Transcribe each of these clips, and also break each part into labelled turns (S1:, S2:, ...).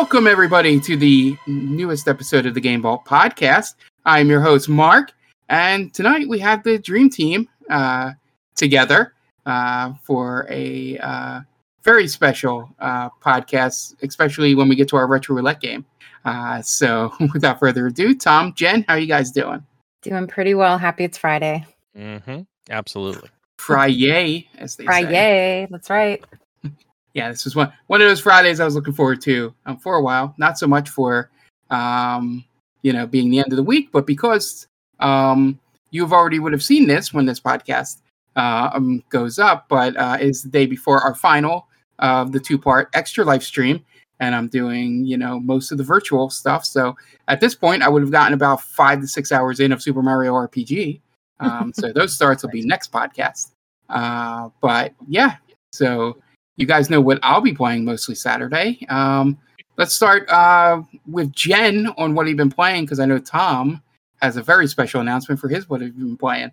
S1: Welcome, everybody, to the newest episode of the Game Vault podcast. I'm your host, Mark, and tonight we have the Dream Team uh, together uh, for a uh, very special uh, podcast, especially when we get to our retro roulette game. Uh, so, without further ado, Tom, Jen, how are you guys doing?
S2: Doing pretty well. Happy it's Friday.
S3: Mm-hmm. Absolutely.
S1: Friday, as they say.
S2: Friday. That's right.
S1: Yeah, this was one one of those Fridays I was looking forward to um, for a while. Not so much for um, you know being the end of the week, but because um, you've already would have seen this when this podcast uh, um, goes up, but uh, is the day before our final of the two part Extra Life stream, and I'm doing you know most of the virtual stuff. So at this point, I would have gotten about five to six hours in of Super Mario RPG. Um, so those starts will be next podcast. Uh, but yeah, so you guys know what I'll be playing mostly Saturday. Um, let's start uh, with Jen on what he's been playing because I know Tom has a very special announcement for his what he's been playing.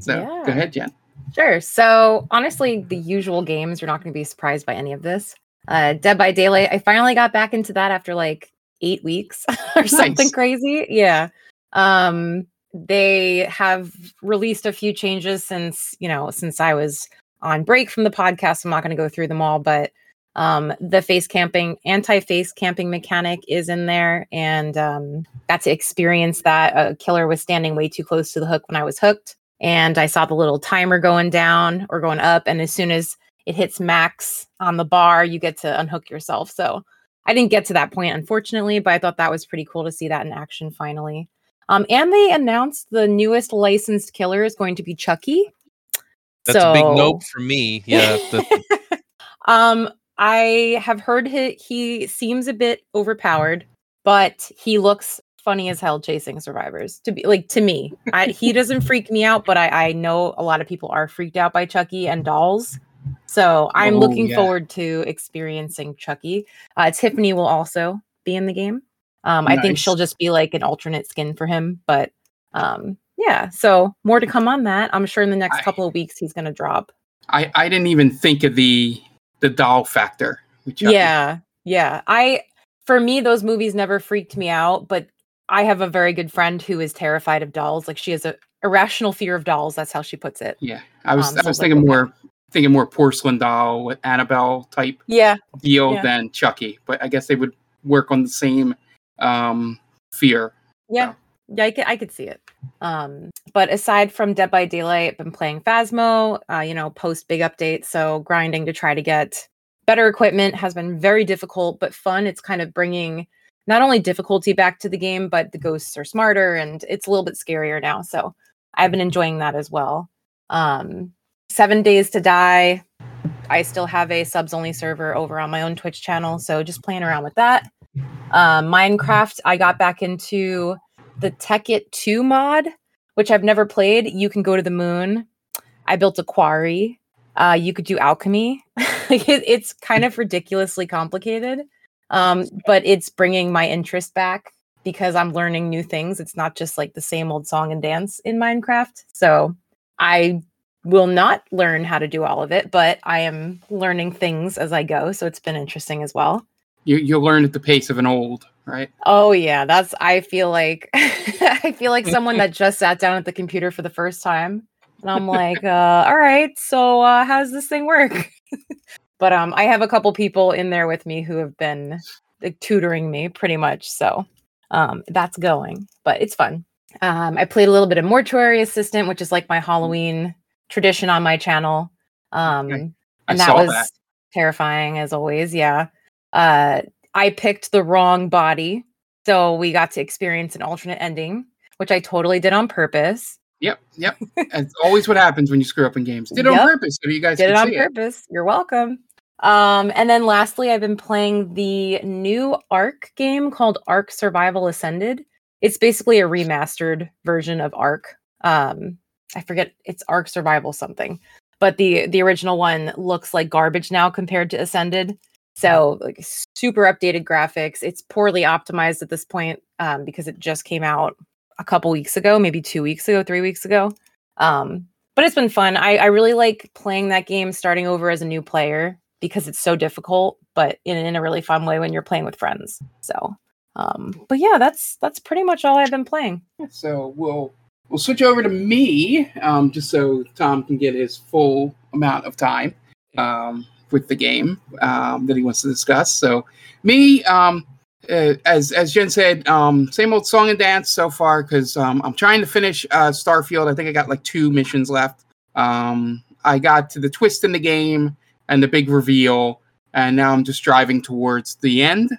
S1: So
S2: Yeah.
S1: go ahead, Jen.
S2: Sure. So honestly, the usual games, you're not going to be surprised by any of this. Uh, Dead by Daylight, I finally got back into that after like eight weeks or something crazy. Yeah. Um, they have released a few changes since, you know, since I was on break from the podcast. I'm not going to go through them all, but um, the face camping, anti face camping mechanic is in there. And um, got to experience that. A killer was standing way too close to the hook when I was hooked. And I saw the little timer going down or going up. And as soon as it hits max on the bar, you get to unhook yourself. So I didn't get to that point, unfortunately, but I thought that was pretty cool to see that in action finally. Um, and they announced the newest licensed killer is going to be Chucky.
S3: That's a big nope for me. Yeah.
S2: um, I have heard he, he seems a bit overpowered, but he looks funny as hell chasing survivors. To be like to me, I, he doesn't freak me out, but I, I know a lot of people are freaked out by Chucky and dolls. So I'm
S1: Oh,
S2: looking
S1: yeah.
S2: forward to experiencing Chucky. Uh, Tiffany will also be in the game. Um, I think she'll just be like an alternate skin for him, but um, yeah. So more to come on that. I'm sure in the next
S1: I-
S2: couple of weeks he's gonna drop.
S1: I, I didn't even think of the the doll factor. with Chucky.
S2: Yeah, yeah. I for me those movies never freaked me out, but I have a very good friend who is terrified of dolls. Like she has a irrational fear of dolls. That's how she puts it.
S1: yeah. I was
S2: Um,
S1: I was
S2: like,
S1: thinking
S2: okay.
S1: more thinking more porcelain doll with Annabelle type
S2: Yeah,
S1: deal
S2: Yeah.
S1: than Chucky, but I guess they would work on the same um, fear.
S2: yeah, yeah. I could I could see it. Um, but aside from Dead by Daylight, I've been playing Phasmo. Uh, you know, post big update, so grinding to try to get better equipment has been very difficult but fun. It's kind of bringing not only difficulty back to the game, but the ghosts are smarter and it's a little bit scarier now. So I've been enjoying that as well. Um, Seven Days to Die. I still have a subs only server over on my own Twitch channel, so just playing around with that. Um, Minecraft, I got back into the Tekkit 2 mod, which I've never played. You can go to the moon. I built a quarry. Uh, you could do alchemy. It, it's kind of ridiculously complicated, um, but it's bringing my interest back because I'm learning new things. It's not just like the same old song and dance in Minecraft. So I will not learn how to do all of it, but I am learning things as I go. So it's been interesting as well.
S1: You you'll learn at the pace of an old, right?
S2: Oh yeah, that's I feel like I feel like someone that just sat down at the computer for the first time. And I'm like, uh, all right, so uh how does this thing work? but um I have a couple people in there with me who have been like, tutoring me pretty much. So um that's going, but it's fun. Um I played a little bit of Mortuary Assistant, which is like my Halloween tradition on my channel. Um and that was
S1: that.
S2: terrifying as always, yeah. Uh I picked the wrong body. So we got to experience an alternate ending, which I totally did on purpose.
S1: Yep, yep. It's always what happens when you screw up in games. Did it on purpose so you guys
S2: did it on purpose. You're welcome. Um, and then lastly, I've been playing the new ARK game called ARK Survival Ascended. It's basically a remastered version of ARK. Um, I forget it's ARK Survival something, but the the original one looks like garbage now compared to Ascended. So like super updated graphics. It's poorly optimized at this point um, because it just came out a couple weeks ago, maybe two weeks ago, three weeks ago. Um, but it's been fun. I, I really like playing that game starting over as a new player because it's so difficult, but in, in a really fun way when you're playing with friends. So, um, but yeah, that's that's pretty much all I've been playing.
S1: So we'll we'll switch over to me, um, just so Tom can get his full amount of time um, with the game um, that he wants to discuss. So me, um, uh, as as Jen said, um, same old song and dance so far because um, I'm trying to finish uh, Starfield. I think I got like two missions left. Um, I got to the twist in the game and the big reveal, and now I'm just driving towards the end.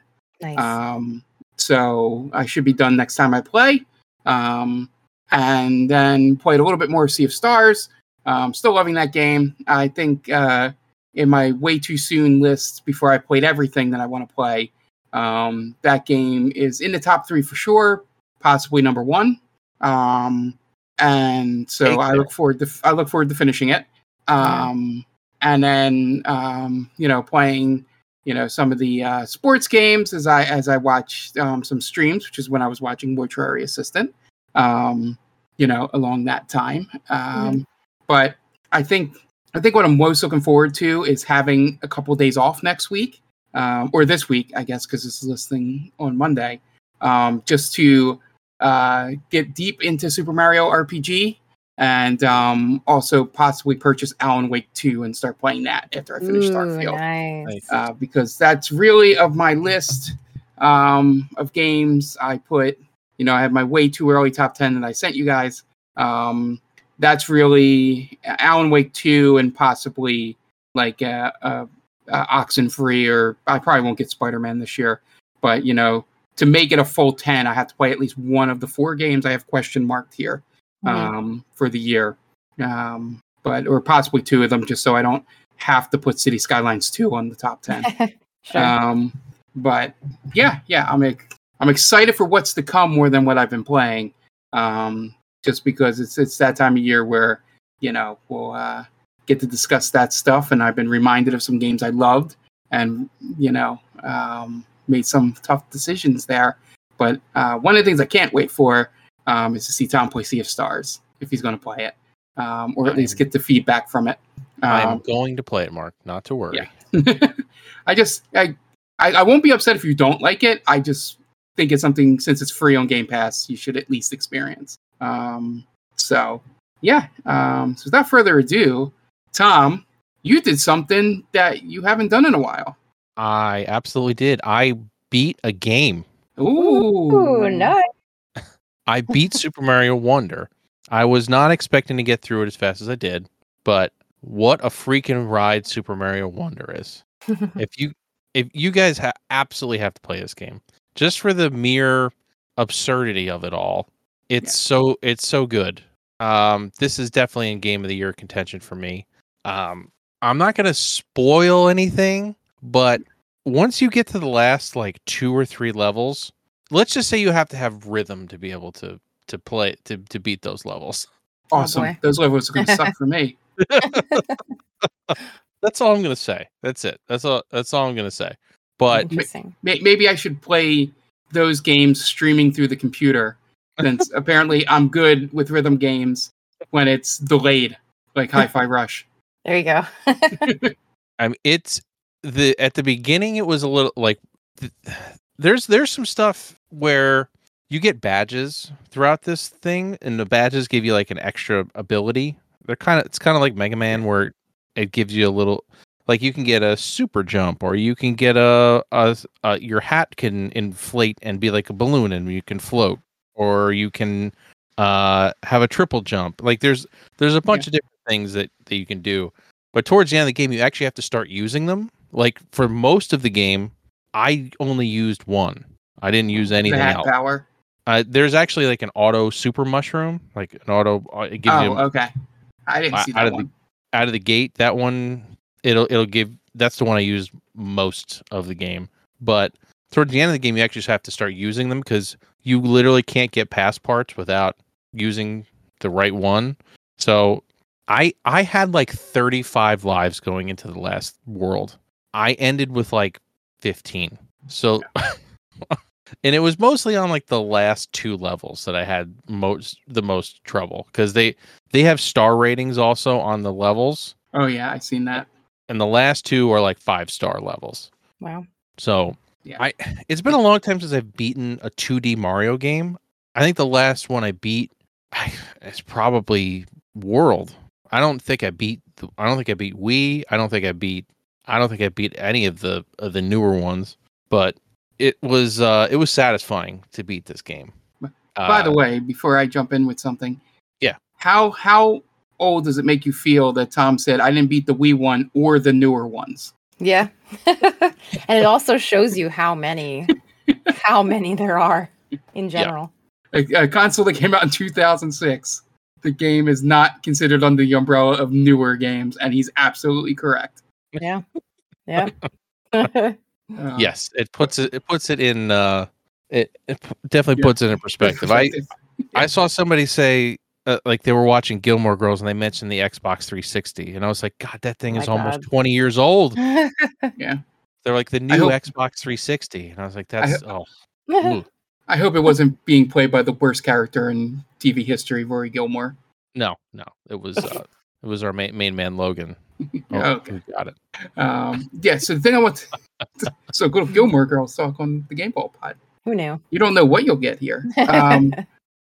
S2: Nice.
S1: Um, so I should be done next time I play. Um, and then played a little bit more Sea of Stars. Um, still loving that game. I think uh, in my way too soon list before I played everything that I want to play, um, that game is in the top three for sure, possibly number one. Um, and so
S3: Take
S1: I
S3: it.
S1: look forward to I look forward to finishing it. Um, and then um, you know playing you know some of the uh, sports games as I as I watch um, some streams, which is when I was watching Mortuary Assistant. Um, you know, along that time. Um, But I think I think what I'm most looking forward to is having a couple days off next week um, or this week, I guess, because this is listening on Monday, um, just to uh, get deep into Super Mario RPG and um, also possibly purchase Alan Wake 2 and start playing that after I finish
S2: Ooh,
S1: Starfield
S2: nice.
S3: Nice.
S1: uh, because that's really of my list um, of games. I put, you know, I had my way too early top 10 that I sent you guys. Um, that's really Alan Wake 2 and possibly like uh, uh, uh, Oxenfree, or I probably won't get Spider Man this year. But, you know, to make it a full 10, I have to play at least one of the four games I have question marked here
S2: Mhm.
S1: um, for the year. Um, but, or possibly two of them, just so I don't have to put Cities Skylines 2 on the top 10.
S2: sure.
S1: Um, but yeah, yeah, I'm I'm excited for what's to come more than what I've been playing. Um, just because it's it's that time of year where you know we'll uh, get to discuss that stuff, and I've been reminded of some games I loved, and you know um, made some tough decisions there. But uh, one of the things I can't wait for um, is to see Tom play Sea of Stars if he's going to play it, um, or at least
S3: I'm-
S1: get the feedback from it.
S3: I'm
S1: Um,
S3: going to play it, Mark. Not to worry.
S1: yeah. I just I, I I won't be upset if you don't like it. I just think it's something since it's free on Game Pass, you should at least experience. Um, so yeah. Um, so without further ado, Tom, you did something that you haven't done in a while.
S3: I absolutely did. I beat a game.
S1: Ooh,
S2: Ooh, nice.
S3: I beat Super Mario Wonder. I was not expecting to get through it as fast as I did, but what a freaking ride Super Mario Wonder is. if you if you guys ha- absolutely have to play this game just for the mere absurdity of it all. It's so it's so good. Um this is definitely in game of the year contention for me. Um I'm not going to spoil anything, but once you get to the last like 2 or 3 levels, let's just say you have to have rhythm to be able to to play to to beat those levels.
S1: awesome.
S2: boy.
S1: Those levels are going to suck for me.
S3: That's all I'm going to say. That's it. That's all that's all I'm going to say. But
S2: Interesting.
S1: May- Maybe I should play those games streaming through the computer, since apparently I'm good with rhythm games when it's delayed, like Hi-Fi Rush.
S2: There you go.
S3: I mean, it's the at the beginning it was a little like th- there's there's some stuff where you get badges throughout this thing, and the badges give you like an extra ability. They're kind of it's kind of like Mega Man where it gives you a little like you can get a super jump or you can get a, a, a your hat can inflate and be like a balloon and you can float or you can uh have a triple jump. Like there's there's a bunch of different things that that you can do but towards the end of the game you actually have to start using them. Like for most of the game i only used one. I didn't use anything else.
S1: power.
S3: uh, there's actually like an auto super mushroom like an auto uh, it gives
S1: Oh,
S3: you
S1: okay. I didn't
S3: Uh,
S1: see
S3: out
S1: that
S3: of the- out of the gate that one it'll it'll give that's the one i used most of the game. But towards the end of the game you actually just have to start using them because you literally can't get past parts without using the right one so i i had like 35 lives going into the last world i ended with like 15 so and it was mostly on like the last two levels that i had most the most trouble because they they have star ratings also on the levels
S1: Oh yeah, I've seen that.
S3: and the last two are like five star levels.
S2: Wow.
S3: So
S1: Yeah.
S3: I it's been a long time since I've beaten a 2D Mario game. I think the last one I beat I, is probably World. I don't think I beat the- I don't think I beat Wii. I don't think I beat I don't think I beat any of the of the newer ones, but it was uh it was satisfying to beat this game.
S1: By the
S3: Uh,
S1: way, before I jump in with something,
S3: Yeah.
S1: how how old does it make you feel that Tom said I didn't beat the Wii one or the newer ones?
S2: Yeah. and it also shows you how many how many there are in general.
S1: A, a console that came out in 2006. The game is not considered under the umbrella of newer games, and he's absolutely correct.
S2: Yeah. Yeah.
S1: Uh,
S3: yes, it puts it it puts it in uh it, it definitely
S1: Yeah.
S3: puts it in perspective. I I saw somebody say uh, like they were watching Gilmore Girls and they mentioned the Xbox 360, and I was like, God, that thing
S2: My
S3: is almost
S2: God.
S3: 20 years old.
S1: yeah.
S3: They're like the new
S1: hope-
S3: Xbox 360, and I was like, that's oh.
S1: I hope it wasn't being played by the worst character in TV history, Rory Gilmore.
S3: no, no, it was uh, it was our main, main man Logan. Oh,
S1: Okay.
S3: got it.
S1: Um, yeah. So the thing I want, to, so good Gilmore Girls talk on the Game Vault Pod.
S2: Who knew?
S1: You don't know what you'll get here. Um,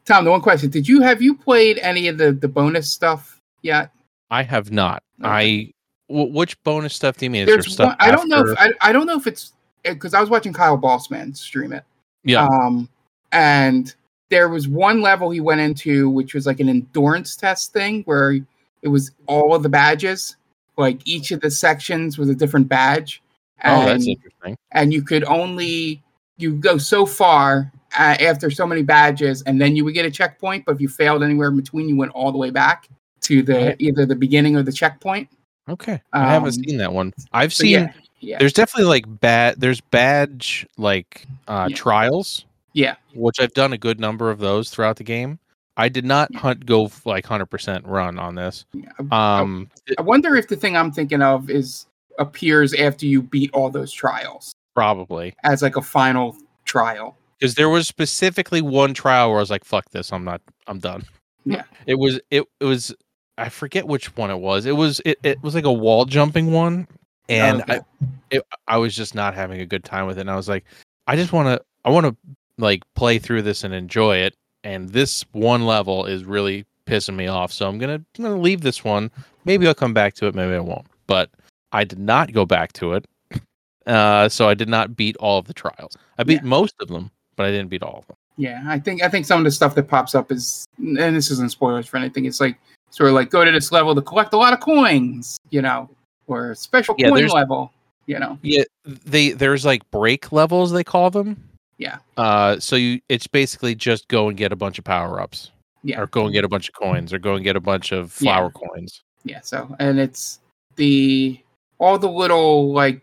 S1: Tom, the one question: Did you have you played any of the the bonus stuff yet?
S3: I have not.
S1: Okay.
S3: I which bonus stuff do you mean? Is there
S1: There's
S3: stuff
S1: one. I don't know. If, I I don't know if it's because I was watching Kyle Bosman stream it.
S3: yeah.
S1: Um, and there was one level he went into, which was like an endurance test thing, where it was all of the badges, like each of the sections was a different badge.
S3: oh, that's interesting.
S1: and you could only you go so far uh, after so many badges and then you would get a checkpoint but if you failed anywhere in between you went all the way back to the either the beginning or the checkpoint
S3: Okay, I haven't
S1: um,
S3: seen that one. I've seen.
S1: yeah yeah
S3: There's definitely like bad. There's badge like uh,
S1: Yeah.
S3: trials,
S1: yeah
S3: which I've done a good number of those throughout the game. I did not hunt go like hundred percent run on this. Um,
S1: i wonder if the thing i'm thinking of is appears after you beat all those trials
S3: probably
S1: as like a final trial
S3: because there was specifically one trial where I was like, "Fuck this, I'm not, I'm done."
S1: Yeah.
S3: it was it it was I forget which one it was. It was it, it was like a wall jumping one, and
S1: Okay.
S3: I it, I was just not having a good time with it. And I was like, I just want to I want to like play through this and enjoy it. And this one level is really pissing me off. So I'm gonna I'm gonna leave this one. Maybe I'll come back to it. Maybe I won't. But I did not go back to it. Uh, so I did not beat all of the trials. I beat
S1: Yeah.
S3: most of them, but I didn't beat all of them.
S1: Yeah, I think I think some of the stuff that pops up is, and this isn't spoilers for anything. It's like sort of like go to this level to collect a lot of coins, you know, or special
S3: Yeah,
S1: coin level, you know.
S3: Yeah, they there's like break levels they call them.
S1: Yeah.
S3: Uh, so you it's basically just go and get a bunch of power ups,
S1: Yeah,
S3: or go and get a bunch of coins, or go and get a bunch of
S1: Yeah.
S3: flower coins.
S1: yeah. So and it's the all the little like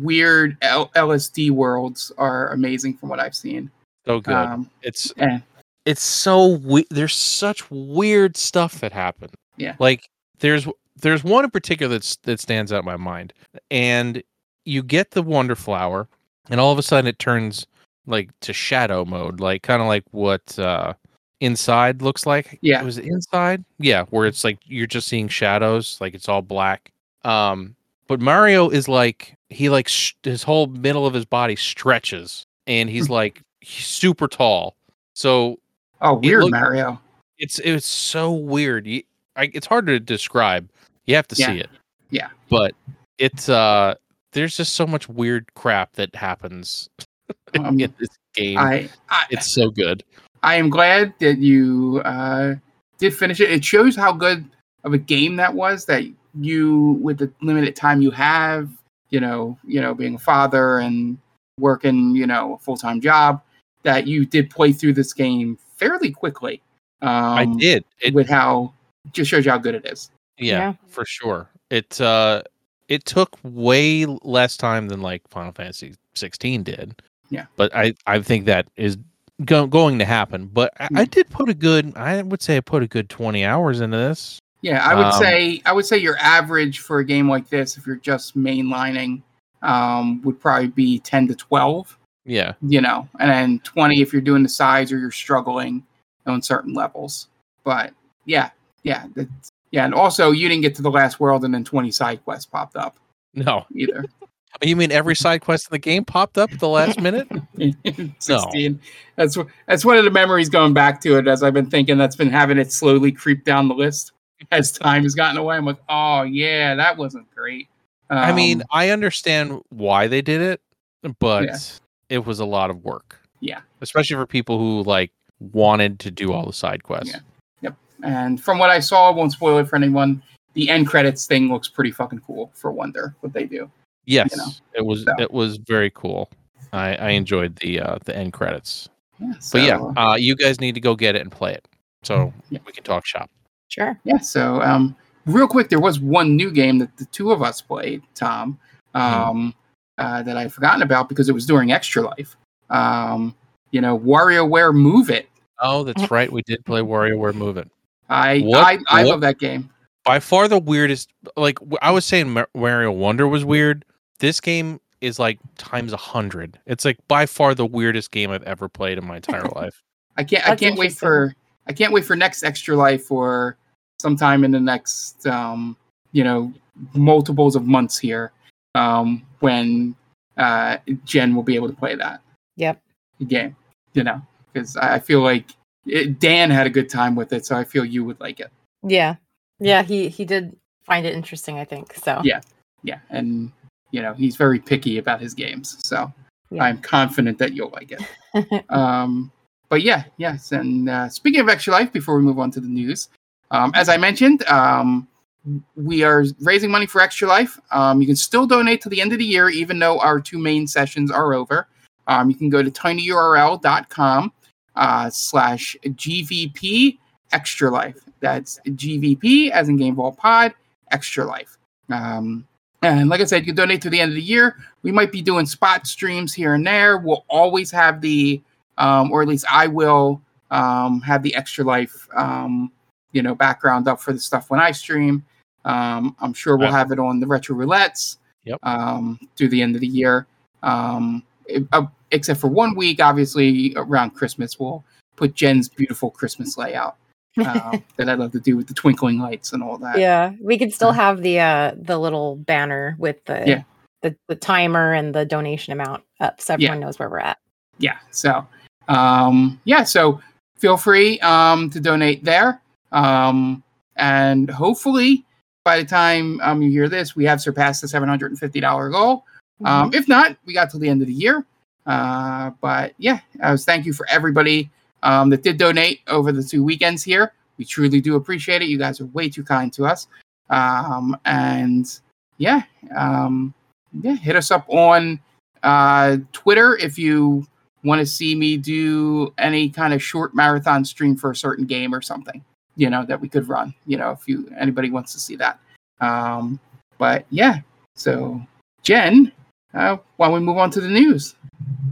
S1: weird L- LSD worlds are amazing from what I've seen.
S3: So good.
S1: Um,
S3: it's it's so we- there's such weird stuff that happen.
S1: Yeah.
S3: Like there's there's one in particular that's that stands out in my mind, and you get the wonder flower, and all of a sudden it turns like to shadow mode, like kind of like what uh inside looks like.
S1: Yeah.
S3: It was it inside? Yeah, where it's like you're just seeing shadows, like it's all black. Um, but Mario is like he like sh- his whole middle of his body stretches, and he's like he's super tall. So
S1: oh, weird
S3: looked-
S1: Mario.
S3: it's it's so weird. You, I, it's hard to describe. You have to
S1: Yeah.
S3: see it.
S1: Yeah.
S3: But it's uh there's just so much weird crap that happens
S1: Um,
S3: in this game.
S1: I, I
S3: it's so good.
S1: I am glad that you uh, did finish it. It shows how good of a game that was. That you, with the limited time you have, you know, you know, being a father and working, you know, a full time job, that you did play through this game fairly quickly. Um,
S3: I did. It
S1: with how just shows you how good it is.
S3: yeah,
S2: Yeah.
S3: for sure. It uh it took way less time than like Final Fantasy 16 did.
S1: Yeah.
S3: But I I think that is go- going to happen. But I, I
S1: Mm.
S3: did put a good I would say I put a good 20 hours into this.
S1: Yeah, I would
S3: Um,
S1: say I would say your average for a game like this, if you're just mainlining, um, would probably be ten to twelve.
S3: Yeah.
S1: you know, and then 20 if you're doing the sides or you're struggling on certain levels. But yeah, yeah, yeah, and also you didn't get to the last world and then 20 side quests popped up.
S3: No.
S1: either.
S3: You mean every side quest in the game popped up at the last minute?
S1: 16. That's that's one of the memories going back to it as I've been thinking that's been having it slowly creep down the list as time has gotten away. I'm like, oh yeah, that wasn't great.
S3: I mean,
S1: Um,
S3: I understand why they did it, but
S1: Yeah.
S3: it was a lot of work.
S1: Yeah.
S3: Especially for people who like wanted to do all the side quests.
S1: Yeah. and from what I saw, I won't spoil it for anyone. The end credits thing looks pretty fucking cool for Wonder what they do.
S3: Yes,
S1: know,
S3: it was
S1: so.
S3: it was very cool. I, I enjoyed the uh, the end credits.
S1: Yeah, so,
S3: But yeah, uh, you guys need to go get it and play it, so
S1: Yeah.
S3: we can talk shop.
S2: Sure.
S1: yeah. So um, real quick, there was one new game that the two of us played, Tom, um, uh, that I'd forgotten about because it was during Extra Life. Um, you know, WarioWare Move It.
S3: Oh, that's right. We did play WarioWare Move It.
S1: I
S3: What-
S1: I, I
S3: what-
S1: love that game.
S3: By far the weirdest. Like I was saying, Mario Wonder was weird. This game is like times a hundred. It's like by far the weirdest game I've ever played in my entire life.
S1: I can't I can't wait for I can't wait for next Extra Life or sometime in the next um, you know multiples of months here um, when uh, Jen will be able to play that
S2: Yep.
S1: game. You know, because I I feel like it, Dan had a good time with it, so I feel you would like it.
S2: Yeah. Yeah. He he did find it interesting. I think so.
S1: Yeah. Yeah, and you know he's very picky about his games, so
S2: Yeah.
S1: I'm confident that you'll like it. um, but yeah, yes. And uh, speaking of Extra Life, before we move on to the news, um, as I mentioned, um, we are raising money for Extra Life. Um, you can still donate to the end of the year, even though our two main sessions are over. Um, you can go to tinyurl.com uh, slash GVP Extra Life. That's GVP as in Game Vault Pod Extra Life. Um, and like I said, you donate to the end of the year. We might be doing spot streams here and there. We'll always have the, um, or at least I will um, have the extra life, um, you know, background up for the stuff when I stream. Um, I'm sure we'll have it on the retro roulettes
S3: Yep.
S1: um, through the end of the year. Um, it- uh, except for one week, obviously around Christmas, we'll put Jen's beautiful Christmas layout uh, that I love to do with the twinkling lights and all that.
S2: yeah. We could still have the uh the little banner with the
S1: Yeah.
S2: the, the timer and the donation amount up so everyone knows where we're at.
S1: yeah so um yeah so feel free um to donate there um and hopefully by the time um you hear this we have surpassed the $750 goal. Um if not we got till the end of the year. Uh but yeah i was thank you for everybody um that did donate over the two weekends here. We truly do appreciate it. You guys are way too kind to us. Um and yeah um yeah hit us up on uh twitter if you want to see me do any kind of short marathon stream for a certain game or something you know that we could run you know if you anybody wants to see that um but yeah so jen uh, why don't we move on to the news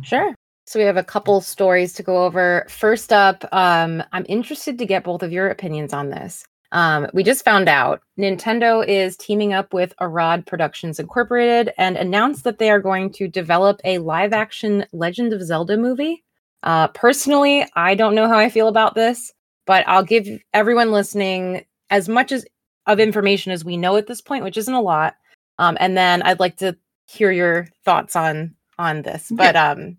S2: Sure. So we have a couple stories to go over. First up, um, I'm interested to get both of your opinions on this. Um, we just found out Nintendo is teaming up with Arad Productions Incorporated and announced that they are going to develop a live action Legend of Zelda movie. Uh, personally, I don't know how I feel about this, but I'll give everyone listening as much as of information as we know at this point, which isn't a lot. Um, and then I'd like to hear your thoughts on on this. But um,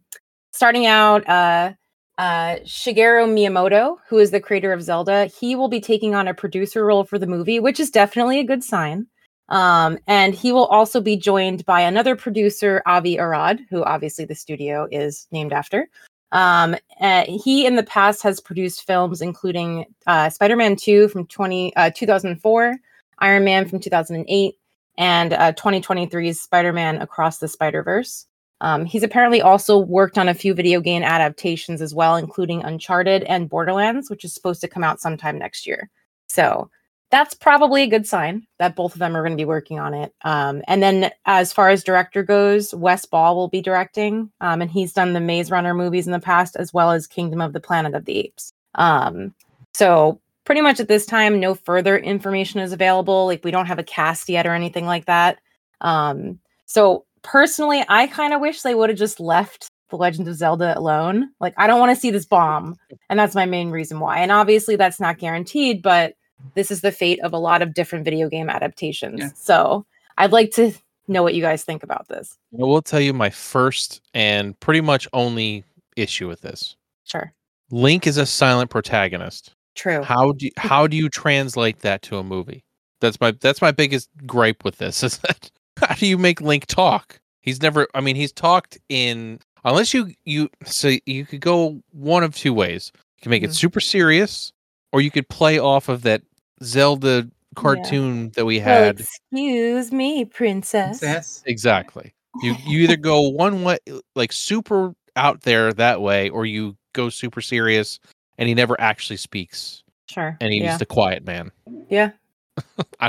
S2: starting out, uh, uh, Shigeru Miyamoto, who is the creator of Zelda, he will be taking on a producer role for the movie, which is definitely a good sign. Um, and he will also be joined by another producer, Avi Arad, who obviously the studio is named after. Um, uh, he in the past has produced films including uh, Spider-Man 2 from 20, uh, 2004, Iron Man from 2008, and uh, 2023's Spider-Man Across the Spider-Verse. Um, he's apparently also worked on a few video game adaptations as well, including Uncharted and Borderlands, which is supposed to come out sometime next year. So that's probably a good sign that both of them are going to be working on it. Um, and then, as far as director goes, Wes Ball will be directing, um, and he's done the Maze Runner movies in the past, as well as Kingdom of the Planet of the Apes. Um, so pretty much at this time, no further information is available. Like we don't have a cast yet or anything like that. Um, so personally, I kind of wish they would have just left The Legend of Zelda alone. Like, I don't want to see this bomb. And that's my main reason why. And obviously, that's not guaranteed, but this is the fate of a lot of different video game adaptations.
S1: Yeah.
S2: So I'd like to know what you guys think about this.
S3: I will tell you my first and pretty much only issue with this.
S2: Sure.
S3: Link is a silent protagonist.
S2: True.
S3: How do you, how do you translate that to a movie? That's my that's my biggest gripe with this is that how do you make Link talk? He's never I mean he's talked in unless you you so you could go one of two ways. You can make
S2: Mhm.
S3: it super serious or you could play off of that Zelda cartoon that we
S2: Well,
S3: had.
S2: excuse me, princess.
S1: Princess.
S3: Exactly. You you either go one way like super out there that way or you go super serious and he never actually speaks
S2: Sure.
S3: and he's
S2: yeah.
S3: the quiet man.
S2: yeah.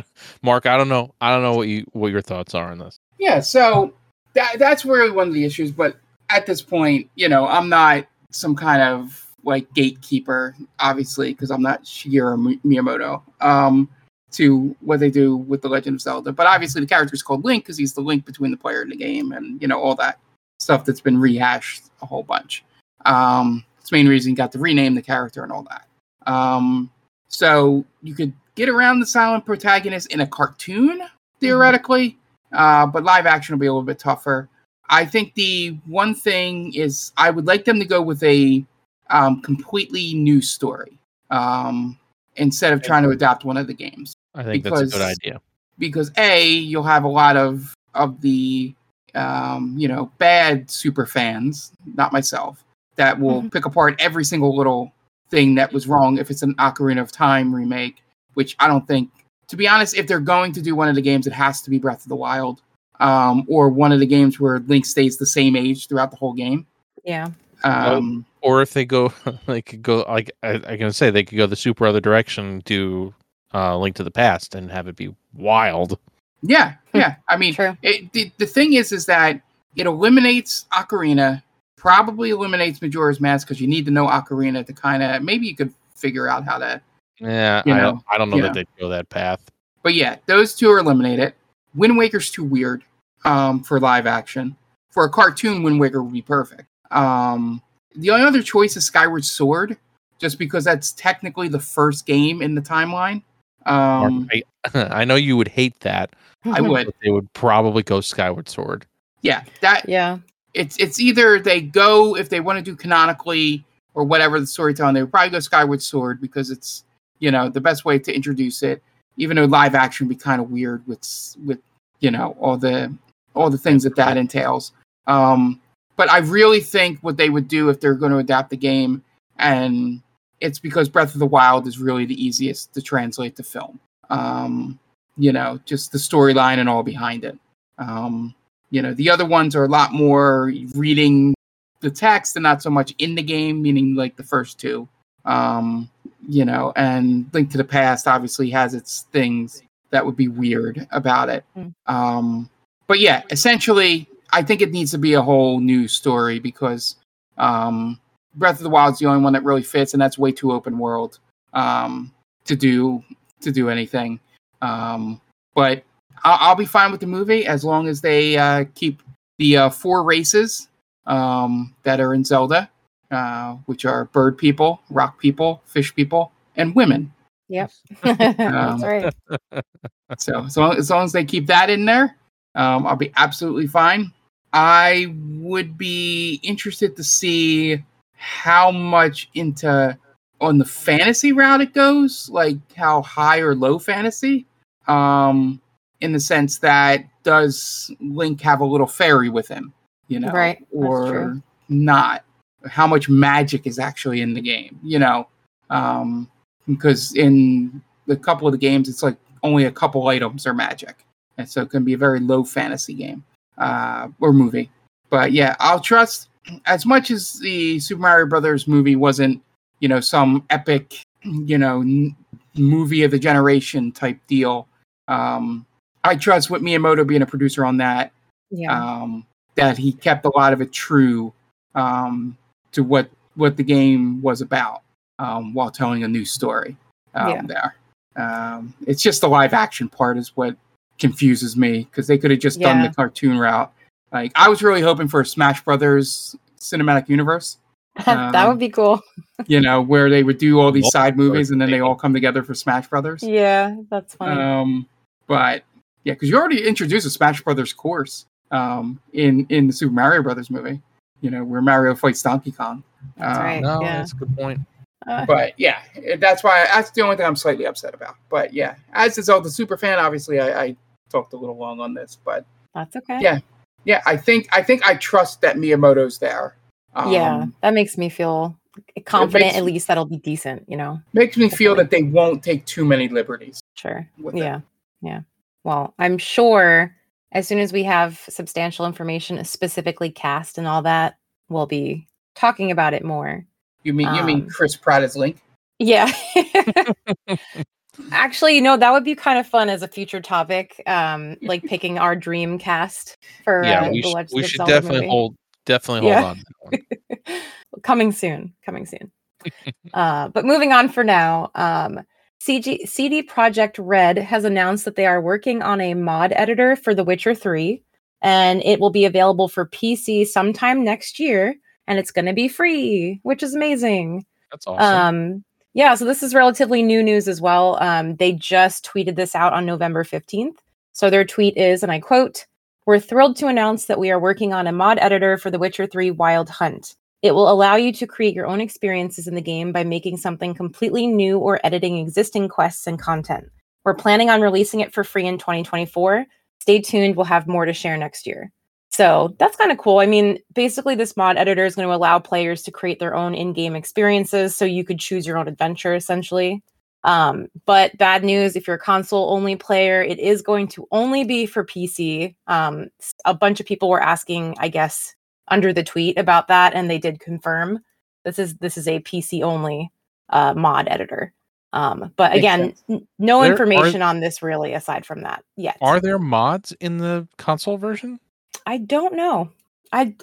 S3: Mark, I don't know. I don't know what you what your thoughts are on this.
S1: Yeah, so that that's really one of the issues. But at this point, you know, I'm not some kind of like gatekeeper, obviously, because I'm not Shigeru Miyamoto. Um, to what they do with the Legend of Zelda, but obviously the character is called Link because he's the link between the player and the game, and you know all that stuff that's been rehashed a whole bunch. Um, it's the main reason he got to rename the character and all that. Um, so you could get around the silent protagonist in a cartoon theoretically, uh, but live action will be a little bit tougher. I think the one thing is I would like them to go with a um, completely new story um, instead of trying to adapt one of the games
S3: I think that's a good
S1: Because-
S3: idea.
S1: because a you'll have a lot of of the um, you know bad super fans, not myself, that will
S2: Mhm.
S1: pick apart every single little thing that was wrong if it's an Ocarina of Time remake, which I don't think. To be honest, if they're going to do one of the games, it has to be Breath of the Wild, um, or one of the games where Link stays the same age throughout the whole game.
S2: Yeah.
S1: Um,
S3: Or if they go, they could go like I, I can say they could go the super other direction, do uh, Link to the Past, and have it be wild.
S1: Yeah, yeah. I mean,
S2: True.
S1: it, the, the thing is, is that it eliminates Ocarina, probably eliminates Majora's Mask because you need to know Ocarina to kind of maybe you could figure out how to.
S3: Yeah,
S1: You
S3: I don't, I don't know that
S1: know.
S3: they'd go that path.
S1: But yeah, those two are eliminated. Wind Waker's too weird um, for live action. For a cartoon, Wind Waker would be perfect. Um, the only other choice is Skyward Sword, just because that's technically the first game in the timeline. Um,
S3: I, I know you would hate that,
S1: I would.
S3: they would probably go Skyward Sword.
S1: yeah, that
S2: Yeah.
S1: it's it's either they go if they want to do canonically or whatever the storytelling, they would probably go Skyward Sword because it's you know the best way to introduce it. Even though live action would be kind of weird with with you know all the all the things that that entails. Um, but I really think what they would do if they're going to adapt the game, and it's because Breath of the Wild is really the easiest to translate to film. Um, you know, just the storyline and all behind it. Um, you know, the other ones are a lot more reading the text and not so much in the game, meaning like the first two. Um, you know, and Link to the Past obviously has its things that would be weird about it.
S2: Mm.
S1: Um, but yeah, essentially, I think it needs to be a whole new story because um, Breath of the Wild is the only one that really fits, and that's way too open world um, to do to do anything. Um, but I'll, I'll be fine with the movie as long as they uh, keep the uh, four races um, that are in Zelda, uh, which are bird people, rock people, fish people, and women.
S2: Yep.
S1: Um,
S2: That's right.
S1: So as long, as long as they keep that in there, um, I'll be absolutely fine. I would be interested to see how much into on the fantasy route it goes, like how high or low fantasy. Um, in the sense that does Link have a little fairy with him, you know,
S2: Right,
S1: or not? How much magic is actually in the game, you know? Um, because in a couple of the games, it's like only a couple items are magic, and so it can be a very low fantasy game uh, or movie. But yeah, I'll trust as much as the Super Mario Brothers movie wasn't, you know, some epic, you know, n- movie of the generation type deal. Um, I trust with Miyamoto being a producer on that
S2: Yeah.
S1: um, that he kept a lot of it true um, to what what the game was about um, while telling a new story um,
S2: Yeah.
S1: there. Um, it's just the live action part is what confuses me because they could have just done the cartoon route. Like I was really hoping for a Smash Brothers cinematic universe,
S2: that
S1: um,
S2: would be cool.
S1: you know, where they would do all these side movies and then they all come together for Smash Brothers.
S2: Yeah, that's funny.
S1: Um, but Yeah, because you already introduced a Smash Brothers course um, in in the Super Mario Brothers movie. You know, where Mario fights Donkey Kong.
S2: That's
S1: Um,
S2: right.
S3: No,
S2: yeah.
S3: that's a good point.
S2: Uh,
S1: But yeah, that's why that's the only thing I'm slightly upset about. But yeah, as a Zelda super fan, obviously I, I talked a little long on this, but
S2: that's okay.
S1: Yeah. yeah, I think I think I trust that Miyamoto's there. Um,
S2: yeah, that makes me feel confident.
S1: makes
S2: At least that'll be decent. You know.
S1: makes me feel that they won't take too many liberties.
S2: Sure.
S1: With it.
S2: yeah. Yeah. Well, I'm sure as soon as we have substantial information, specifically cast and all that, we'll be talking about it more.
S1: You mean you mean
S2: Um,
S1: Chris Pratt as Link?
S2: Yeah. Actually, you know, that would be kind of fun as a future topic. Um, like picking our dream cast for
S3: Yeah,
S2: uh,
S3: we,
S2: the
S3: sh-
S2: Legend
S3: we should definitely
S2: movie.
S3: hold definitely hold
S2: Yeah.
S3: on. to that one.
S2: coming soon coming soon uh, but moving on for now um, CG, CD Projekt Red has announced that they are working on a mod editor for the witcher 3 and it will be available for pc sometime next year and it's going to be free which is amazing
S3: That's awesome.
S2: um, yeah, so this is relatively new news as well. Um, they just tweeted this out on November 15th. So their tweet is, and I quote, We're thrilled to announce that we are working on a mod editor for The Witcher 3 Wild Hunt. It will allow you to create your own experiences in the game by making something completely new or editing existing quests and content. We're planning on releasing it for free in 2024. Stay tuned, we'll have more to share next year. So that's kind of cool. I mean, basically, this mod editor is going to allow players to create their own in game experiences. So you could choose your own adventure essentially. Um, but bad news if you're a console only player, it is going to only be for PC. Um, a bunch of people were asking, I guess, under the tweet about that, and they did confirm this is this is a PC only uh, mod editor. Um, but again, n- no
S3: There are-
S2: information on this really aside from that yet.
S3: Are there mods in the console version?
S2: I don't know. I,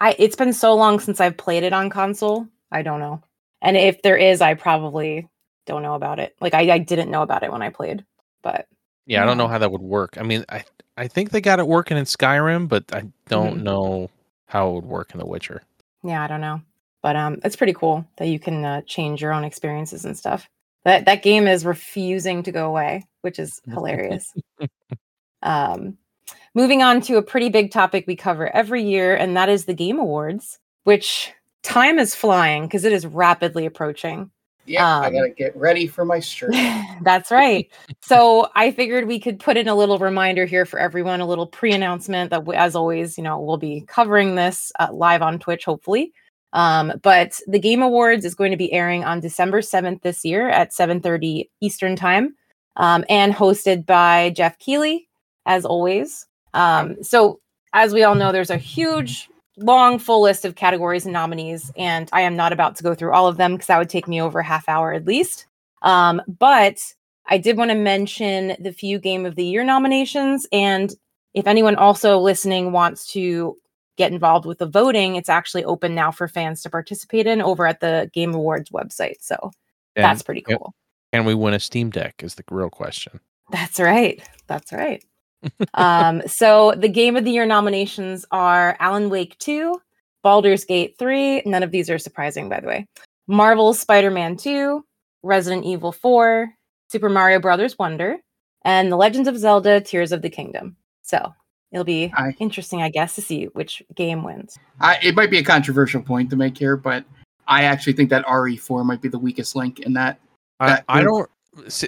S2: I it's been so long since I've played it on console. I don't know. And if there is, I probably don't know about it. Like I, I didn't know about it when I played. But
S3: Yeah, I don't know how that would work. I mean, I I think they got it working in Skyrim, but I don't
S2: Mhm.
S3: know how it would work in The Witcher.
S2: yeah, I don't know. But um, it's pretty cool that you can uh, change your own experiences and stuff. That that game is refusing to go away, which is hilarious. um, moving on to a pretty big topic we cover every year, and that is the Game Awards, which time is flying because it is rapidly approaching.
S1: Yeah, I
S2: Um,
S1: gotta get ready for my shirt.
S2: That's right. So I figured we could put in a little reminder here for everyone, a little pre-announcement that, we, as always, you know, we'll be covering this uh, live on Twitch, hopefully. Um, but the Game Awards is going to be airing on December seventh this year at seven thirty Eastern Time, um, and hosted by Geoff Keighley, as always. Um, so as we all know, there's a huge long full list of categories and nominees and i am not about to go through all of them because that would take me over a half hour at least um, but i did want to mention the few game of the year nominations and if anyone also listening wants to get involved with the voting it's actually open now for fans to participate in over at the game awards website so
S3: And
S2: that's pretty cool
S3: Can we win a Steam Deck? Is the real question.
S2: That's right. That's right. Um, so the game of the year nominations are Alan Wake 2, Baldur's Gate 3. None of these are surprising, by the way. Marvel's Spider-Man 2, Resident Evil 4, Super Mario Brothers Wonder, and The Legends of Zelda: Tears of the Kingdom. So it'll be
S1: I-
S2: interesting, I guess, to see which game wins.
S1: I, it might be a controversial point to make here, but I actually think that RE4 might be the weakest link in that.
S3: I,
S1: That
S3: I
S1: group-
S3: don't. s-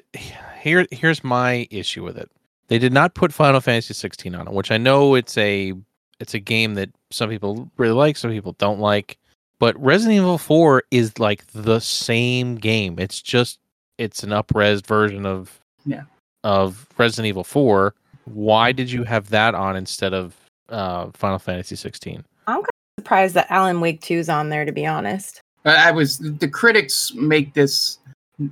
S3: Here, here's my issue with it. They did not put Final Fantasy 16 on it, which I know it's a it's a game that some people really like, some people don't like. But Resident Evil 4 is like the same game. It's just it's an upres version of
S1: Yeah.
S3: of Resident Evil 4. Why did you have that on instead of uh, Final Fantasy 16?
S2: I'm Surprised that Alan Wake 2 is on there, to be honest.
S1: I was the critics make this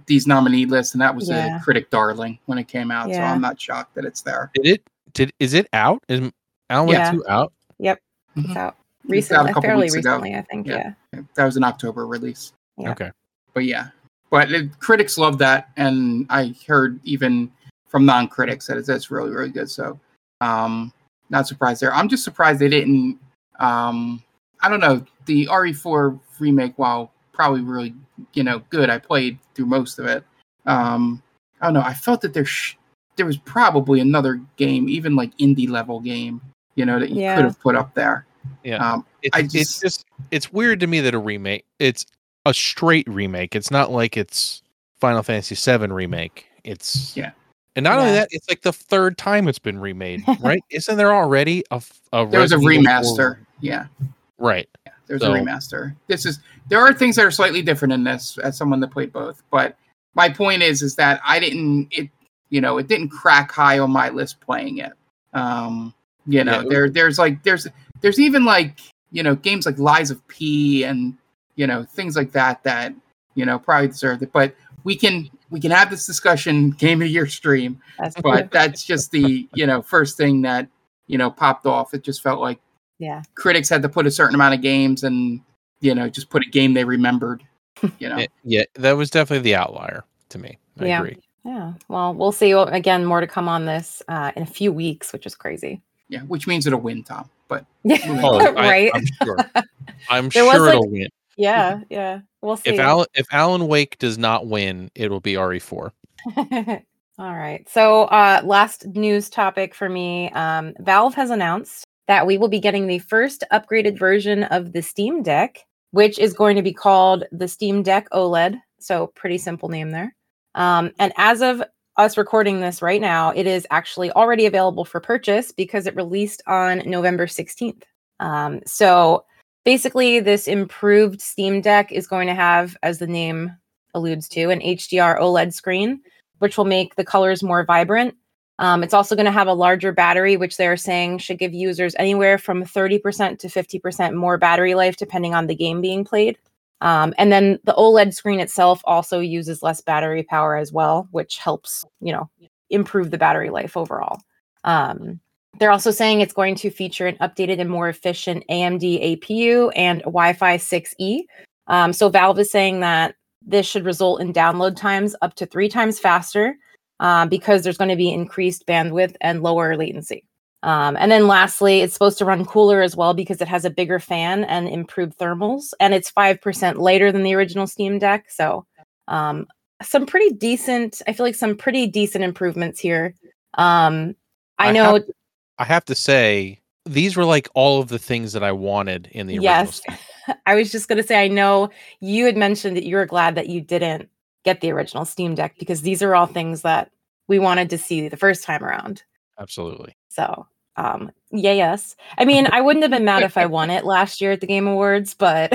S1: these nominee lists, and that was
S2: Yeah.
S1: a critic darling when it came out. So I'm not shocked that it's there.
S3: Did it? Did is it out? Is Alan Wake
S2: Yeah.
S3: 2 out?
S2: Yep.
S1: Mhm.
S2: It's out
S1: It's out a
S2: recently,
S1: couple
S2: fairly
S1: weeks ago.
S2: I think.
S1: Yeah.
S2: yeah.
S1: That was an October release.
S2: Yeah.
S3: Okay.
S1: But yeah, but it, critics love that, and I heard even from non-critics that it's, it's really really good. So, um, not surprised there. I'm just surprised they didn't. Um, I don't know the RE4 remake. While probably really you know good, I played through most of it. Um, I don't know. I felt that there sh- there was probably another game, even like indie level game, you know, that you
S2: Yeah.
S1: could have put up there.
S3: Yeah.
S1: Um,
S3: It's,
S1: I
S3: it's
S1: just-
S3: just it's weird to me that a remake it's a straight remake. It's not like it's Final Fantasy VII remake. It's
S1: Yeah.
S3: And not only that, it's like the third time it's been remade, right? Isn't there already a, f- a
S1: there was a
S3: Resident Evil 4
S1: remaster. Yeah.
S3: Right.
S1: There's
S3: So-
S1: a remaster. This is there are things that are slightly different in this as someone that played both. But my point is is that I didn't it you know, it didn't crack high on my list playing it. Um you know,
S3: Yeah.
S1: there there's like there's there's even like, you know, games like Lies of P and you know, things like that that, you know, probably deserved it. But we can we can have this discussion game of the year stream,
S2: That's true.
S1: but that's just the, you know, first thing that, you know, popped off. It just felt like
S2: yeah.
S1: critics had to put a certain amount of games and you know just put a game they remembered you know
S3: Eh, Yeah, that was definitely the outlier to me. I
S2: Yeah.
S3: agree.
S2: Yeah. Well, we'll see. Well, Again, more to come on this uh, in a few weeks, which is crazy.
S1: yeah which means it'll win tom but
S2: Yeah.
S3: Oh,
S2: right.
S3: I'm sure. I'm
S2: There was,
S3: sure
S2: like-
S3: it'll win.
S2: yeah. Yeah. We'll see.
S3: If Alan if Alan Wake does not win, it will be RE4.
S2: All right. So, uh, last news topic for me um, Valve has announced that we will be getting the first upgraded version of the Steam Deck, which is going to be called the Steam Deck OLED. So, pretty simple name there. Um, and as of us recording this right now, it is actually already available for purchase because it released on November 16th. Um, so, basically, this improved Steam Deck is going to have, as the name alludes to, an HDR OLED screen which will make the colors more vibrant. Um, it's also going to have a larger battery, which they're saying should give users anywhere from 30% to 50% more battery life, depending on the game being played. Um, and then the OLED screen itself also uses less battery power as well, which helps, you know, improve the battery life overall. Um, they're also saying it's going to feature an updated and more efficient AMD APU and Wi-Fi 6E. Um, so Valve is saying that this should result in download times up to three times faster uh, because there's going to be increased bandwidth and lower latency. Um, and then lastly, it's supposed to run cooler as well because it has a bigger fan and improved thermals, and it's 5% lighter than the original Steam Deck. So, um, some pretty decent, I feel like some pretty decent improvements here. Um, I,
S3: I
S2: know,
S3: have I have to say these were like all of the things that I wanted in the original
S2: yes. I was just going to say, I know you had mentioned that you were glad that you didn't get the original Steam Deck because these are all things that we wanted to see the first time around.
S3: Absolutely.
S2: So, um, yeah, yes. I mean, I wouldn't have been mad if I won it last year at the Game Awards, but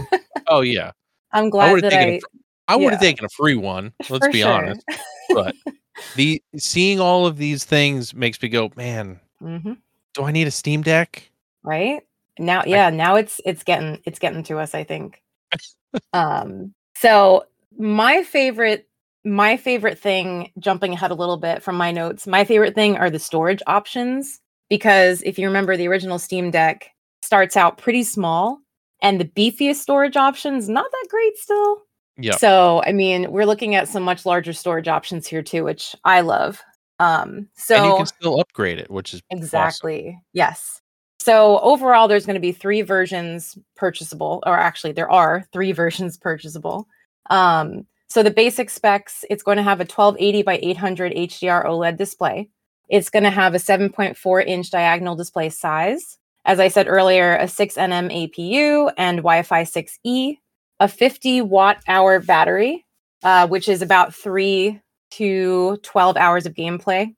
S3: Oh yeah.
S2: I'm glad
S3: would have
S2: that
S3: taken
S2: I.
S3: a I would have
S2: yeah.
S3: taken a free one. Let's
S2: for
S3: be
S2: sure.
S3: honest. But the seeing all of these things makes me go, man,
S2: hmm
S3: do I need a Steam Deck?
S2: right now yeah now it's it's getting it's getting to us i think um so my favorite my favorite thing jumping ahead a little bit from my notes my favorite thing are the storage options because if you remember the original steam deck starts out pretty small and the beefiest storage options not that great still
S3: Yeah.
S2: so i mean we're looking at some much larger storage options here too which i love um so
S3: and you can still upgrade it, which is awesome.
S2: Exactly. Yes. So overall, there's going to be three versions purchasable, or actually, there are three versions purchasable. Um, so the basic specs, it's going to have a 1280 by 800 HDR OLED display. It's going to have a 7.4 inch diagonal display size. As I said earlier, a 6nm APU and Wi-Fi 6E, a 50 watt hour battery, uh, which is about three to 12 hours of gameplay,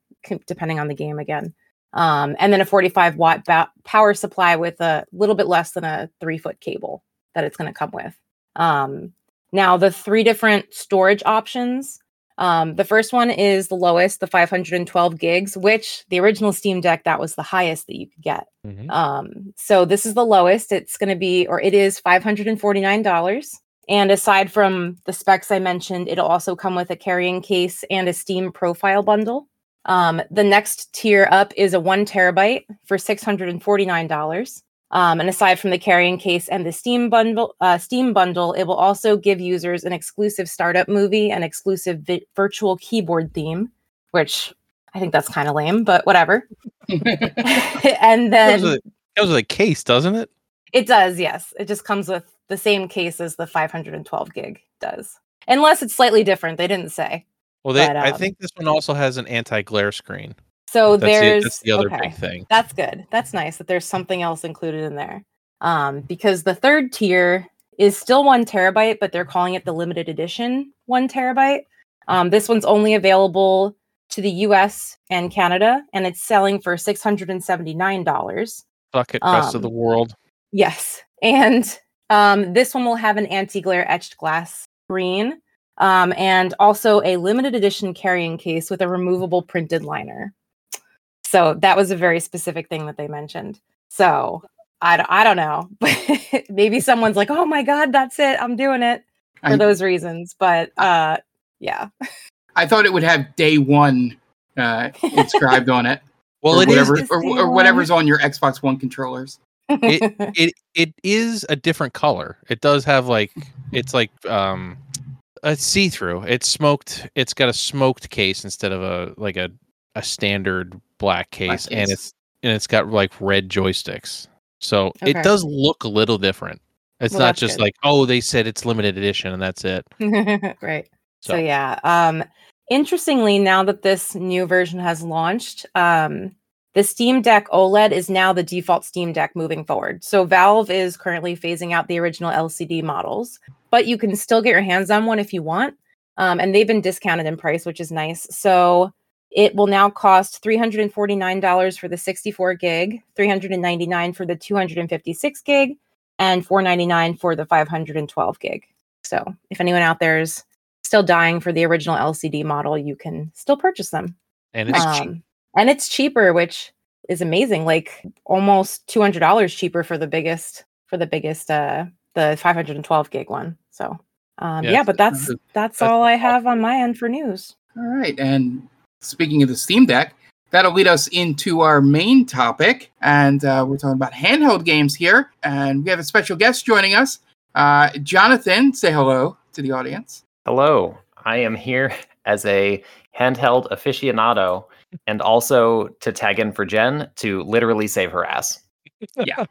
S2: depending on the game again. Um, and then a 45 watt ba- power supply with a little bit less than a three foot cable that it's going to come with. Um, now, the three different storage options. Um, the first one is the lowest, the 512 gigs, which the original Steam Deck, that was the highest that you could get.
S3: Mhm.
S2: Um, so this is the lowest. It's going to be, or it is $549. And aside from the specs I mentioned, it'll also come with a carrying case and a Steam profile bundle. Um, the next tier up is a one terabyte for $649. Um, and aside from the carrying case and the Steam bundle, uh, Steam bundle, it will also give users an exclusive startup movie an exclusive vi- virtual keyboard theme, which I think that's kind of lame, but whatever. and then
S3: with, comes with a case, doesn't it?
S2: it does, yes. It just comes with the same case as the 512 gig does. Unless it's slightly different. They didn't say.
S3: Well, they
S2: But,
S3: I
S2: um,
S3: think this one also has an anti-glare screen.
S2: So
S3: That's the,
S2: there's
S3: that's the other
S2: okay.
S3: big thing.
S2: That's good. That's nice that there's something else included in there. Um, because the third tier is still one terabyte, but they're calling it the limited edition one terabyte. Um, this one's only available to the US and Canada, and it's selling for $679.
S3: Fuck it, rest of the
S2: um,
S3: world.
S2: Yes. And um, this one will have an anti glare etched glass screen um, and also a limited edition carrying case with a removable printed liner. So that was a very specific thing that they mentioned. So I, d- I don't know. But maybe someone's like, oh my God, that's it. I'm doing it for
S1: I-
S2: those reasons. But uh, yeah.
S1: I thought it would have day one uh, inscribed on it,
S3: Well,
S1: or
S3: it is
S1: whatever,
S2: Just
S1: or, or whatever's on your Xbox One controllers.
S3: It, it it is a different color. It does have like it's like um a see through. It's smoked. It's got a smoked case instead of a like a a standard black case, and
S1: case.
S3: it's and it's got like red joysticks. So
S2: Okay.
S3: it does look a little different. It's
S2: Well,
S3: not just
S2: good.
S3: like oh they said it's limited edition and that's it.
S2: right.
S3: So,
S2: So yeah. Um interestingly, now that this new version has launched, um the Steam Deck OLED is now the default Steam Deck moving forward. So Valve is currently phasing out the original LCD models, but you can still get your hands on one if you want. Um, and they've been discounted in price, which is nice. So it will now cost $349 for the 64 gig, $399 for the 256 gig, and $499 for the 512 gig. So if anyone out there is still dying for the original LCD model, you can still purchase them.
S3: and it's cheap.
S2: Um, and it's cheaper, which is amazing. Like almost two hundred dollars cheaper for the biggest for the biggest uh the five hundred and twelve gig one. So um,
S3: Yeah,
S2: yeah, but that's-
S1: that's
S2: that's all I have on my end for news.
S1: All right, and speaking of the Steam Deck, that'll lead us into our main topic, and uh, we're talking about handheld games here, and we have a special guest joining us, uh, Jonathan. Say hello to the audience.
S4: Hello, I am here as a handheld aficionado and also to tag in for Jen to literally save her ass
S1: Yeah.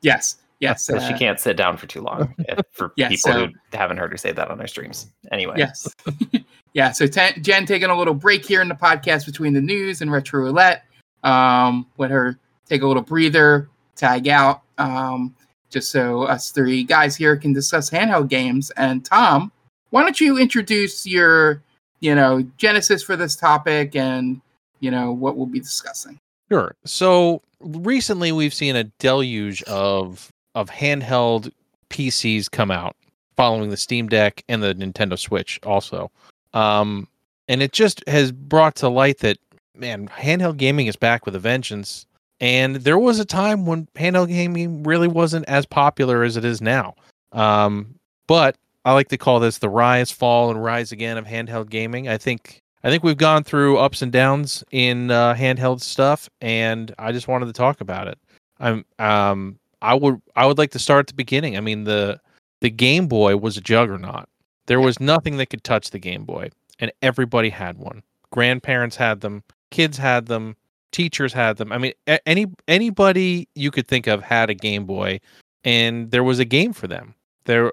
S1: yes,
S4: because she
S1: uh,
S4: can't sit down for too long if- for
S1: Yeah,
S4: people
S1: so-
S4: who haven't heard her say that on her streams. Anyway,
S1: Yes. yeah. So ten, Jen taking a little break here in the podcast between the news and retro roulette. Um, let her take a little breather, tag out, um, just so us three guys here can discuss handheld games. And Tom, why don't you introduce your, you know, genesis for this topic and you know what we'll be discussing.
S3: Sure. So recently we've seen a deluge of of handheld PCs come out following the Steam Deck and the Nintendo Switch also. Um and it just has brought to light that man, handheld gaming is back with a vengeance. And there was a time when handheld gaming really wasn't as popular as it is now. Um but I like to call this the rise, fall, and rise again of handheld gaming. I think I think we've gone through ups and downs in uh, handheld stuff, and I just wanted to talk about it. I'm um I would I would like to start at the beginning. I mean the the Game Boy was a juggernaut. There was nothing that could touch the Game Boy, and everybody had one. Grandparents had them, kids had them, teachers had them. I mean any anybody you could think of had a Game Boy, and there was a game for them. There,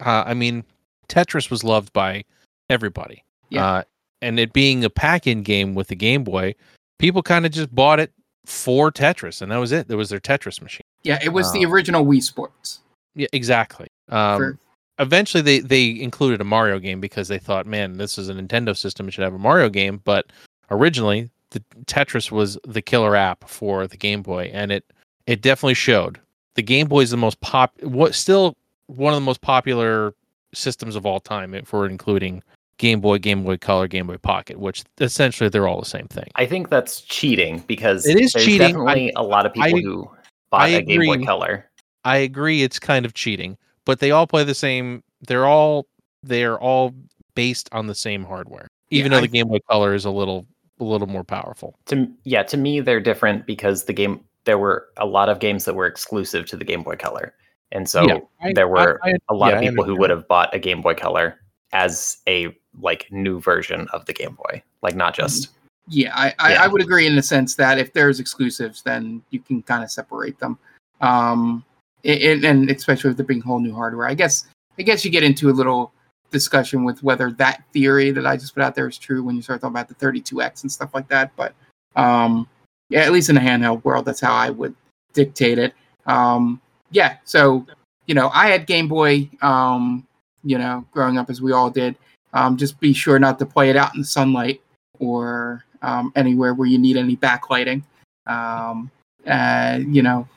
S3: uh, I mean, Tetris was loved by everybody.
S1: Yeah.
S3: Uh, and it being a pack-in game with the Game Boy, people kind of just bought it for Tetris, and that was it. That was their Tetris machine.
S1: Yeah, it was the
S3: Uh,
S1: original Wii Sports.
S3: Yeah, exactly. Um,
S1: For-
S3: eventually, they they included a Mario game because they thought, man, this is a Nintendo system; it should have a Mario game. But originally, the Tetris was the killer app for the Game Boy, and it it definitely showed. The Game Boy is the most pop, what still one of the most popular systems of all time for including Game Boy, Game Boy Color, Game Boy Pocket, which essentially they're all the same thing.
S4: I think that's cheating because
S3: It is
S4: there's
S3: cheating.
S4: definitely a lot of people
S3: I-
S4: who bought
S3: I
S4: a Game Boy. Color.
S3: I agree it's kind of cheating, but they all play the same they're all they're all based on the same hardware. Even
S1: Yeah,
S3: though
S1: I-
S3: the Game Boy Color is a little a little more powerful.
S4: To yeah, to me they're different because the game there were a lot of games that were exclusive to the Game Boy Color, and so
S3: Yeah, I-
S4: there were
S3: I- I-
S4: a lot
S3: yeah,
S4: of people who would have bought a Game Boy Color as a like new version of the Game Boy, like not just
S1: Yeah, I, I,
S4: Yeah.
S1: I would agree in the sense that if there's exclusives, then you can kind of separate them. Um, it, and especially with there being whole new hardware, I guess I guess you get into a little discussion with whether that theory that I just put out there is true when you start talking about the 32x and stuff like that. But um, yeah, at least in the handheld world, that's how I would dictate it. Um, yeah, so you know, I had Game Boy, um, you know, growing up as we all did. Um, just be sure not to play it out in the sunlight or um, anywhere where you need any backlighting. Um, uh, you know,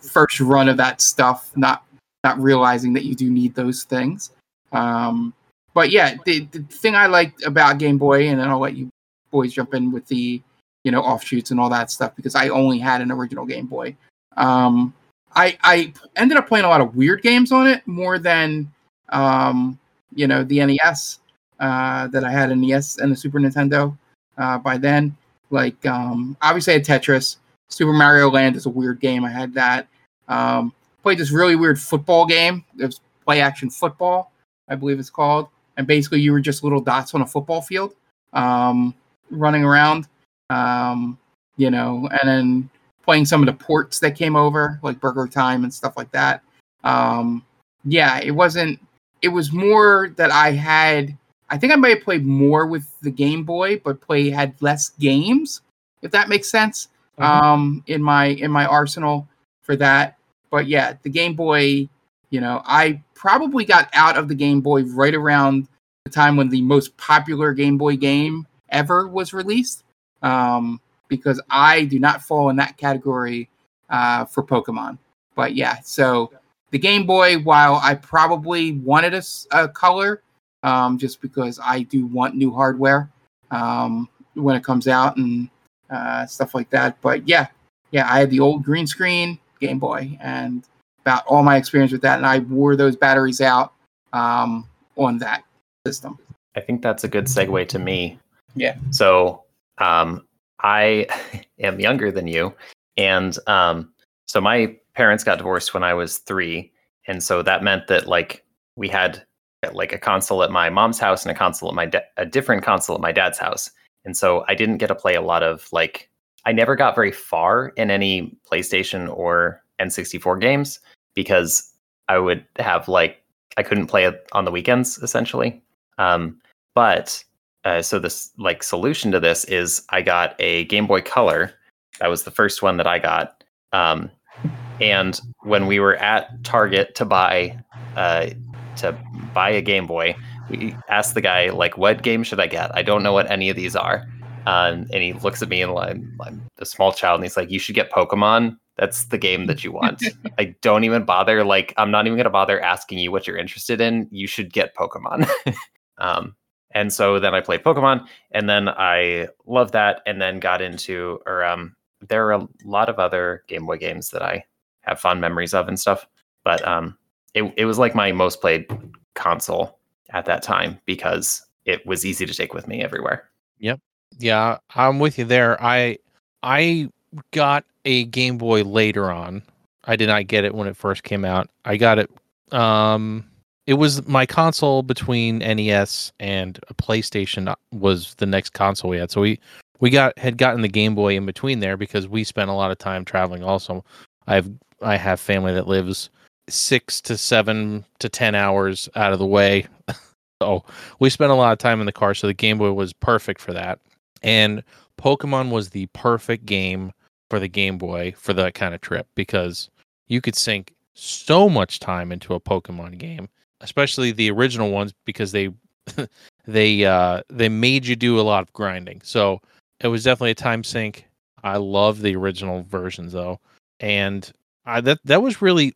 S1: first run of that stuff, not not realizing that you do need those things. Um, but yeah, the, the thing I liked about Game Boy, and then I'll let you boys jump in with the you know offshoots and all that stuff because I only had an original Game Boy. Um, I I ended up playing a lot of weird games on it more than um, you know the NES uh, that I had an NES and the Super Nintendo uh, by then. Like um, obviously I had Tetris. Super Mario Land is a weird game. I had that. Um, played this really weird football game. It was play action football, I believe it's called. And basically you were just little dots on a football field um, running around. Um, you know, and then playing some of the ports that came over, like Burger Time and stuff like that. Um, yeah, it wasn't. It was more that I had. I think I might have played more with the Game Boy, but play had less games, if that makes sense. Mm-hmm. Um, in my in my arsenal for that. But yeah, the Game Boy. You know, I probably got out of the Game Boy right around the time when the most popular Game Boy game ever was released. Um, because I do not fall in that category uh, for Pokemon. But yeah, so the Game Boy, while I probably wanted a, a color, um, just because I do want new hardware um, when it comes out and uh, stuff like that. But yeah, yeah, I had the old green screen Game Boy and about all my experience with that, and I wore those batteries out um, on that system.
S4: I think that's a good segue to me.
S1: Yeah.
S4: So um, I am younger than you, and um, so my parents got divorced when I was three, and so that meant that like we had like a console at my mom's house and a console at my da- a different console at my dad's house, and so I didn't get to play a lot of like I never got very far in any PlayStation or N64 games because I would have like I couldn't play it on the weekends essentially. Um, but uh, so this like solution to this is I got a Game Boy Color. That was the first one that I got. Um, and when we were at Target to buy uh, to buy a Game Boy, we asked the guy like, "What game should I get? I don't know what any of these are." Um, and he looks at me and I'm, I'm a small child, and he's like, "You should get Pokemon. That's the game that you want." I don't even bother. Like, I'm not even gonna bother asking you what you're interested in. You should get Pokemon. um, and so then I played Pokemon, and then I loved that, and then got into, or um, there are a lot of other Game Boy games that I have fond memories of and stuff. But um, it it was like my most played console at that time because it was easy to take with me everywhere.
S3: Yep. Yeah, I'm with you there. I I got a Game Boy later on. I did not get it when it first came out. I got it um it was my console between NES and a PlayStation was the next console we had. So we we got had gotten the Game Boy in between there because we spent a lot of time traveling. Also, I've I have family that lives six to seven to ten hours out of the way. so we spent a lot of time in the car. So the Game Boy was perfect for that. And Pokemon was the perfect game for the Game Boy for that kind of trip because you could sink so much time into a Pokemon game especially the original ones because they they uh they made you do a lot of grinding. So it was definitely a time sink. I love the original versions though. And I that that was really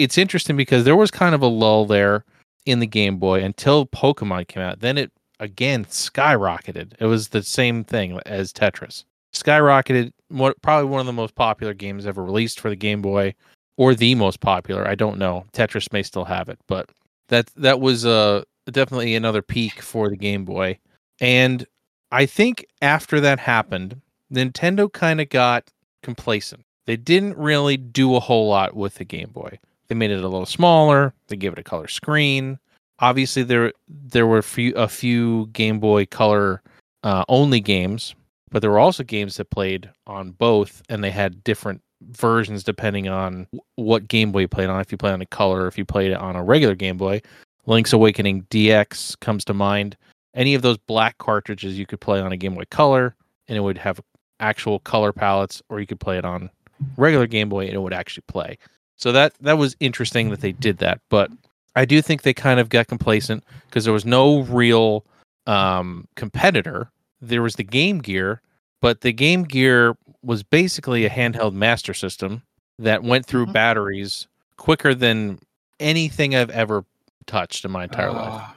S3: it's interesting because there was kind of a lull there in the Game Boy until Pokemon came out. Then it again skyrocketed. It was the same thing as Tetris. Skyrocketed, what probably one of the most popular games ever released for the Game Boy or the most popular. I don't know. Tetris may still have it, but that that was uh definitely another peak for the Game Boy. And I think after that happened, Nintendo kind of got complacent. They didn't really do a whole lot with the Game Boy. They made it a little smaller. They gave it a color screen. Obviously, there there were a few, a few Game Boy Color uh, only games, but there were also games that played on both, and they had different versions depending on what Game Boy you played on. If you played on a color, if you played it on a regular Game Boy. Link's Awakening DX comes to mind. Any of those black cartridges you could play on a Game Boy Color, and it would have actual color palettes, or you could play it on regular Game Boy, and it would actually play. So that that was interesting that they did that, but I do think they kind of got complacent because there was no real um, competitor. There was the Game Gear, but the Game Gear was basically a handheld master system that went through
S1: Mhm.
S3: batteries quicker than anything I've ever touched in my entire life.
S1: Ah.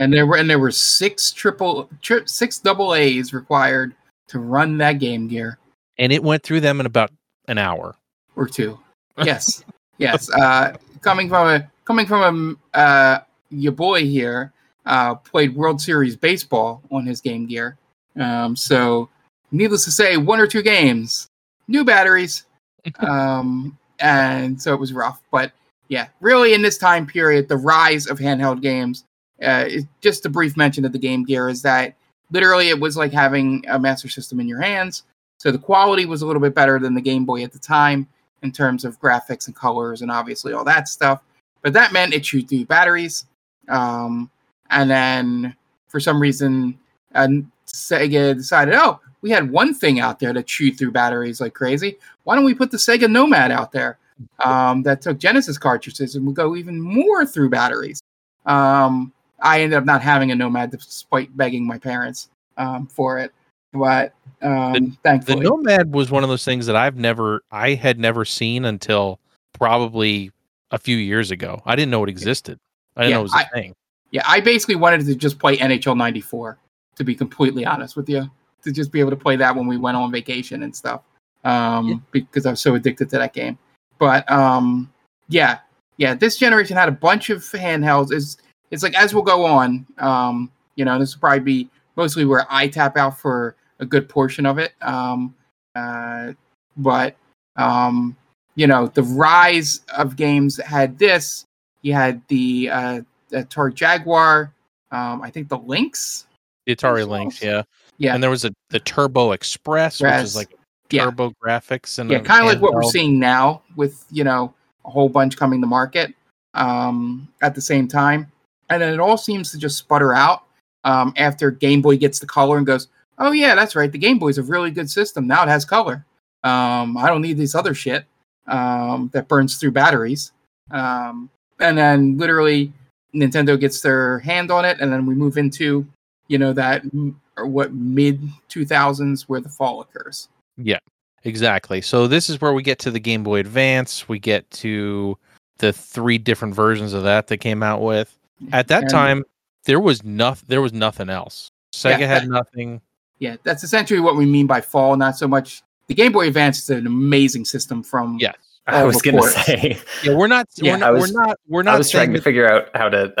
S1: and there were and there were six triple tri- six double A's required to run that Game Gear
S3: And it went through them in about an hour.
S1: or two. Yes, yes. Uh, coming from a coming from a uh, your boy here uh, played World Series baseball on his Game Gear. Um, so, needless to say, one or two games, new batteries, um, and so it was rough. But yeah, really, in this time period, the rise of handheld games. Uh, it, just a brief mention of the Game Gear is that literally it was like having a Master System in your hands. So the quality was a little bit better than the Game Boy at the time in terms of graphics and colors and obviously all that stuff. But that meant it chewed through batteries. Um, and then for some reason, uh, Sega decided, oh, we had one thing out there that chewed through batteries like crazy. Why don't we put the Sega Nomad out there um, that took Genesis cartridges and would go even more through batteries? Um, I ended up not having a Nomad despite begging my parents um, for it. But um,
S3: The
S1: thankfully,
S3: Nomad was one of those things that I've never, I had never seen until probably a few years ago. I didn't know it existed. I didn't
S1: Yeah,
S3: know it was a
S1: I-
S3: thing.
S1: Yeah, I basically wanted to just play NHL 94, to be completely honest with you. To just be able to play that when we went on vacation and stuff. Um,
S3: Yeah.
S1: because I was so addicted to that game. But um, yeah, yeah, this generation had a bunch of handhelds. It's, it's like as we'll go on, um, you know, this will probably be mostly where I tap out for a good portion of it. Um, uh, but um, you know, the rise of games had this. You had the uh, Atari Jaguar. Um, I think the Lynx.
S3: The Atari? Lynx, yeah.
S1: Yeah,
S3: And there was a the Turbo Express, which
S1: Express.
S3: is like
S1: Yeah.
S3: turbo graphics and
S1: yeah, kind of like what we're seeing now with you know a whole bunch coming to market um, at the same time, and then it all seems to just sputter out um, after Game Boy gets the color and goes, "Oh yeah, that's right, the Game Boy's a really good system. Now it has color. Um, I don't need this other shit um, that burns through batteries." Um, and then literally Nintendo gets their hand on it, and then we move into you know that or what mid 2000s where the fall occurs.
S3: Yeah, exactly. So this is where we get to the Game Boy Advance. We get to the three different versions of that they came out with. At that
S1: And-
S3: time, there was nothing. There was nothing else. Sega
S1: Yeah,
S3: had
S1: that-
S3: nothing.
S1: Yeah, that's essentially what we mean by fall. Not so much the Game Boy Advance is an amazing system from
S3: Yes.
S4: I was gonna say.
S3: Yeah, we're not.
S1: Yeah,
S3: we're, not
S4: was-
S3: we're not. We're
S4: I was
S3: saying
S4: trying to figure out how to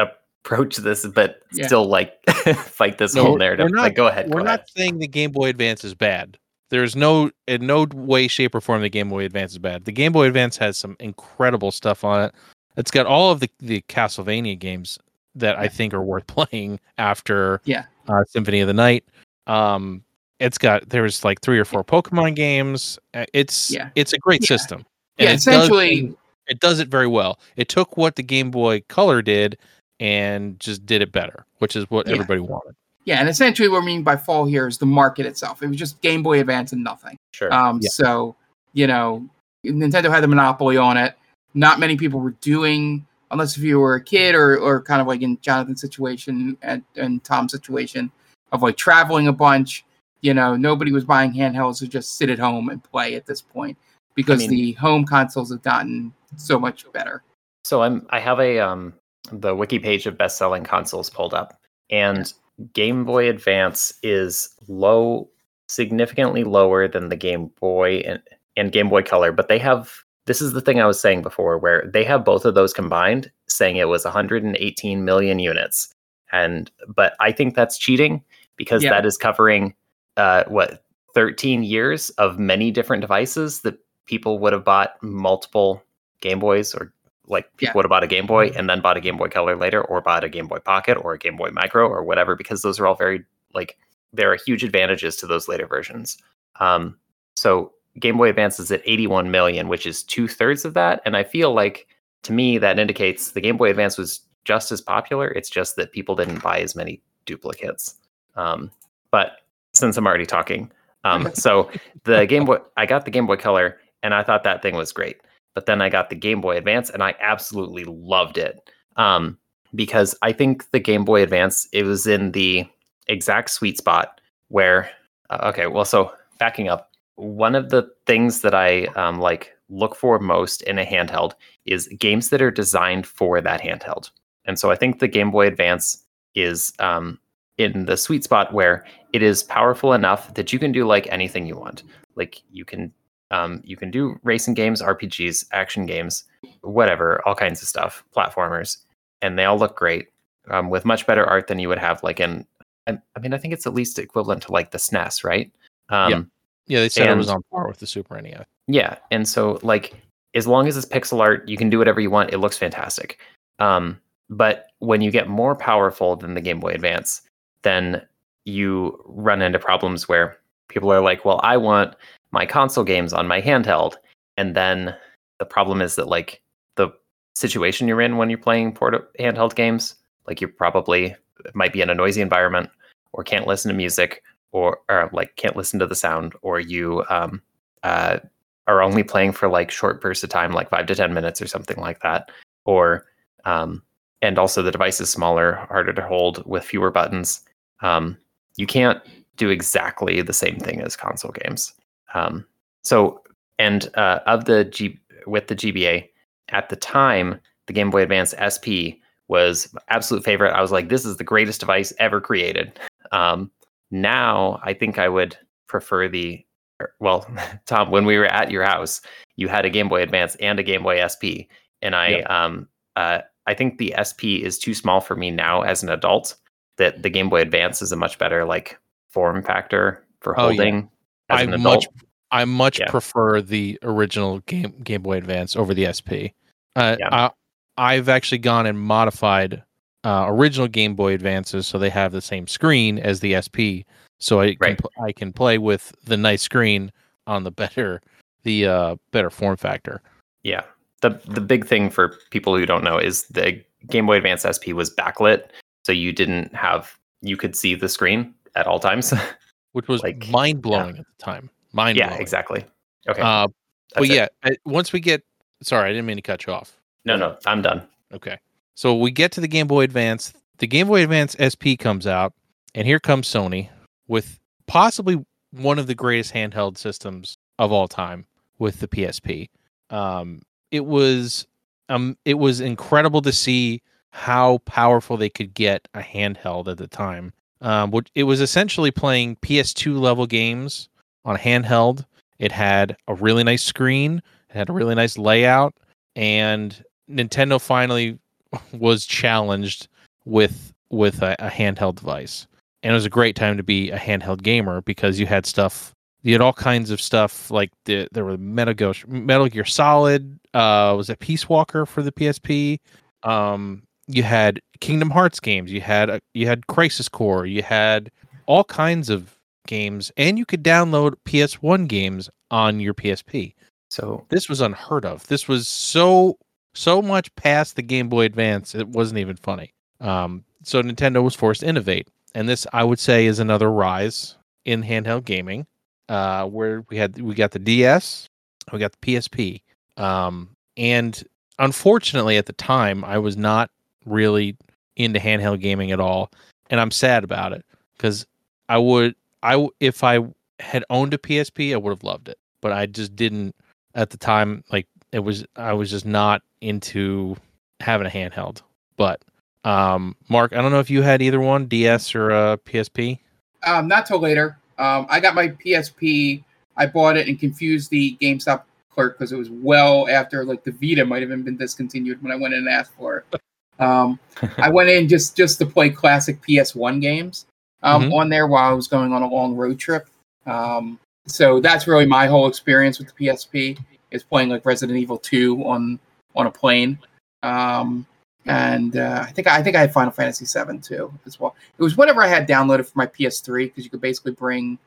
S4: approach this, but
S1: Yeah.
S4: still like fight this
S3: No,
S4: whole
S3: we're
S4: narrative.
S3: not-
S4: like, go ahead.
S3: We're
S4: go
S3: not
S4: ahead.
S3: saying the Game Boy Advance is bad. There's no in no way, shape, or form the Game Boy Advance is bad. The Game Boy Advance has some incredible stuff on it. It's got all of the the Castlevania games that I think are worth playing after
S1: Yeah.
S3: uh, Symphony of the Night. Um, it's got there's like three or four Pokemon games. Uh, It's
S1: Yeah.
S3: it's a great
S1: Yeah.
S3: system.
S1: Yeah,
S3: it does
S1: essentially-
S3: it does it very well. It took what the Game Boy Color did and just did it better, which is what
S1: Yeah.
S3: everybody wanted.
S1: yeah, and essentially what we mean by fall here is the market itself. It was just Game Boy Advance and nothing.
S4: Sure.
S1: Um,
S3: Yeah.
S1: so you know, Nintendo had the monopoly on it. Not many people were doing, unless if you were a kid or or kind of like in Jonathan's situation and, and Tom's situation of like traveling a bunch. You know, nobody was buying handhelds to just sit at home and play at this point because
S4: mean-
S1: the home consoles have gotten so much better.
S4: So I'm I have a um the wiki page of best selling consoles pulled up and Game Boy Advance is low significantly lower than the Game Boy and, and Game Boy Color, but they have this is the thing I was saying before where they have both of those combined saying it was 118 million units. And but I think that's cheating because
S1: Yeah.
S4: that is covering uh what 13 years of many different devices that people would have bought multiple Game Boys or like people
S1: Yeah.
S4: would have bought a Game Boy and then bought a Game Boy Color later or bought a Game Boy Pocket or a Game Boy Micro or whatever because those are all very like there are huge advantages to those later versions. Um, so Game Boy Advance is at 81 million, which is two thirds of that, and I feel like to me that indicates the Game Boy Advance was just as popular. It's just that people didn't buy as many duplicates. Um, but since I'm already talking, um, so the Game Boy, I got the Game Boy Color, and I thought that thing was great. But then I got the Game Boy Advance, and I absolutely loved it um, because I think the Game Boy Advance it was in the exact sweet spot where. Uh, okay, well, so backing up, one of the things that I um, like look for most in a handheld is games that are designed for that handheld. And so I think the Game Boy Advance is um, in the sweet spot where it is powerful enough that you can do like anything you want. Like you can um, you can do racing games, RPGs, action games, whatever, all kinds of stuff, platformers, and they all look great um, with much better art than you would have like in. I, I mean, I think it's at least equivalent to like the SNES, right? Um,
S3: Yeah. Yeah, they said it was on par with the Super NES.
S4: Yeah, and so like as long as it's pixel art, you can do whatever you want. It looks fantastic. Um, but when you get more powerful than the Game Boy Advance, then you run into problems where people are like, "Well, I want my console games on my handheld," and then the problem is that like the situation you're in when you're playing port handheld games, like you probably might be in a noisy environment or can't listen to music or, or like can't listen to the sound or you um, uh, are only playing for like short bursts of time, like five to 10 minutes or something like that. Or, um, and also the device is smaller, harder to hold with fewer buttons. Um, you can't do exactly the same thing as console games. Um, so, and uh, of the G with the GBA at the time, the Game Boy Advance SP was absolute favorite. I was like, this is the greatest device ever created. Um, now, I think I would prefer the er, well, Tom, when we were at your house, you had a Game Boy Advance and a Game Boy SP, and I um uh I think the SP is too small for me now as an adult. That the Game Boy Advance is a much better like form factor for
S3: Oh, yeah.
S4: holding
S3: I much I much
S4: Yeah.
S3: prefer the original game Game Boy Advance over the SP. Uh,
S4: Yeah.
S3: I, I've actually gone and modified uh, original Game Boy Advances so they have the same screen as the SP, so I can
S4: Right.
S3: pl- I can play with the nice screen on the better the uh, better form factor.
S4: Yeah. The the big thing for people who don't know is the Game Boy Advance SP was backlit, so you didn't have you could see the screen at all times.
S3: which was
S4: Like,
S3: mind blowing at the time. Mind
S4: yeah, exactly. Okay.
S3: Uh, but
S4: it.
S3: yeah, once we get sorry, I didn't mean to cut you off.
S4: No, no, I'm done.
S3: Okay. So we get to the Game Boy Advance. The Game Boy Advance SP comes out, and here comes Sony with possibly one of the greatest handheld systems of all time with the PSP. Um, it was um, it was incredible to see how powerful they could get a handheld at the time. Um, it was essentially playing PS2 level games on a handheld. It had a really nice screen. It had a really nice layout, and Nintendo finally was challenged with with a, a handheld device, and it was a great time to be a handheld gamer because you had stuff. You had all kinds of stuff like the, there were Metal Gear, Metal Gear Solid. Uh, was it Peace Walker for the PSP? Um, you had Kingdom Hearts games. You had a, you had Crisis Core. You had all kinds of games, and you could download PS1 games on your PSP
S4: So
S3: this was unheard of. This was so so much past the Game Boy Advance. It wasn't even funny. Um, so Nintendo was forced to innovate, and this I would say is another rise in handheld gaming, uh, where we had we got the DS, we got the PSP, um, and unfortunately at the time I was not really into handheld gaming at all, and I'm sad about it because I would I if I had owned a PSP I would have loved it, but I just didn't at the time like it was i was just not into having a handheld but um mark i don't know if you had either one ds or uh psp
S1: Um, not till later. Um, I got my PSP. I bought it and confused the GameStop clerk because it was well after like the Vita might have even been discontinued when I went in and asked for it. Um, I went in just just to play classic PS1 games um,
S3: Mhm.
S1: on there while I was going on a long road trip. Um, so that's really my whole experience with the PSP is playing like Resident Evil 2 on on a plane. Um, and uh, I think I think I had Final Fantasy 7 too as well. It was whatever I had downloaded for my PS3 because you could basically bring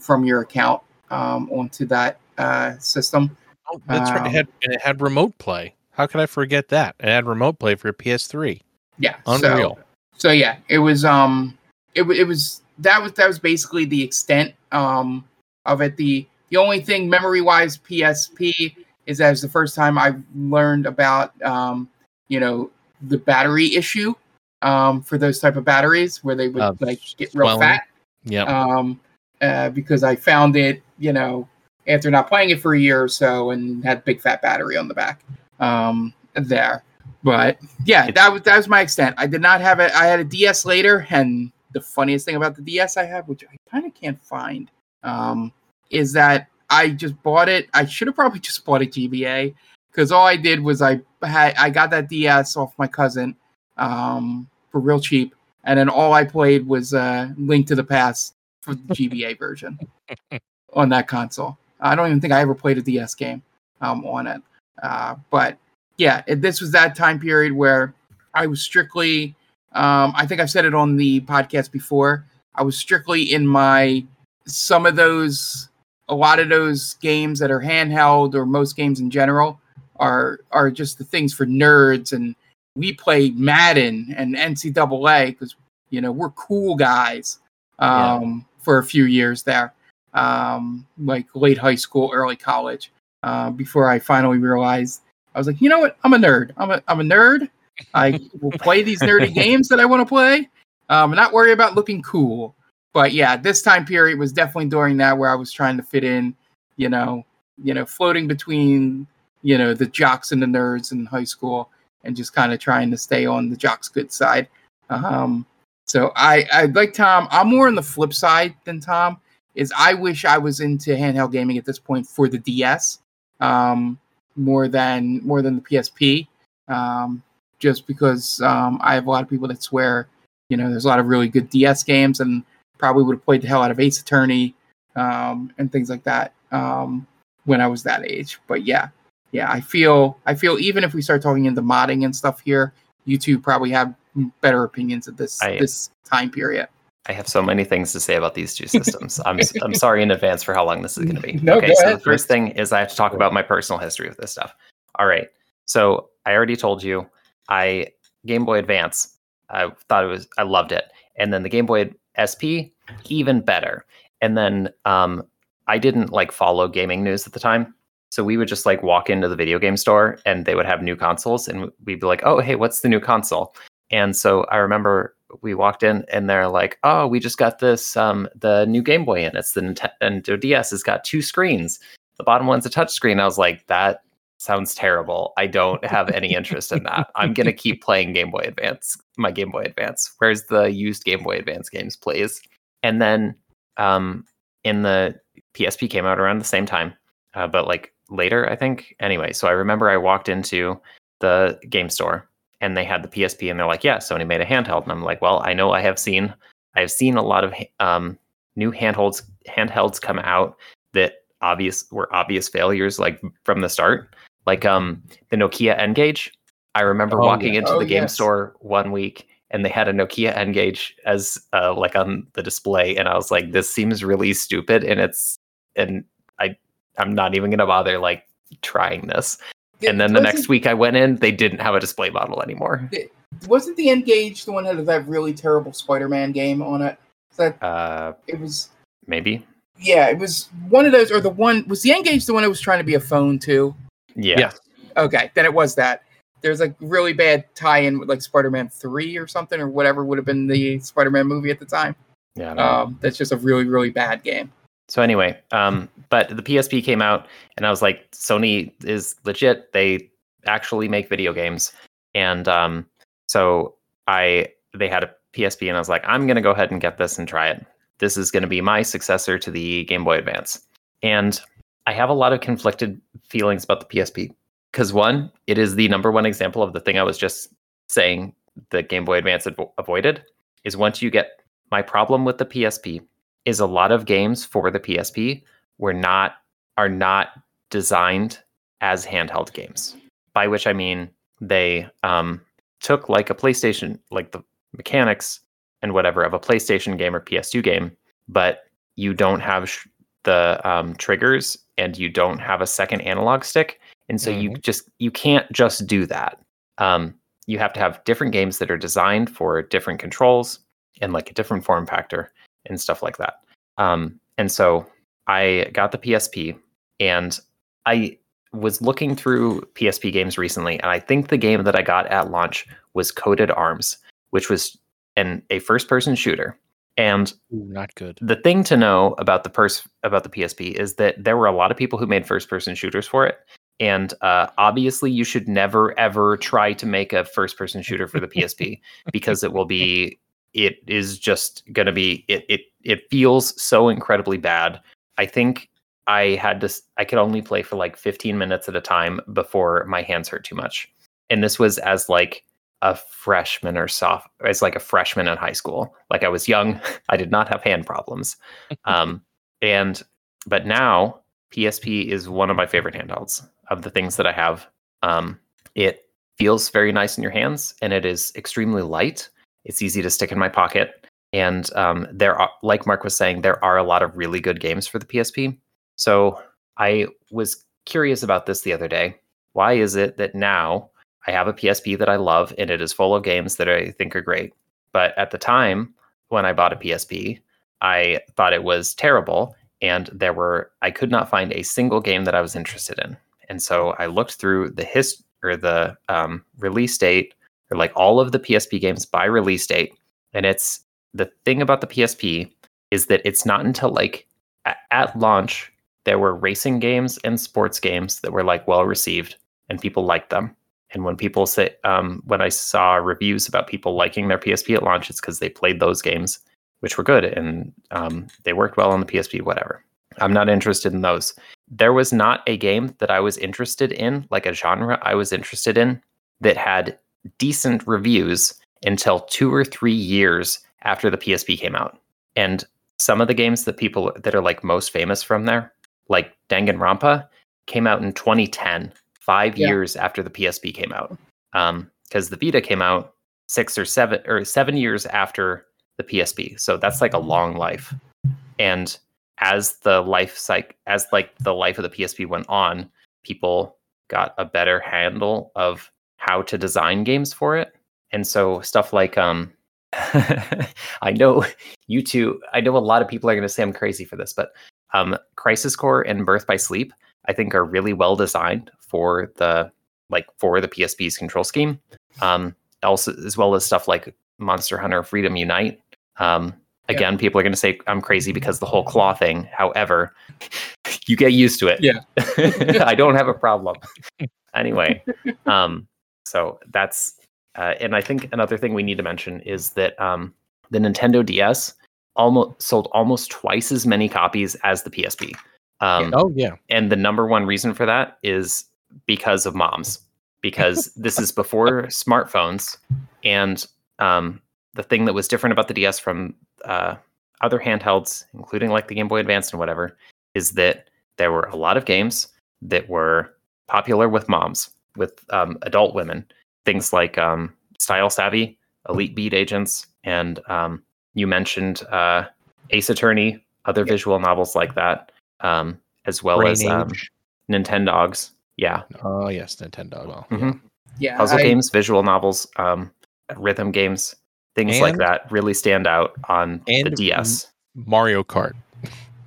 S1: from your account um, onto that uh, system.
S3: oh that's right it
S1: Um,
S3: had and it had remote play how could i forget that it had remote play for your ps3
S1: Yeah,
S3: Unreal.
S1: So, so yeah, it was um, it it was that was that was basically the extent um of it. The the only thing memory wise PSP is that it was the first time I learned about um you know the battery issue um for those type of batteries where they would
S3: Uh,
S1: like get real
S3: swelling.
S1: fat
S3: Yeah.
S1: um, uh, because I found it, you know, after not playing it for a year or so, and had big fat battery on the back um, there. But yeah, that was that was my extent. I did not have it. I had a DS later, and the funniest thing about the DS I have, which I kind of can't find, um, is that I just bought it. I should have probably just bought a GBA because all I did was I had I got that DS off my cousin um, for real cheap, and then all I played was uh, Link to the Past for the GBA version on that console. I don't even think I ever played a DS game um, on it. Uh, but yeah, it, this was that time period where I was strictly. Um, I think I've said it on the podcast before. I was strictly in my some of those, a lot of those games that are handheld or most games in general are are just the things for nerds and we played Madden and NCAA because you know we're cool guys um, for a few years there, um, like late high school, early college. Uh, before I finally realized I was like, you know what, I'm a nerd. I'm a I'm a nerd. I will play these nerdy games that I want to play. Um, and not worry about looking cool. But yeah, this time period was definitely during that where I was trying to fit in, you know, you know, floating between, you know, the jocks and the nerds in high school and just kind of trying to stay on the jocks good side. Um, so I, I like Tom. I'm more on the flip side than Tom. Is I wish I was into handheld gaming at this point for the DS, um, more than more than the PSP. Um, just because um, I have a lot of people that swear, you know, there's a lot of really good DS games, and probably would have played the hell out of Ace Attorney um, and things like that um, when I was that age. But yeah, yeah, I feel I feel even if we start talking into modding and stuff here, you two probably have better opinions at this
S4: I-
S1: this time period.
S4: I have so many things to say about these two systems. I'm I'm sorry in advance for how long this is going to be.
S1: No,
S4: okay, so the first thing is I have to talk about my personal history with this stuff. All right. So I already told you I Game Boy Advance. I thought it was I loved it. And then the Game Boy SP even better. And then um I didn't like follow gaming news at the time. So we would just like walk into the video game store and they would have new consoles and we'd be like, "Oh, hey, what's the new console?" And so I remember we walked in and they're like, "Oh, we just got this um the new Game Boy in. It's the Nintendo DS. It's got two screens. The bottom one's a touch screen." I was like, "That sounds terrible. I don't have any interest in that. I'm gonna keep playing Game Boy Advance, my Game Boy Advance. Where's the used Game Boy Advance games, please?" And then um in the PSP came out around the same time, uh, but like later, I think. Anyway, so I remember I walked into the game store and they had the PSP and they're like, "Yeah, Sony made a handheld." And I'm like, "Well, I know I have seen I have seen a lot of um, new handhelds handhelds come out that obvious were obvious failures like from the start, like um the Nokia N-Gage. I remember
S3: Oh,
S4: walking
S3: yeah.
S4: into
S1: Oh,
S4: the game
S1: yes.
S4: store one week and they had a Nokia N-Gage as uh, like on the display, and I was like, "This seems really stupid," and it's and I I'm not even gonna bother like trying this. And then the next week I went in, they didn't have a display model anymore.
S1: wasn't the N-Gage the one that had that really terrible Spider-Man game on it? That
S4: Uh,
S1: it was
S4: maybe.
S1: yeah, it was one of those or the one was the N-Gage the one that was trying to be a phone too.
S4: Yeah.
S3: Yes.
S1: Okay, then it was that. There's like really bad tie-in with like Spider-Man Three or something or whatever would have been the Spider-Man movie at the time.
S4: Yeah. I don't know.
S1: Um, that's just a really really bad game.
S4: So anyway, um, but the PSP came out, and I was like, Sony is legit. They actually make video games, and um, so I they had a PSP, and I was like, I'm gonna go ahead and get this and try it. This is gonna be my successor to the Game Boy Advance, and I have a lot of conflicted feelings about the PSP because one, it is the number one example of the thing I was just saying the Game Boy Advance avo- avoided is once you get my problem with the PSP is a lot of games for the PSP were not are not designed as handheld games. By which I mean they um, took like a PlayStation, like the mechanics and whatever of a PlayStation game or PS2 game, but you don't have sh- the um, triggers and you don't have a second analog stick, and so you just you can't just do that. Um, you have to have different games that are designed for different controls and like a different form factor and stuff like that. Um, and so I got the PSP and I was looking through PSP games recently, and I think the game that I got at launch was Coded Arms, which was an a first person shooter. And
S3: Ooh, not good.
S4: the thing to know about the pers- about the PSP is that there were a lot of people who made first person shooters for it. And uh, obviously, you should never ever try to make a first person shooter for the PSP because it will be it is just going to be it it it feels so incredibly bad. I think I had to I could only play for like 15 minutes at a time before my hands hurt too much. And this was as like a freshman or soft as like a freshman in high school. Like I was young, I did not have hand problems. Um and but now PSP is one of my favorite handhelds of the things that I have. Um it feels very nice in your hands and it is extremely light. It's easy to stick in my pocket. And um, there are, like Mark was saying, there are a lot of really good games for the PSP. So I was curious about this the other day. Why is it that now I have a PSP that I love and it is full of games that I think are great? But at the time when I bought a PSP, I thought it was terrible. And there were, I could not find a single game that I was interested in. And so I looked through the his or the um, release date like all of the PSP games by release date. And it's the thing about the PSP is that it's not until like at launch there were racing games and sports games that were like well received and people liked them. And when people say, um, when I saw reviews about people liking their PSP at launch, it's because they played those games, which were good and um, they worked well on the PSP, whatever. I'm not interested in those. There was not a game that I was interested in, like a genre I was interested in, that had decent reviews until two or three years after the PSP came out. And some of the games that people that are like most famous from there, like Danganronpa, came out in 2010, five
S1: Yeah.
S4: years after the PSP came out. Um, because the Vita came out six or seven or seven years after the PSP. So that's like a long life. And as the life cycle, as like the life of the PSP went on, people got a better handle of how to design games for it. And so stuff like um I know you two, I know a lot of people are going to say I'm crazy for this, but um Crisis Core and Birth by Sleep I think are really well designed for the like for the PSP's control scheme. Um also as well as stuff like Monster Hunter Freedom Unite. Um
S1: Yeah.
S4: again, people are going to say I'm crazy because the whole claw thing. However, you get used to it.
S1: Yeah.
S4: I don't have a problem. anyway, um, so that's uh, and I think another thing we need to mention is that um, the Nintendo DS almost sold almost twice as many copies as the PSP. Um,
S3: Oh yeah.
S4: and the number one reason for that is because of moms because this is before smartphones and um, the thing that was different about the ds from uh, other handhelds including like the game boy advance and whatever is that there were a lot of games that were popular with moms with um, adult women things like um, style savvy elite beat agents and um, you mentioned uh, ace attorney other
S1: Yeah.
S4: visual novels like that um, as well
S3: Brain
S4: as um,
S3: Age.
S4: Nintendogs. Yeah,
S3: Oh yes, Nintendo. Well, yeah.
S4: Mhm.
S1: Yeah,
S4: puzzle
S1: I-
S4: games, visual novels, um, rhythm games, things like that really stand out on the DS.
S3: Mario Kart.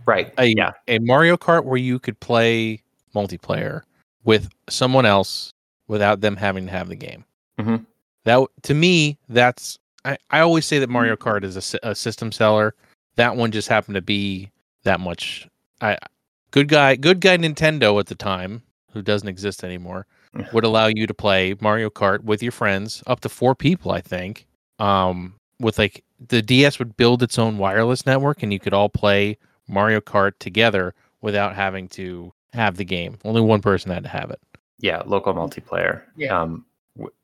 S4: Right.
S3: A,
S4: yeah.
S3: a Mario Kart where you could play multiplayer with someone else without them having to have the game.
S4: Mhm.
S3: That to me, that's I, I always say that Mario Kart is a, a system seller. That one just happened to be that much. I good guy, good guy Nintendo at the time, who doesn't exist anymore, would allow you to play Mario Kart with your friends, up to four people, I think. Um, with like the DS would build its own wireless network, and you could all play Mario Kart together without having to have the game. Only one person had to have it.
S4: Yeah. Local multiplayer.
S1: Yeah.
S4: Um,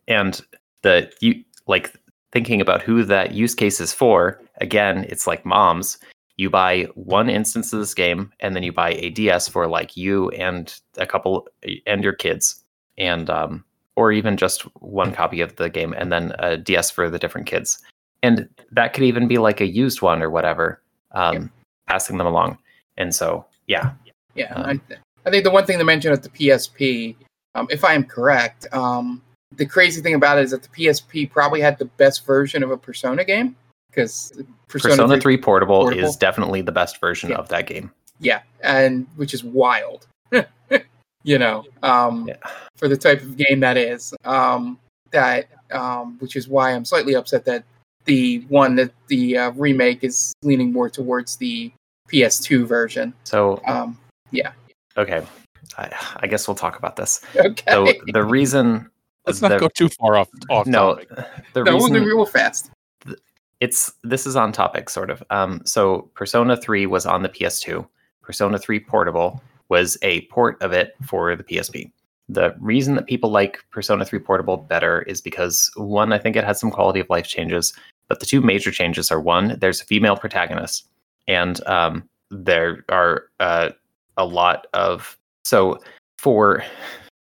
S4: and the you like thinking about who that use case is for. Again, it's like moms. You buy one instance of this game, and then you buy a DS for like you and a couple and your kids, and um, or even just one copy of the game, and then a DS for the different kids. And that could even be like a used one or whatever, um,
S1: Yeah.
S4: passing them along. And so, yeah,
S1: Yeah,
S4: Um,
S1: I, th- I think the one thing to mention at the PSP, um, if I am correct, um, the crazy thing about it is that the PSP probably had the best version of a Persona game because
S4: Persona, Persona 3 Portable,
S1: Portable,
S4: is definitely the best version
S1: Yeah.
S4: of that game.
S1: yeah, and which is wild. you know, um,
S4: Yeah.
S1: for the type of game that is. Um, that um, which is why I'm slightly upset that the one that the uh, remake is leaning more towards the PS2 version.
S4: So,
S1: Um, yeah.
S4: okay, I, I guess we'll talk about this.
S1: okay.
S4: So the reason
S3: Let's not
S4: the-
S3: go too far off off
S4: no,
S3: topic.
S4: the
S1: no, we'll
S4: reason
S1: do real fast.
S4: it's this is on topic sort of um so persona 3 was on the ps2 persona 3 portable was a port of it for the psp the reason that people like persona 3 portable better is because one i think it has some quality of life changes but the two major changes are one there's a female protagonist and um there are uh, a lot of so for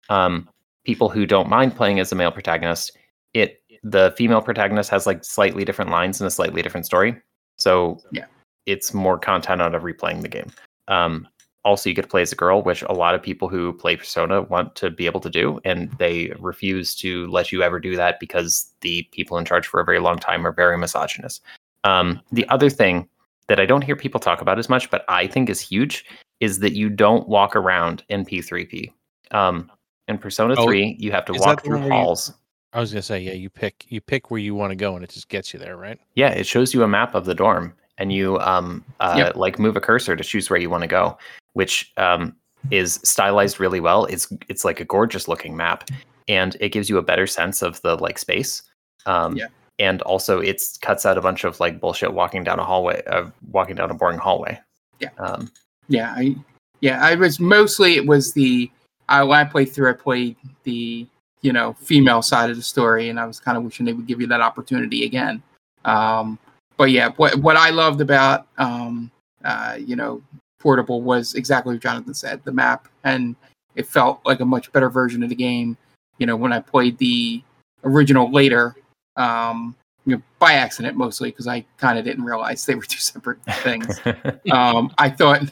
S4: um people who don't mind playing as a male protagonist it the female protagonist has like slightly different lines and a slightly different story. So
S1: Yeah.
S4: it's more content out of replaying the game. Um, also, you get to play as a girl, which a lot of people who play Persona want to be able to do, and they refuse to let you ever do that because the people in charge for a very long time are very misogynist. Um, the other thing that I don't hear people talk about as much, but I think is huge, is that you don't walk around in P3P. Um, in Persona
S3: Oh,
S4: 3, you have to walk through
S3: one where you-
S4: halls.
S3: I was gonna say, yeah, you pick you pick where you want to go, and it just gets you there, right?
S4: Yeah, it shows you a map of the dorm, and you um uh,
S1: Yep.
S4: like move a cursor to choose where you want to go, which um is stylized really well. It's it's like a gorgeous looking map, and it gives you a better sense of the like space. Um,
S1: Yeah.
S4: And also, it cuts out a bunch of like bullshit walking down a hallway, uh, walking down a boring hallway.
S1: Yeah.
S4: Um,
S1: Yeah, I yeah, I was mostly it was the I when I played through I played the you know female side of the story and I was kind of wishing they would give you that opportunity again. Um but yeah, what what I loved about um uh you know Portable was exactly what Jonathan said, the map and it felt like a much better version of the game. You know, when I played the original later um you know, by accident mostly because I kind of didn't realize they were two separate things um, I thought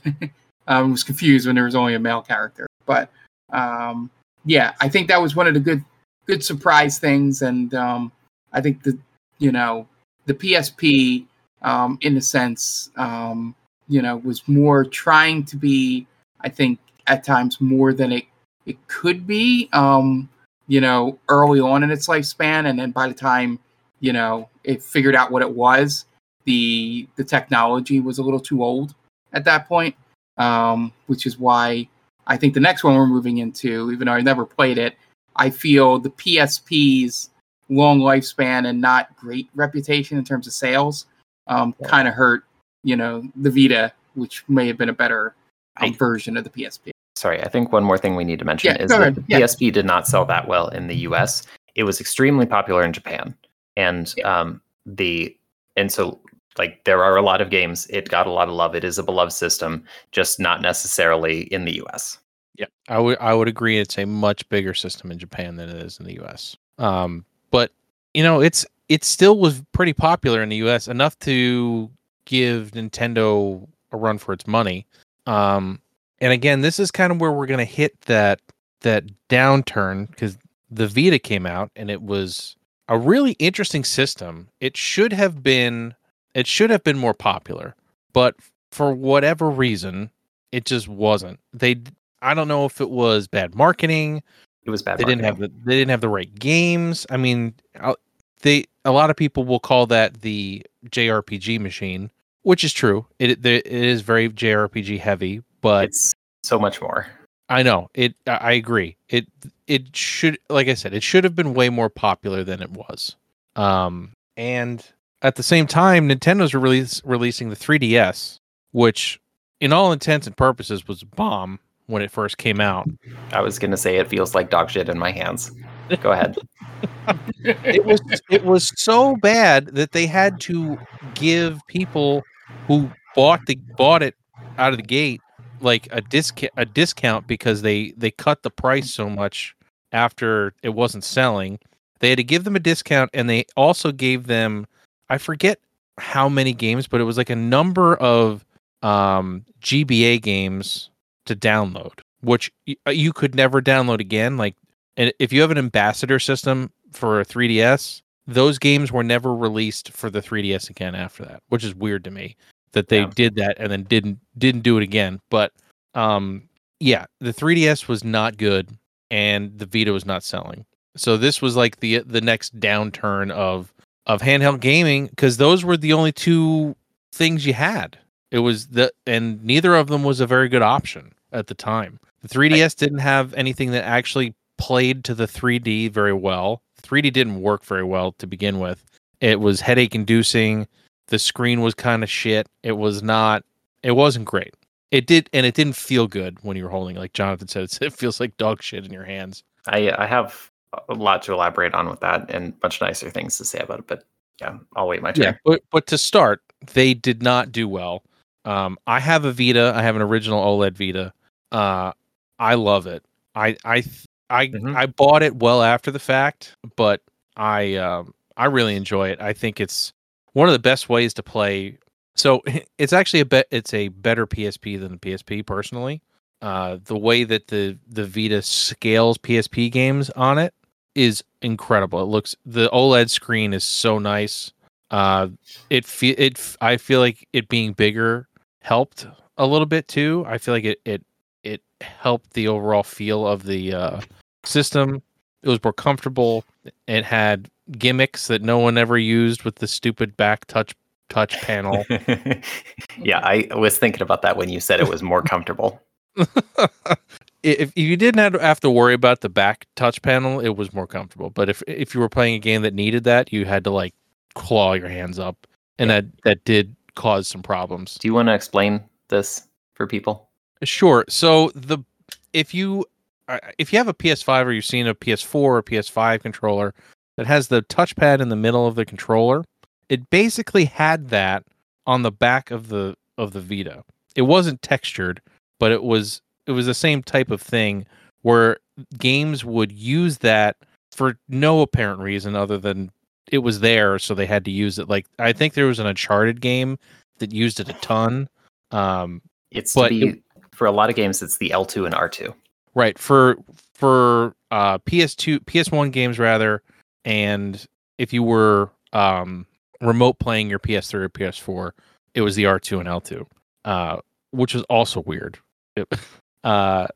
S1: I was confused when there was only a male character. But um, yeah, I think that was one of the good good surprise things, and um, I think the you know the PSP um, in a sense um, you know was more trying to be I think at times more than it it could be um, you know early on in its lifespan, and then by the time you know it figured out what it was the the technology was a little too old at that point, um, which is why I think the next one we're moving into, even though I never played it, I feel the PSP's long lifespan and not great reputation in terms of sales um,
S4: Yeah.
S1: kind of hurt, you know, the Vita, which may have been a better um,
S4: I-
S1: version of the PSP.
S4: Sorry, I think one more thing we need to mention
S1: Yeah,
S4: is
S1: go
S4: that
S1: ahead.
S4: the
S1: Yeah.
S4: PSP did not sell that well in the US. It was extremely popular in Japan. And
S1: Yeah.
S4: um the and so like there are a lot of games. It got a lot of love. It is a beloved system, just not necessarily in the US.
S3: Yeah, I would I would agree. It's a much bigger system in Japan than it is in the U.S. Um, but you know, it's it still was pretty popular in the U.S. enough to give Nintendo a run for its money. Um, and again, this is kind of where we're gonna hit that that downturn because the Vita came out and it was a really interesting system. It should have been it should have been more popular, but for whatever reason, it just wasn't. They I don't know if it was bad marketing.
S4: It was bad.
S3: They didn't have the they didn't have the right games. I mean, they a lot of people will call that the JRPG machine, which is true. It it is very JRPG heavy, but
S4: it's so much more.
S3: I know it. I I agree. It it should, like I said, it should have been way more popular than it was. Um, and at the same time, Nintendo's release, releasing the 3DS, which, in all intents and purposes, was a bomb when it first came out.
S4: I was gonna say it feels like dog shit in my hands. Go ahead.
S3: It was it was so bad that they had to give people who bought the bought it out of the gate like a discount a discount because they they cut the price so much after it wasn't selling. They had to give them a discount and they also gave them I forget how many games, but it was like a number of um GBA games to download, which y- uh, you could never download again. Like And if you have an ambassador system for a 3DS, those games were never released for the 3DS again after that, which is weird to me that they
S4: Yeah.
S3: did that and then didn't didn't do it again. But um yeah, the 3DS was not good and the Vita was not selling. So this was like the the next downturn of of handheld gaming because those were the only two things you had. It was the and neither of them was a very good option at the time. The 3DS didn't have anything that actually played to the 3D very well. 3D didn't work very well to begin with. It was headache inducing. The screen was kind of shit. It was not it wasn't great. It did and it didn't feel good when you were holding it. like Jonathan said it feels like dog shit in your hands.
S4: I I have a lot to elaborate on with that and much nicer things to say about it, but yeah, I'll wait my turn.
S3: Yeah, But but to start, they did not do well. Um, I have a Vita. I have an original OLED Vita. Uh, I love it. I I I
S4: Mhm.
S3: I bought it well after the fact, but I um I really enjoy it. I think it's one of the best ways to play. So it's actually a bet. It's a better PSP than the PSP personally. Uh, the way that the the Vita scales PSP games on it is incredible. It looks the OLED screen is so nice. Uh, it feel it. I feel like it being bigger helped a little bit too. I feel like it it it helped the overall feel of the uh, system. It was more comfortable. It had gimmicks that no one ever used with the stupid back touch touch panel.
S4: yeah, I was thinking about that when you said it was more comfortable.
S3: if, if you didn't have to, worry about the back touch panel, it was more comfortable. But if if you were playing a game that needed that, you had to like claw your hands up, and
S4: Yeah.
S3: that that did cause some problems.
S4: Do you want to explain this for people?
S3: Sure. So the if you uh, if you have a PS5 or you've seen a PS4 or PS5 controller that has the touchpad in the middle of the controller, it basically had that on the back of the of the Vita. It wasn't textured, but it was it was the same type of thing where games would use that for no apparent reason other than it was there so they had to use it like I think there was an uncharted game that used it a ton um
S4: It's
S3: But
S4: be
S3: it-
S4: for a lot of games. It's the L2 and R2.
S3: Right for for uh, PS2, PS1 games rather, and if you were um, remote playing your PS3 or PS4, it was the R2 and L2, uh, which was also weird. It- uh,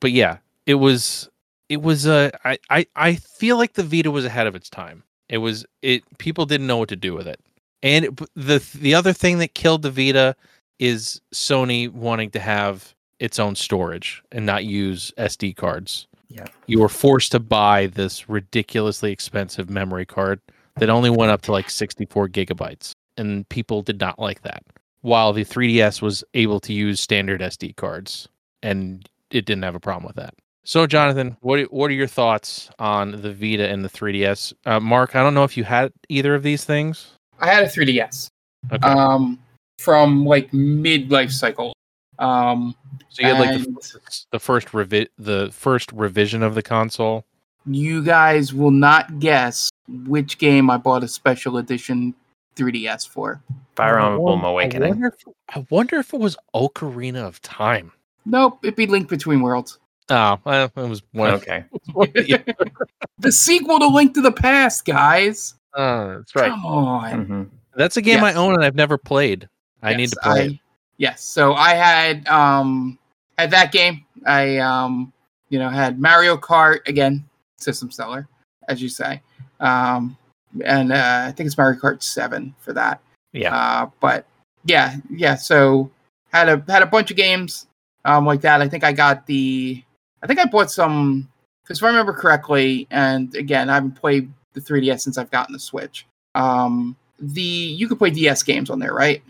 S3: but yeah, it was it was uh, I, I I feel like the Vita was ahead of its time. It was it people didn't know what to do with it, and it, the the other thing that killed the Vita is Sony wanting to have its own storage and not use SD cards.
S4: Yeah.
S3: You were forced to buy this ridiculously expensive memory card that only went up to like 64 gigabytes. And people did not like that. While the 3DS was able to use standard SD cards and it didn't have a problem with that. So, Jonathan, what what are your thoughts on the Vita and the 3DS? Uh, Mark, I don't know if you had either of these things.
S1: I had a 3DS
S3: Okay,
S1: um, from like mid life cycle. Um,
S3: so you had like the, first- the first revi- the first revision of the console.
S1: you guys will not guess which game I bought a special edition 3DS for.
S4: Fire
S3: I
S4: Emblem
S3: wonder-
S4: Awakening.
S3: I wonder, if, I wonder if it was Ocarina of Time.
S1: Nope, it'd be Link Between Worlds.
S3: Oh, well, it was one.
S4: Okay.
S3: the-
S1: The sequel to Link to the Past, guys.
S3: Oh, that's right.
S1: Come on.
S4: hmm
S3: That's a game I own and I've never played. I need to play
S1: I-
S3: it.
S1: Yes. So I had um had that game. I um you know had Mario Kart again, system seller, as you say. Um and uh, I think it's Mario Kart 7 for that.
S4: Yeah.
S1: Uh but yeah, yeah, so had a had a bunch of games um like that. I think I got the I think I bought some because if I remember correctly, and again, I haven't played the 3DS since I've gotten the Switch. Um the you could play DS games on there, right?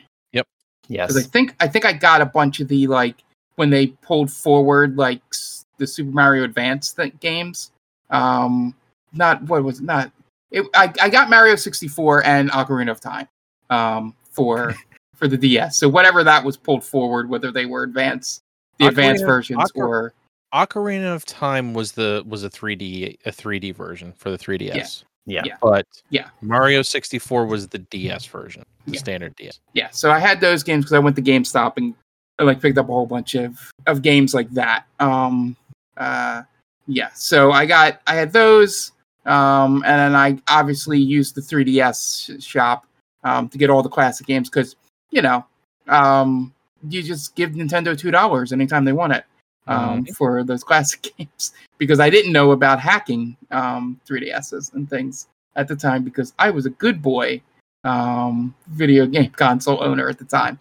S4: Yes.
S1: because I think I think I got a bunch of the like when they pulled forward like s- the Super Mario Advance th- games. Um, not what was it? not it. I, I got Mario sixty four and Ocarina of Time. Um, for for the DS. So whatever that was pulled forward, whether they were advanced, the advanced versions,
S3: Ocar-
S1: or
S3: Ocarina of Time was the was a 3D a 3D version for the 3DS.
S4: yeah.
S1: Yeah.
S3: But
S1: Yeah.
S3: Mario 64 was the DS version, the
S1: Yeah.
S3: standard DS.
S1: yeah. So I had those games because I went to GameStop and I like picked up a whole bunch of of games like that. Um, uh, yeah, so I got I had those, um, and then I obviously used the 3DS sh- shop um, to get all the classic games because you know um, you just give Nintendo two dollars anytime they want it um, for those classic games because I didn't know about hacking um, 3DSs and things at the time because I was a good boy um, video game console owner at the time.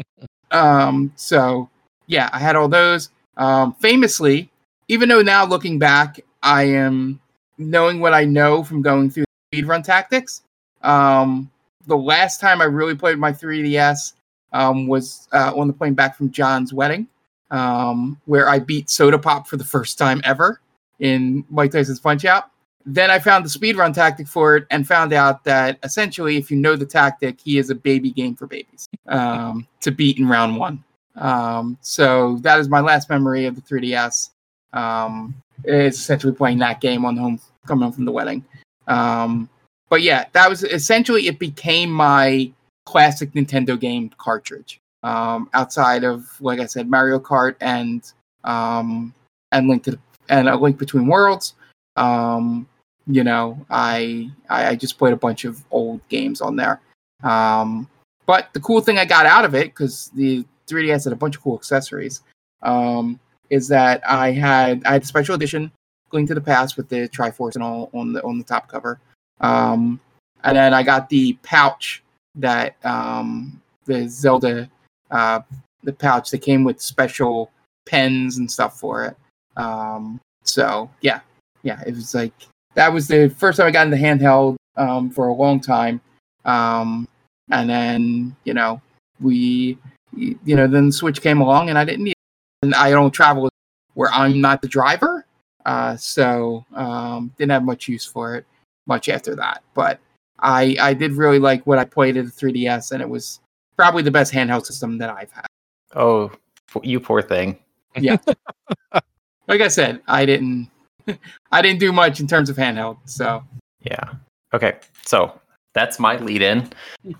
S1: um, so yeah, I had all those. Um, famously, even though now looking back, I am knowing what I know from going through speedrun tactics. Um, the last time I really played my 3DS um, was uh, on the plane back from John's wedding, um, where I beat Soda Pop for the first time ever in Mike Tyson's Punch Out. Then I found the speedrun tactic for it and found out that essentially, if you know the tactic, he is a baby game for babies um, to beat in round one. Um, so that is my last memory of the 3DS. Um, it's essentially playing that game on home coming home from the wedding. Um, but yeah, that was essentially it became my classic Nintendo game cartridge. Um, outside of like I said, Mario Kart and um, and Link to and a Link Between Worlds. Um, you know, I, I I just played a bunch of old games on there. Um, but the cool thing I got out of it because the 3DS had a bunch of cool accessories. Um, is that I had I had a special edition Link to the Past with the Triforce and all on the on the top cover. Um, and then I got the pouch that um, the Zelda uh, the pouch that came with special pens and stuff for it. Um, so yeah, yeah, it was like that was the first time I got into handheld um, for a long time. Um, and then you know we you know then the Switch came along and I didn't need it. and I don't travel where I'm not the driver. Uh, so um, didn't have much use for it much after that. But I I did really like what I played at the 3DS, and it was probably the best handheld system that I've had.
S4: Oh, you poor thing. Yeah.
S1: like I said, I didn't I didn't do much in terms of handheld. So
S4: Yeah. Okay. So that's my lead in.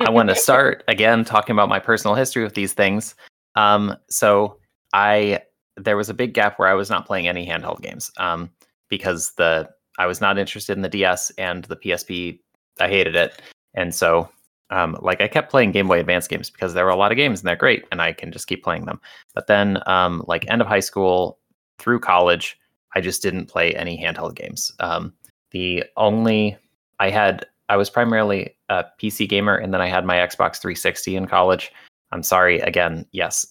S4: I want to start again talking about my personal history with these things. Um, so I there was a big gap where I was not playing any handheld games um, because the I was not interested in the DS and the PSP. I hated it, and so um, like I kept playing Game Boy Advance games because there were a lot of games and they're great, and I can just keep playing them. But then, um, like end of high school through college, I just didn't play any handheld games. Um, the only I had I was primarily a PC gamer, and then I had my Xbox 360 in college. I'm sorry again. Yes,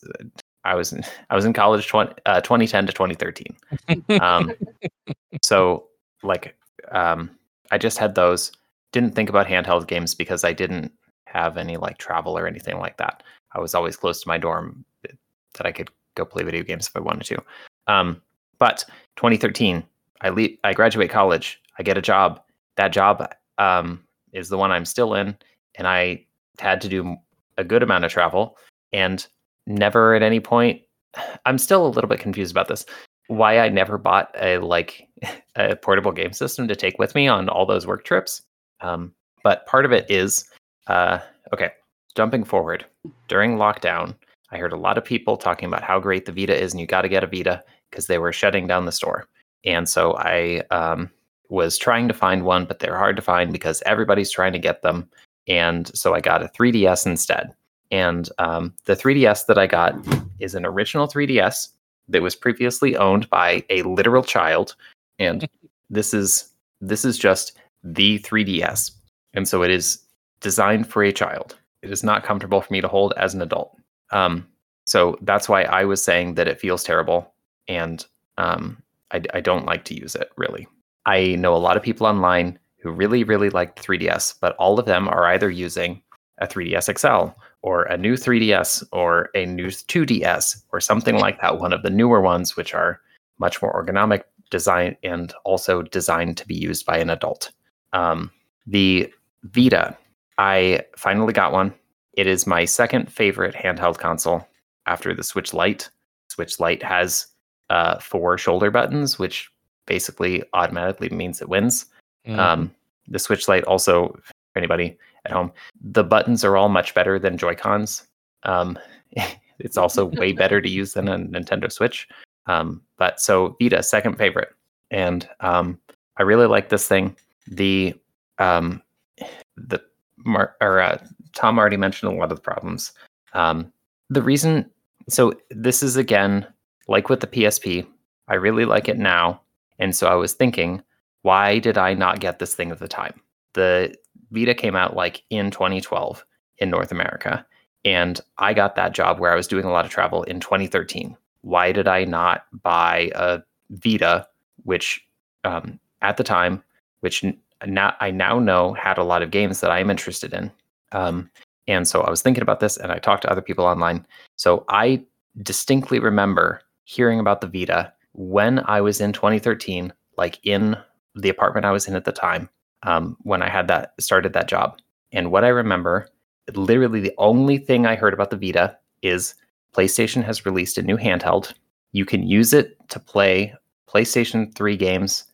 S4: I was in, I was in college 20, uh, 2010 to 2013. Um, so like um, I just had those. Didn't think about handheld games because I didn't have any like travel or anything like that. I was always close to my dorm eh, that I could go play video games if I wanted to. Um, but 2013, I leave, I graduate college. I get a job. That job um, is the one I'm still in, and I had to do a good amount of travel. And never at any point, I'm still a little bit confused about this. Why I never bought a like a portable game system to take with me on all those work trips. Um, but part of it is uh, okay. Jumping forward during lockdown, I heard a lot of people talking about how great the Vita is, and you got to get a Vita because they were shutting down the store. And so I um, was trying to find one, but they're hard to find because everybody's trying to get them. And so I got a 3DS instead. And um, the 3DS that I got is an original 3DS that was previously owned by a literal child. And this is this is just the 3DS. And so it is designed for a child. It is not comfortable for me to hold as an adult. Um, so that's why I was saying that it feels terrible, and um, I, I don't like to use it really. I know a lot of people online who really, really like 3DS, but all of them are either using a 3DS XL or a new 3DS or a new 2DS or something like that, one of the newer ones, which are much more ergonomic design and also designed to be used by an adult. Um, the Vita, I finally got one. It is my second favorite handheld console after the Switch Lite. Switch Lite has uh, four shoulder buttons, which basically automatically means it wins.
S3: Mhm.
S4: Um, the Switch Lite also, for anybody at home, the buttons are all much better than Joy Cons. Um, it's also way better to use than a Nintendo Switch. Um, but so Vita, second favorite, and um, I really like this thing. The um, the Mar- or uh, Tom already mentioned a lot of the problems. Um, the reason, so this is again like with the PSP. I really like it now, and so I was thinking, why did I not get this thing at the time? The Vita came out like in 2012 in North America, and I got that job where I was doing a lot of travel in 2013. Why did I not buy a Vita, which um, at the time, which now I now know had a lot of games that I am interested in. Um, and so I was thinking about this, and I talked to other people online. So I distinctly remember hearing about the Vita when I was in 2013, like in the apartment I was in at the time, um, when I had that started that job. And what I remember, literally the only thing I heard about the Vita is PlayStation has released a new handheld. You can use it to play PlayStation 3 games,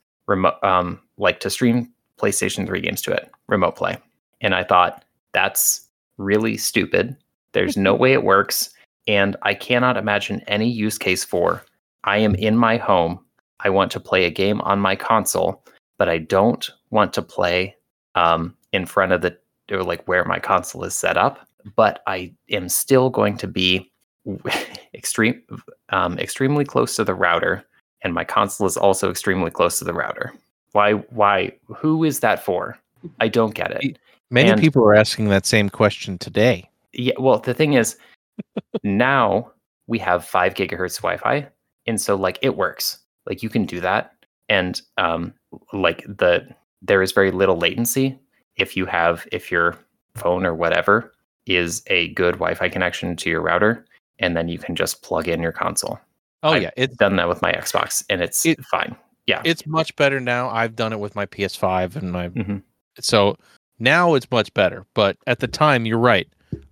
S4: um, like to stream PlayStation 3 games to it, remote play. And I thought, that's really stupid. There's no way it works. And I cannot imagine any use case for I am in my home. I want to play a game on my console, but I don't want to play um, in front of the, or like where my console is set up. But I am still going to be extreme, um, extremely close to the router, and my console is also extremely close to the router. Why? Why? Who is that for? I don't get it.
S3: Many
S4: And-
S3: people are asking that same question today.
S4: Yeah. Well, the thing is, now we have five gigahertz Wi-Fi, and so like it works. Like you can do that, and um, like the there is very little latency if you have if your phone or whatever is a good Wi-Fi connection to your router, and then you can just plug in your console.
S3: Oh
S4: I-
S3: yeah, it's
S4: Done that with my Xbox, and it's
S3: It-
S4: fine. Yeah.
S3: it's much better now. I've done it with my PS5 and my
S4: Mhm.
S3: so now it's much better. But at the time, you're right.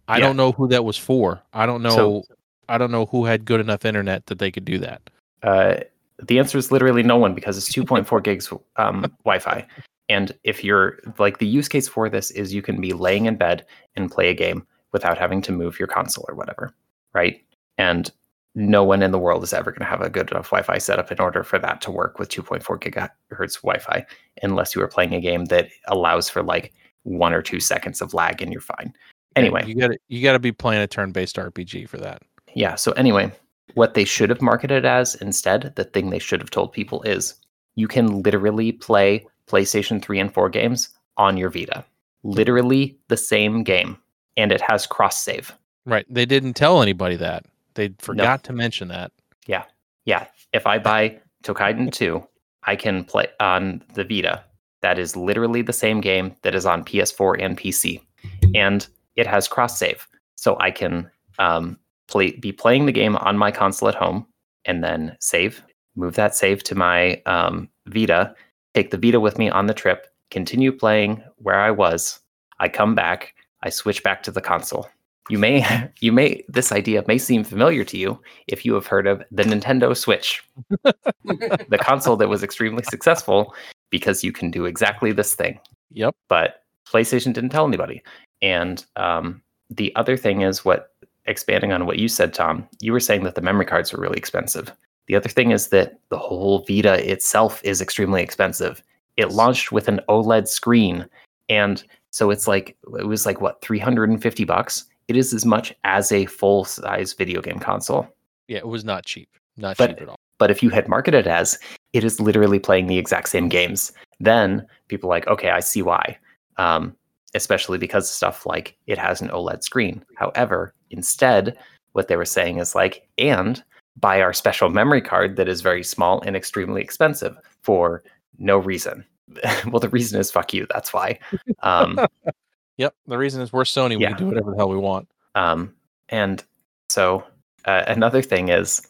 S3: I
S4: Yeah.
S3: don't know who that was for. I don't know.
S4: So-
S3: I don't know who had good enough internet that they could do that.
S4: Uh, the answer is literally no one because it's 2.4 gigs um, Wi-Fi. And if you're like the use case for this is you can be laying in bed and play a game without having to move your console or whatever, right? And no one in the world is ever going to have a good enough Wi-Fi setup in order for that to work with 2.4 gigahertz Wi-Fi, unless you are playing a game that allows for like one or two seconds of lag and you're fine. Anyway,
S3: you got to you got to be playing a turn-based RPG for that.
S4: yeah. So anyway, what they should have marketed as instead, the thing they should have told people is you can literally play PlayStation 3 and 4 games on your Vita. Literally the same game. And it has cross save.
S3: Right. They didn't tell anybody that. They forgot to mention that.
S4: Yeah. Yeah. If I buy Toukiden 2, I can play on the Vita. That is literally the same game that is on PS4 and PC. And it has cross save. So I can um, play be playing the game on my console at home and then save, move that save to my um, Vita, take the Vita with me on the trip, continue playing where I was. I come back, I switch back to the console. You may you may this idea may seem familiar to you if you have heard of the Nintendo Switch, the console that was extremely successful because you can do exactly this thing
S3: Yep.
S4: but PlayStation didn't tell anybody. And um, the other thing is what expanding on what you said, Tom, you were saying that the memory cards are really expensive. The other thing is that the whole Vita itself is extremely expensive. It launched with an OLED screen, and so it's like it was like what 350 bucks. It is as much as a full size video game console.
S3: Yeah, it was not cheap. Not
S4: But-
S3: cheap at all.
S4: But if you had marketed it as it is literally playing the exact same games, then people are like, okay, I see why. Um, especially because stuff like it has an OLED screen. However, instead, what they were saying is like, and buy our special memory card that is very small and extremely expensive for no reason. well, the reason is fuck you. That's why. Um,
S3: Yep. The reason is we're Sony. We can do whatever the hell we want.
S4: Um, and so uh, another thing is,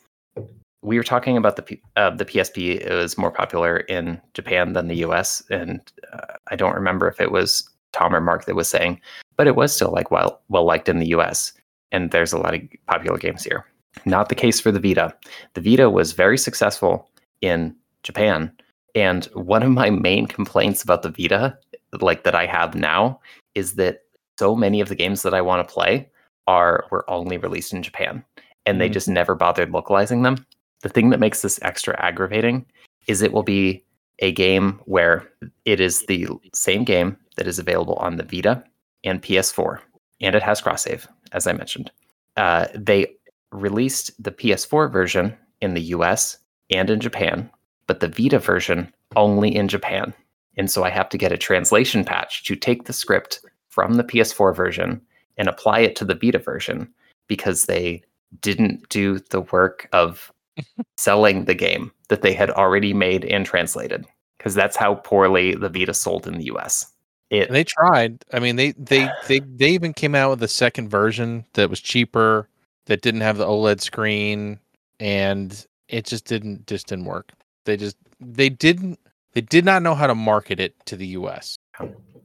S4: we were talking about the P- uh, the PSP. It was more popular in Japan than the US, and uh, I don't remember if it was Tom or Mark that was saying, but it was still like well well liked in the US, and there's a lot of popular games here. Not the case for the Vita. The Vita was very successful in Japan, and one of my main complaints about the Vita, like that I have now, is that so many of the games that I want to play are were only released in Japan and they
S3: Mhm.
S4: just never bothered localizing them. The thing that makes this extra aggravating is it will be a game where it is the same game that is available on the Vita and PS4, and it has cross save, as I mentioned. Uh, they released the PS4 version in the US and in Japan, but the Vita version only in Japan. And so I have to get a translation patch to take the script from the PS4 version and apply it to the Vita version because they didn't do the work of selling the game that they had already made and translated because that's how poorly the Vita sold in the US. It
S3: And they tried. I mean, they they they they even came out with a second version that was cheaper, that didn't have the OLED screen, and it just didn't just didn't work. They just they didn't they did not know how to market it to the US.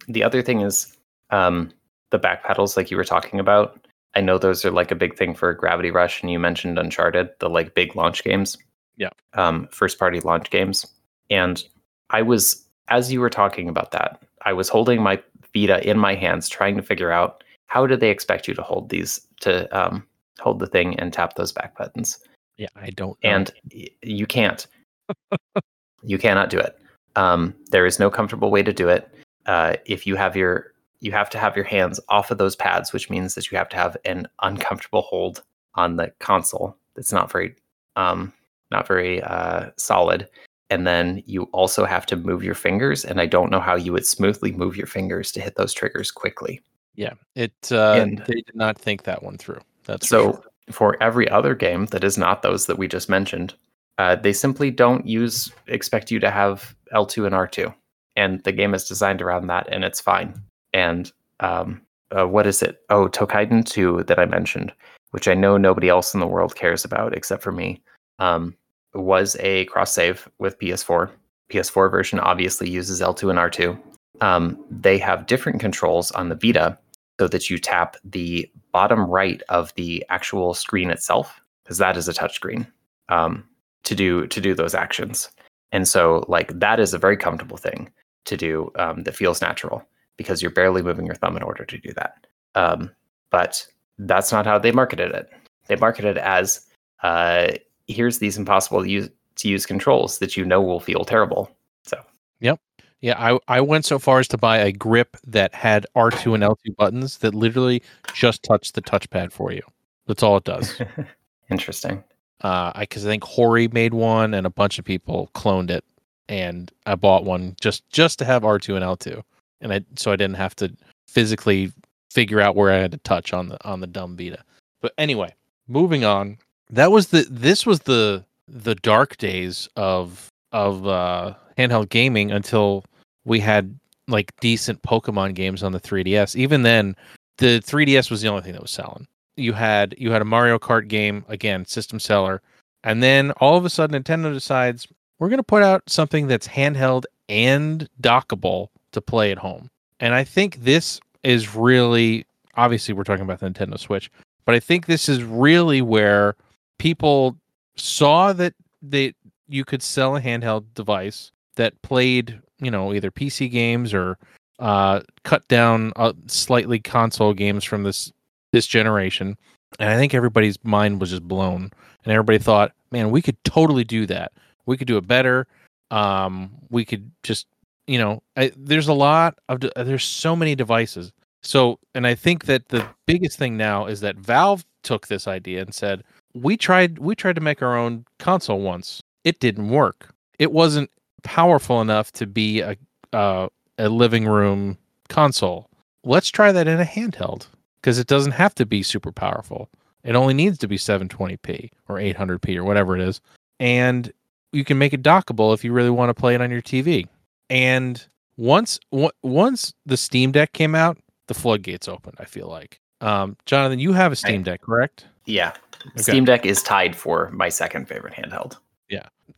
S4: the other thing is um, the back pedals, like you were talking about. I know those are like a big thing for Gravity Rush, and you mentioned Uncharted, the like big launch games.
S3: Yeah.
S4: Um, first party launch games. And I was, as you were talking about that, I was holding my Vita in my hands, trying to figure out how do they expect you to hold these to um, hold the thing and tap those back buttons.
S3: Yeah, I don't know.
S4: and y- you can't you cannot do it um, there is no comfortable way to do it uh, if you have your you have to have your hands off of those pads which means that you have to have an uncomfortable hold on the console that's not very um, not very uh, solid and then you also have to move your fingers and i don't know how you would smoothly move your fingers to hit those triggers quickly
S3: yeah, it uh
S4: and-
S3: they did not think that one through. That's for
S4: so
S3: sure.
S4: for every other game that is not those that we just mentioned, uh, they simply don't use expect you to have L2 and R2, and the game is designed around that, and it's fine. And um, uh, what is it? Oh, Toukiden 2 that I mentioned, which I know nobody else in the world cares about except for me, um, was a cross save with PS4. PS4 version obviously uses L2 and R2. Um, they have different controls on the Vita so that you tap the bottom right of the actual screen itself because that is a touchscreen um, to do to do those actions and so like that is a very comfortable thing to do um, that feels natural because you're barely moving your thumb in order to do that um, but that's not how they marketed it they marketed it as uh, here's these impossible to use, to use controls that you know will feel terrible so yep.
S3: Yeah, I I went so far as to buy a grip that had R2 and L2 buttons that literally just touch the touchpad for you. That's all it does.
S4: interesting
S3: uh I cuz I think Hori made one and a bunch of people cloned it and I bought one just just to have R2 and L2. And I so I didn't have to physically figure out where I had to touch on the on the dumb Vita. But anyway, moving on. That was the this was the the dark days of of uh handheld gaming until we had like decent Pokemon games on the 3DS. Even then, the 3DS was the only thing that was selling. You had you had a Mario Kart game again, system seller, and then all of a sudden Nintendo decides we're going to put out something that's handheld and dockable to play at home. And I think this is really obviously we're talking about the Nintendo Switch, but I think this is really where people saw that they you could sell a handheld device that played, you know, either PC games or uh, cut down uh, slightly console games from this this generation. And I think everybody's mind was just blown, and everybody thought, "Man, we could totally do that. We could do it better. Um, we could just, you know, I, there's a lot of de- there's so many devices. So, and I think that the biggest thing now is that Valve took this idea and said, "We tried we tried to make our own console once. It didn't work. It wasn't powerful enough to be a uh, a living room console. Let's try that in a handheld because it doesn't have to be super powerful. It only needs to be 720p or 800p or whatever it is, and you can make it dockable if you really want to play it on your TV. And once w- once the Steam Deck came out, the floodgates opened. I feel like, um, Jonathan, you have a Steam Deck, correct?
S4: yeah
S3: Okay.
S4: steam deck is tied for my second favorite handheld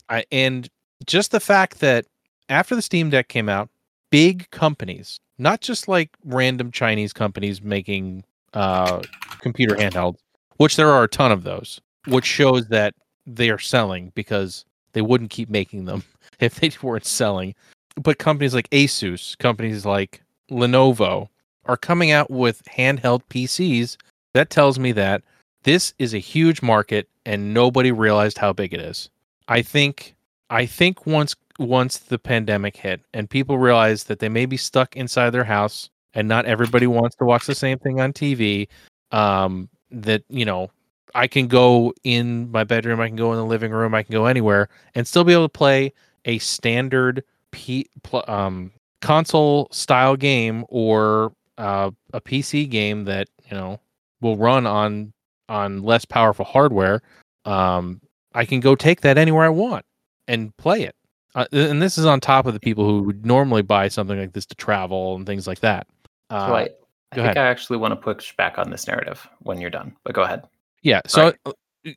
S3: I, and just the fact that after the Steam Deck came out, big companies, not just like random Chinese companies making uh, computer handhelds, which there are a ton of those, which shows that they are selling because they wouldn't keep making them if they weren't selling. But companies like Asus, companies like Lenovo are coming out with handheld PCs. That tells me that this is a huge market and nobody realized how big it is. I think I think once once the pandemic hit and people realized that they may be stuck inside their house and not everybody wants to watch the same thing on TV. Um, that you know, I can go in my bedroom, I can go in the living room, I can go anywhere and still be able to play a standard P, pl- um, console style game or uh, a PC game that you know will run on on less powerful hardware. Um, I can go take that anywhere I want and play it. Uh, and this is on top of the people who would normally buy something like this to travel and things like that. Uh,
S4: So I, I think
S3: ahead.
S4: I actually want to push back on this narrative when you're done. But go ahead.
S3: Yeah. So uh,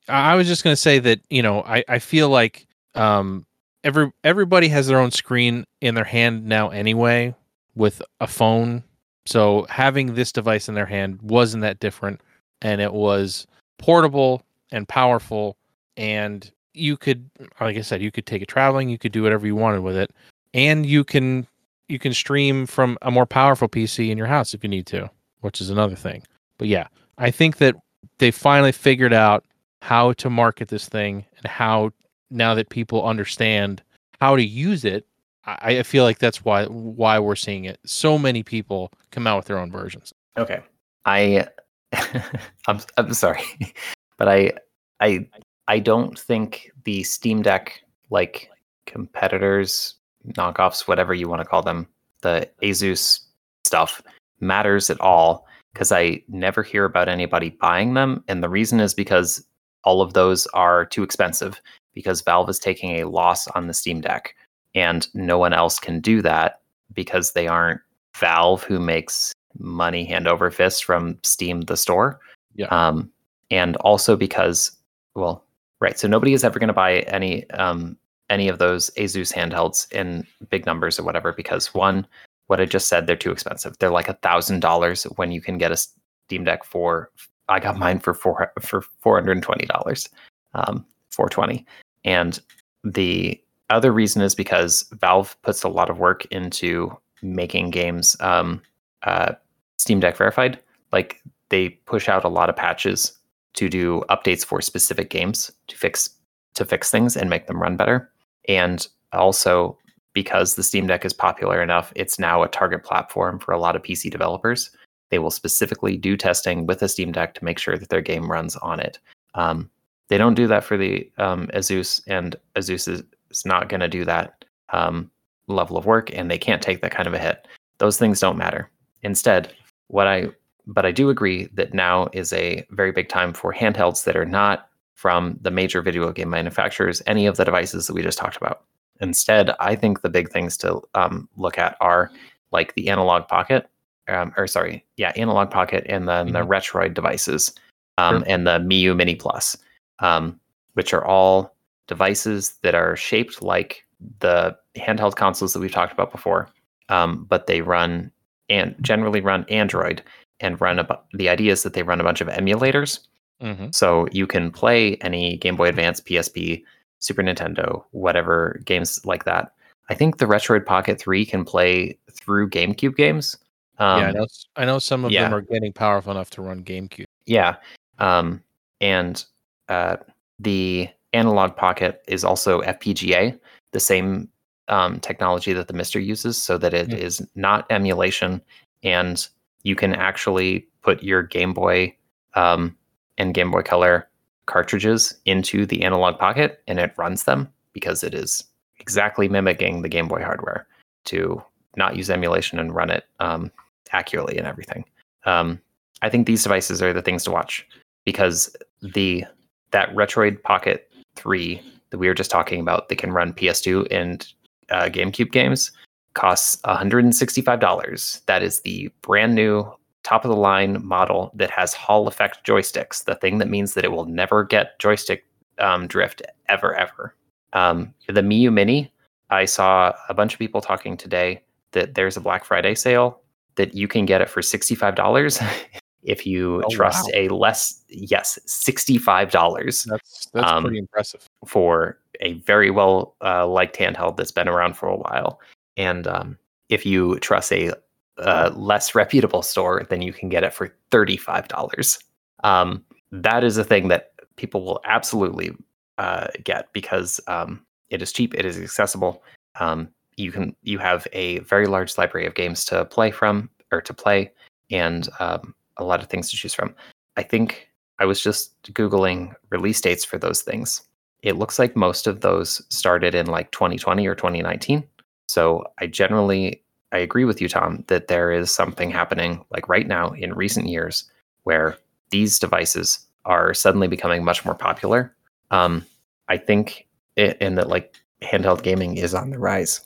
S3: I I was just going to say that you know I I feel like um every everybody has their own screen in their hand now anyway with a phone. So having this device in their hand wasn't that different, and it was portable and powerful, and you could, like I said, you could take it traveling, you could do whatever you wanted with it, and you can you can stream from a more powerful PC in your house if you need to, which is another thing. But yeah, I think that they finally figured out how to market this thing and how now that people understand how to use it I, I feel like that's why why we're seeing it so many people come out with their own versions
S4: Okay. I I'm I'm sorry. But I I I don't think the Steam Deck like competitors, knockoffs, whatever you want to call them, the Asus stuff matters at all because I never hear about anybody buying them and the reason is because all of those are too expensive because Valve is taking a loss on the Steam Deck and no one else can do that because they aren't Valve who makes money hand over fist from Steam the store.
S3: Yeah.
S4: Um, and also because, well, right. So nobody is ever going to buy any um, any of those Asus handhelds in big numbers or whatever because one, what I just said, they're too expensive. They're like a thousand dollars when you can get a Steam Deck for. I got mine for four for four hundred and twenty dollars, um, four twenty, and the other reason is because Valve puts a lot of work into making games um, uh, Steam Deck verified. Like they push out a lot of patches to do updates for specific games to fix to fix things and make them run better. And also because the Steam Deck is popular enough, it's now a target platform for a lot of PC developers. They will specifically do testing with the Steam Deck to make sure that their game runs on it. Um, they don't do that for the um, Asus, and Asus is, is not going to do that um, level of work, and they can't take that kind of a hit. Those things don't matter. Instead, what I but I do agree that now is a very big time for handhelds that are not from the major video game manufacturers, any of the devices that we just talked about. Instead, I think the big things to um, look at are like the analog pocket, um, or sorry, yeah, analog pocket, and then the Retroid devices, um,
S3: Sure.
S4: and the Miyoo Mini Plus, um, which are all devices that are shaped like the handheld consoles that we've talked about before, um, but they run and generally run Android and run about the idea is that they run a bunch of emulators
S3: mm-hmm.
S4: so you can play any Game Boy Advance, PSP, Super Nintendo, whatever games like that. I think the Retroid Pocket 3 can play through GameCube games. Um,
S3: yeah I know, s- I know some of them are getting powerful enough to run gamecube
S4: yeah. Um, and uh, the analog pocket is also FPGA, the same um, technology that the MiSTer uses, so that it is
S3: Mm.
S4: not emulation, and you can actually put your Game Boy um, and Game Boy Color cartridges into the analog pocket, and it runs them because it is exactly mimicking the Game Boy hardware to not use emulation and run it um, accurately and everything. Um, I think these devices are the things to watch because the that Retroid Pocket 3 that we were just talking about that can run PS2 and uh, GameCube games costs $165. That is the brand new top of the line model that has Hall effect joysticks, the thing that means that it will never get joystick um, drift ever, ever. Um, the Miyoo Mini, I saw a bunch of people talking today that there's a Black Friday sale that you can get it for $65 if you
S3: Oh,
S4: trust
S3: wow.
S4: a less yes $65
S3: that's that's
S4: Um,
S3: pretty impressive.
S4: for a very well uh, liked handheld that's been around for a while. And um, if you trust a uh, less reputable store then you can get it for $35 um, that is a thing that people will absolutely uh, get because um, it is cheap it is accessible. Um, you can you have a very large library of games to play from or to play, and um, a lot of things to choose from. I think I was just googling release dates for those things. It looks like most of those started in like 2020 or 2019. So I generally I agree with you, Tom, that there is something happening like right now in recent years where these devices are suddenly becoming much more popular. Um, I think, it, and that like handheld gaming is on the rise.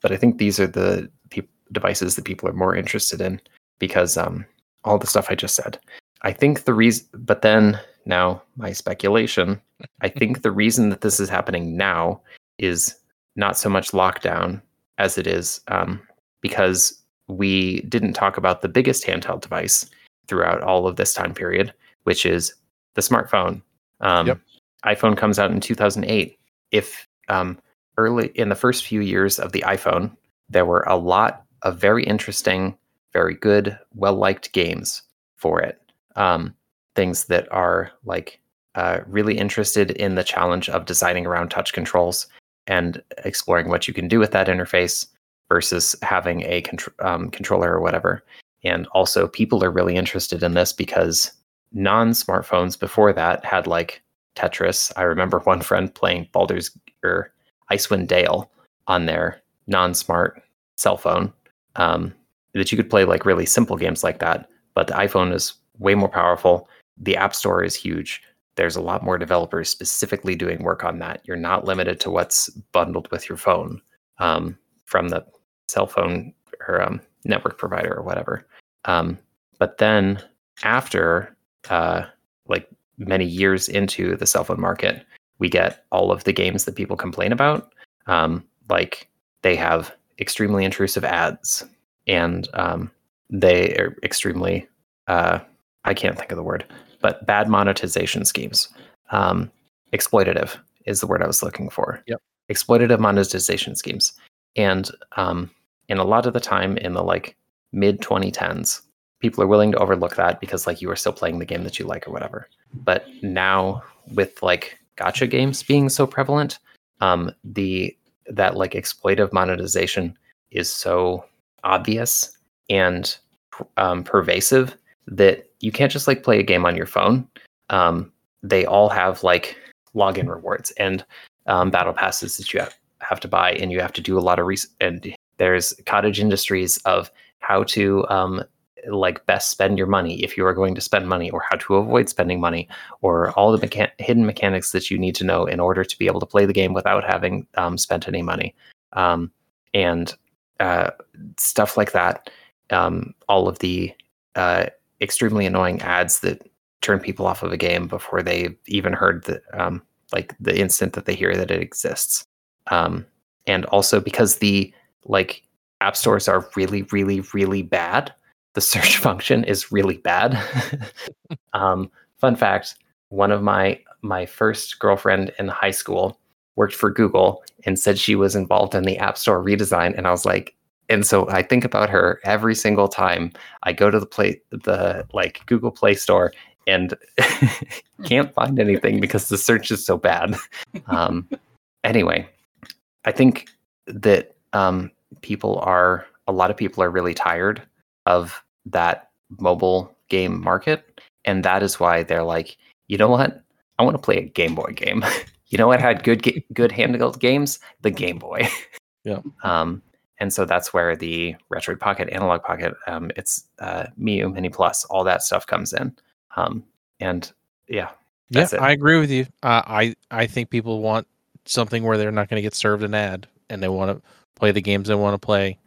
S4: But I think these are the pe- devices that people are more interested in because um, all the stuff I just said. I think the reason, but then now my speculation, I think the reason that this is happening now is not so much lockdown as it is um, because we didn't talk about the biggest handheld device throughout all of this time period, which is the smartphone. Um,
S3: Yep.
S4: iPhone comes out in 2008. If um, early in the first few years of the iPhone, there were a lot of very interesting, very good, well liked games for it. Um, things that are like uh, really interested in the challenge of designing around touch controls and exploring what you can do with that interface versus having a contr- um, controller or whatever. And also, people are really interested in this because non smartphones before that had like Tetris. I remember one friend playing Baldur's or Icewind Dale on their non smart cell phone. Um, that you could play like really simple games like that. But the iPhone is way more powerful. The App Store is huge. There's a lot more developers specifically doing work on that. You're not limited to what's bundled with your phone um, from the cell phone or um, network provider or whatever. Um, but then after uh, like many years into the cell phone market, we get all of the games that people complain about. Um, like they have extremely intrusive ads and um, they are extremely, uh, I can't think of the word, but bad monetization schemes. Um, exploitative is the word I was looking for.
S3: Yep.
S4: Exploitative monetization schemes. And um, and a lot of the time in the like mid 2010s, people are willing to overlook that because like you are still playing the game that you like or whatever. But now with like gacha games being so prevalent, um, the that like exploitive monetization is so obvious and um, pervasive that you can't just like play a game on your phone. Um, they all have like login rewards and um, battle passes that you have, have to buy, and you have to do a lot of research. And there's cottage industries of how to um, like best spend your money if you are going to spend money, or how to avoid spending money, or all the mechan- hidden mechanics that you need to know in order to be able to play the game without having um, spent any money, um, and uh, stuff like that. Um, all of the uh, extremely annoying ads that turn people off of a game before they even heard the um, like the instant that they hear that it exists. Um, and also because the like app stores are really, really, really bad. The search function is really bad. um, fun fact: one of my my first girlfriend in high school worked for Google and said she was involved in the App Store redesign, and I was like, and so I think about her every single time I go to the play the like Google Play Store and can't find anything because the search is so bad. Um, anyway, I think that um, people are a lot of people are really tired of that mobile game market, and that is why they're like, you know what? I want to play a Game Boy game. you know what had good ga- good handheld games? The Game Boy.
S3: Yeah.
S4: Um, and so that's where the Retroid Pocket, Analog Pocket, um, it's uh, Miyoo Mini Plus, all that stuff comes in. Um, and yeah, that's
S3: yeah,
S4: it.
S3: I agree with you. Uh, I I think people want something where they're not going to get served an ad, and they want to play the games they want to play,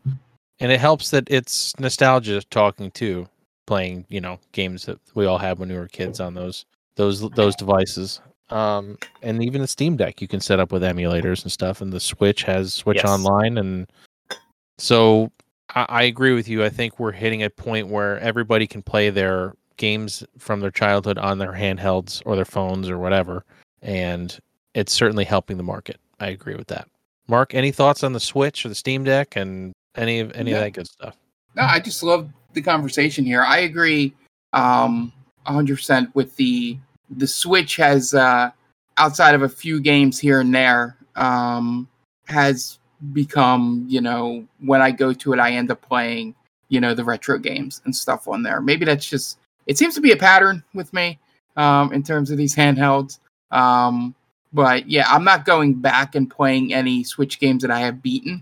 S3: and it helps that it's nostalgia talking too, playing you know games that we all had when we were kids on those those those devices. Um, and even the Steam Deck you can set up with emulators and stuff, and the Switch has Switch
S4: Yes.
S3: Online, and so I, I agree with you. I think we're hitting a point where everybody can play their games from their childhood on their handhelds or their phones or whatever, and it's certainly helping the market. I agree with that. Mark, any thoughts on the Switch or the Steam Deck and any of any
S1: Yeah.
S3: of that good stuff?
S1: No, I just love the conversation here. I agree um 100% with the the Switch has uh outside of a few games here and there um has become, you know, when I go to it, I end up playing, you know, the retro games and stuff on there. Maybe that's just, it seems to be a pattern with me um, in terms of these handhelds. Um, but yeah, I'm not going back and playing any Switch games that I have beaten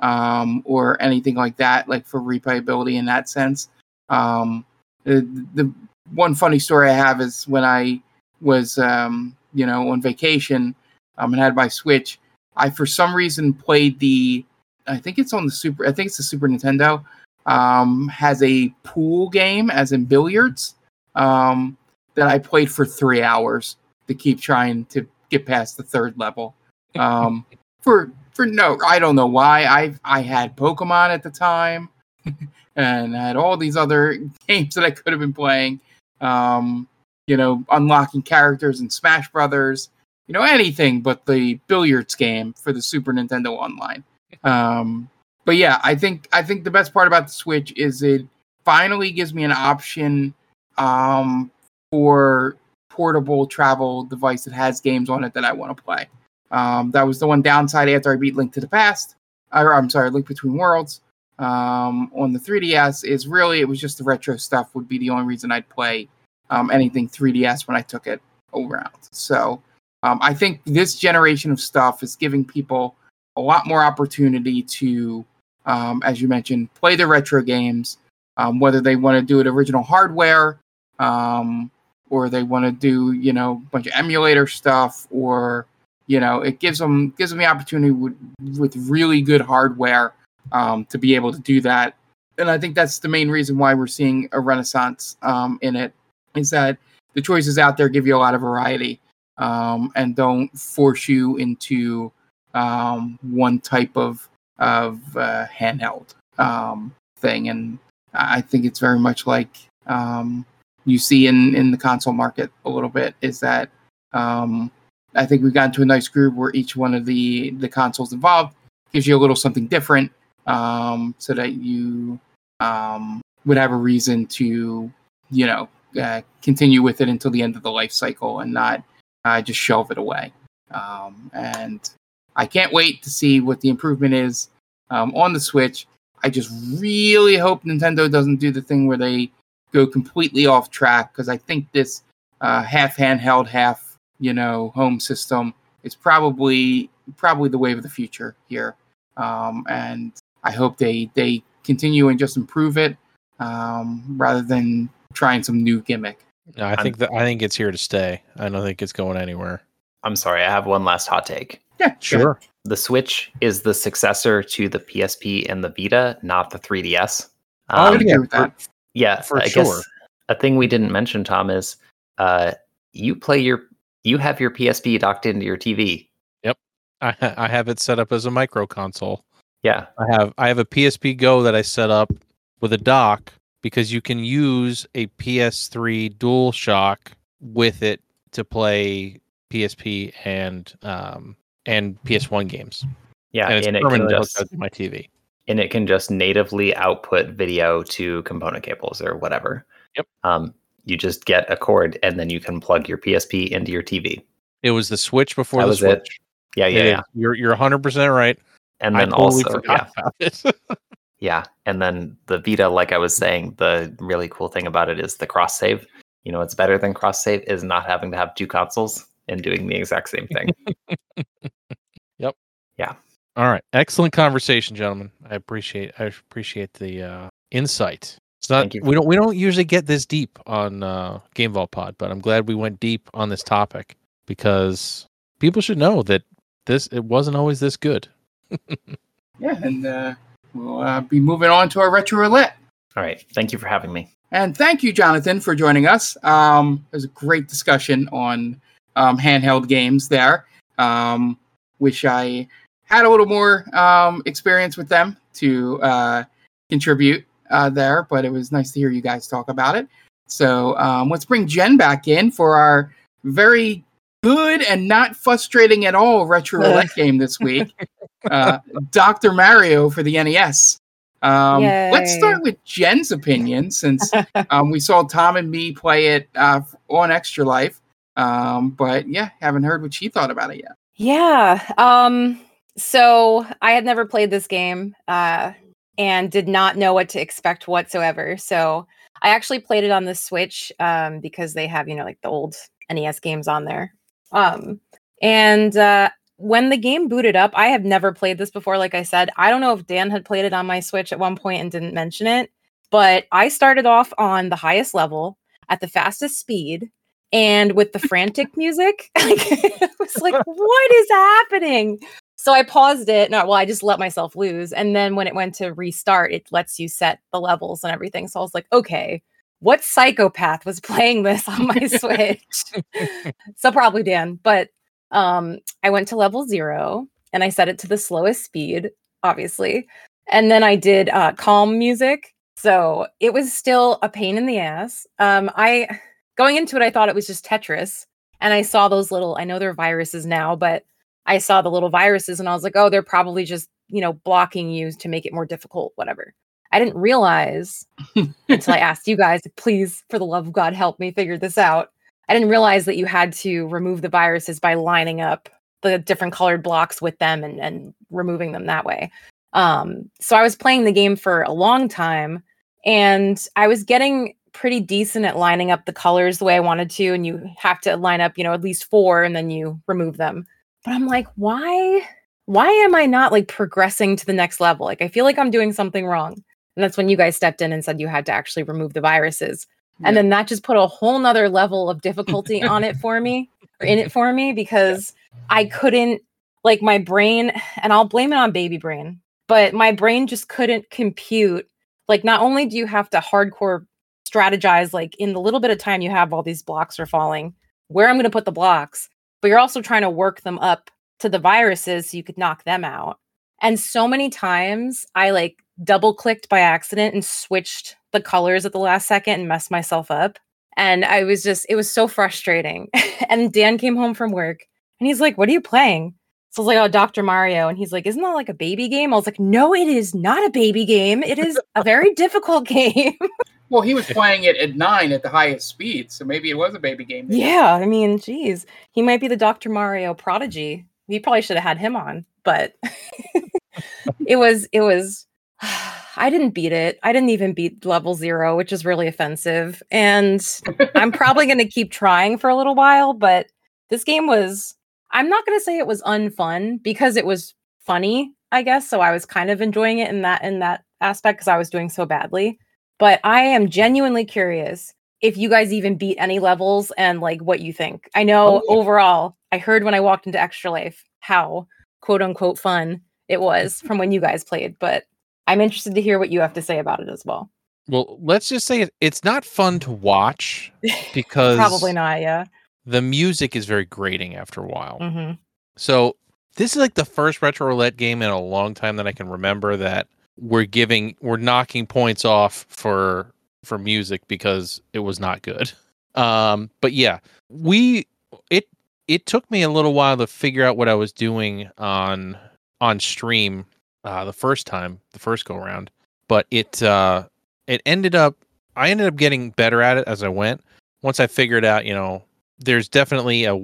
S1: um, or anything like that, like for replayability in that sense. Um, the, the one funny story I have is when I was, um, you know, on vacation um, and had my Switch, I for some reason played the, I think it's on the Super, I think it's the Super Nintendo, um, has a pool game, as in billiards, um, that I played for three hours to keep trying to get past the third level. Um, for for no, I don't know why. I I had Pokemon at the time, and I had all these other games that I could have been playing. Um, you know, unlocking characters in Smash Brothers. You know, anything but the billiards game for the Super Nintendo Online. Um, but yeah, I think I think the best part about the Switch is it finally gives me an option um, for portable travel device that has games on it that I want to play. Um, that was the one downside after I beat Link to the Past, or I'm sorry, Link Between Worlds um, on the 3DS. Is really it was just the retro stuff would be the only reason I'd play um, anything 3DS when I took it around. So um, I think this generation of stuff is giving people a lot more opportunity to, um, as you mentioned, play the retro games, um, whether they want to do it original hardware um, or they want to do you know a bunch of emulator stuff or you know it gives them gives them the opportunity with, with really good hardware um, to be able to do that. And i think that's the main reason why we're seeing a renaissance um, in it is that the choices out there give you a lot of variety um, and don't force you into um, one type of of uh, handheld um, thing. And i think it's very much like um, you see in in the console market a little bit is that I think we've gotten to a nice groove where each one of the the consoles involved gives you a little something different, um, so that you um, would have a reason to you know uh, continue with it until the end of the life cycle and not uh, just shelve it away. Um, and I can't wait to see what the improvement is um, on the Switch. I just really hope Nintendo doesn't do the thing where they go completely off track because I think this uh, half handheld, half you know home system is probably probably the wave of the future here. Um, and I hope they they continue and just improve it um, rather than trying some new gimmick.
S3: No, I think that I think it's here to stay. I don't think it's going anywhere.
S4: I'm sorry, I have one last hot take.
S1: Yeah,
S3: Sure.
S4: The Switch is the successor to the PSP and the Vita, not the 3DS.
S1: I would
S4: Um,
S1: agree with that.
S4: yeah,
S3: for
S4: I
S3: sure.
S4: guess a thing we didn't mention, Tom, is uh, you play your you have your PSP docked into your TV.
S3: Yep, I I have it set up as a micro console.
S4: Yeah,
S3: I have I have a PSP Go that I set up with a dock because you can use a PS3 Dual Shock with it to play PSP and um and PS1 games.
S4: yeah,
S3: and
S4: and it can just
S3: to my TV.
S4: and it can just natively output video to component cables or whatever.
S3: Yep.
S4: Um, you just get a cord and then you can plug your PSP into your TV.
S3: It was the Switch before
S4: That
S3: the
S4: was it.
S3: Switch.
S4: Yeah, yeah, yeah.
S3: You're you're 100 percent right.
S4: And then
S3: totally
S4: also, yeah, yeah, and then the Vita, like I was saying, the really cool thing about it is the cross save. You know, it's better than cross save is not having to have two consoles and doing the exact same thing. Yep. Yeah.
S3: All right, excellent conversation, gentlemen. I appreciate I appreciate the uh, insight. It's not
S4: Thank you.
S3: we don't we don't usually get this deep on uh, Game Vault Pod, but I'm glad we went deep on this topic because people should know that this it wasn't always this good.
S1: Yeah, and uh, we'll uh, be moving on to our retro roulette.
S4: All right, thank you for having me.
S1: And thank you, Jonathan, for joining us. Um, it was a great discussion on um, handheld games there. Um, wish I had a little more um, experience with them to uh, contribute uh, there, but it was nice to hear you guys talk about it. So um, let's bring Jen back in for our very good and not frustrating at all retro roulette game this week. Uh, Dr. Mario for the NES. Um, let's start with Jen's opinion since um, we saw Tom and me play it uh, on Extra Life. Um, but yeah, haven't heard what she thought about it yet.
S2: Yeah. Um so I had never played this game uh, and did not know what to expect whatsoever. So I actually played it on the Switch um, because they have, you know, like the old NES games on there. Um, and uh, when the game booted up, I have never played this before. Like I said, I don't know if Dan had played it on my Switch at one point and didn't mention it, but I started off on the highest level at the fastest speed and with the frantic music. I was like, what is happening? So I paused it. No, well, I just let myself lose. And then when it went to restart, it lets you set the levels and everything. So I was like, okay, what psychopath was playing this on my Switch? so probably Dan. But um, I went to level zero and I set it to the slowest speed, obviously. And then I did uh, calm music. So it was still a pain in the ass. Um, I going into it, I thought it was just Tetris. And I saw those little, I know they're viruses now, but I saw the little viruses and I was like, oh, they're probably just, you know, blocking you to make it more difficult, whatever. I didn't realize until I asked you guys, please, for the love of God, help me figure this out. I didn't realize that you had to remove the viruses by lining up the different colored blocks with them and, and removing them that way. Um, so I was playing the game for a long time and I was getting pretty decent at lining up the colors the way I wanted to. And you have to line up, you know, at least four and then you remove them. But I'm like, why? Why am I not like progressing to the next level? Like, I feel like I'm doing something wrong. And that's when you guys stepped in and said you had to actually remove the viruses. And then that just put a whole nother level of difficulty on it for me or in it for me because I couldn't like my brain and I'll blame it on baby brain, but my brain just couldn't compute. Like not only do you have to hardcore strategize like in the little bit of time you have all these blocks are falling, where I'm going to put the blocks, but you're also trying to work them up to the viruses so you could knock them out. And so many times I like double clicked by accident and switched the colors at the last second and messed myself up. And I was just, it was so frustrating. and Dan came home from work and he's like, What are you playing? So I was like, Oh, Dr. Mario. And he's like, Isn't that like a baby game? I was like, No, it is not a baby game. It is a very difficult game.
S1: Well, he was playing it at nine at the highest speed, so maybe it was a baby game.
S2: yeah. I mean, geez, he might be the Dr. Mario prodigy. We probably should have had him on, but it was, it was, I didn't beat it. I didn't even beat level zero, which is really offensive. And I'm probably going to keep trying for a little while, but this game was, I'm not going to say it was unfun because it was funny, I guess. So I was kind of enjoying it in that, in that aspect because I was doing so badly. But I am genuinely curious if you guys even beat any levels and like what you think. I know
S1: Oh, yeah.
S2: overall, I heard when I walked into Extra Life how quote unquote fun it was from when you guys played, but I'm interested to hear what you have to say about it as well.
S3: Well, let's just say it, it's not fun to watch because
S2: Probably not, yeah.
S3: the music is very grating after a while.
S2: hmm
S3: So this is like the first retro roulette game in a long time that I can remember that we're giving we're knocking points off for for music because it was not good. Um but yeah, we it it took me a little while to figure out what I was doing on on stream uh the first time, the first go around, but it uh it ended up I ended up getting better at it as I went. Once I figured out, you know, there's definitely a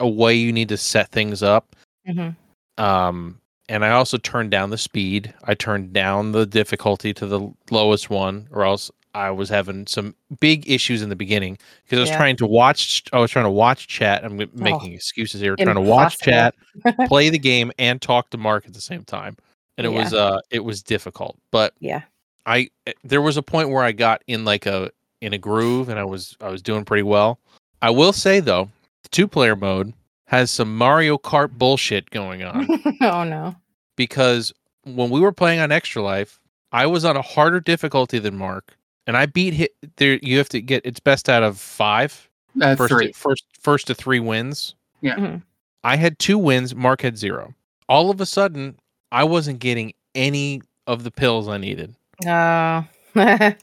S3: a way you need to set things up.
S2: Hmm
S3: um and i also turned down the speed. I turned down the difficulty to the lowest one or else i was having some big issues in the beginning because i was
S2: Yeah.
S3: trying to watch i was trying to watch chat. I'm making excuses here trying to watch chat play the game and talk to mark at the same time and it
S2: Yeah.
S3: was uh it was difficult but
S2: Yeah.
S3: i eh, there was a point where i got in like a in a groove and i was i was doing pretty well i will say though the two player mode has some mario kart bullshit going on
S2: oh no.
S3: because when we were playing on Extra Life, I was on a harder difficulty than Mark, and I beat hit there. You have to get it's best out of five.
S1: Uh,
S3: First,
S1: three.
S3: To, first, first to three wins.
S1: Yeah.
S2: Mhm.
S3: I had two wins. Mark had zero. All of a sudden, I wasn't getting any of the pills I needed,
S2: Oh.
S3: and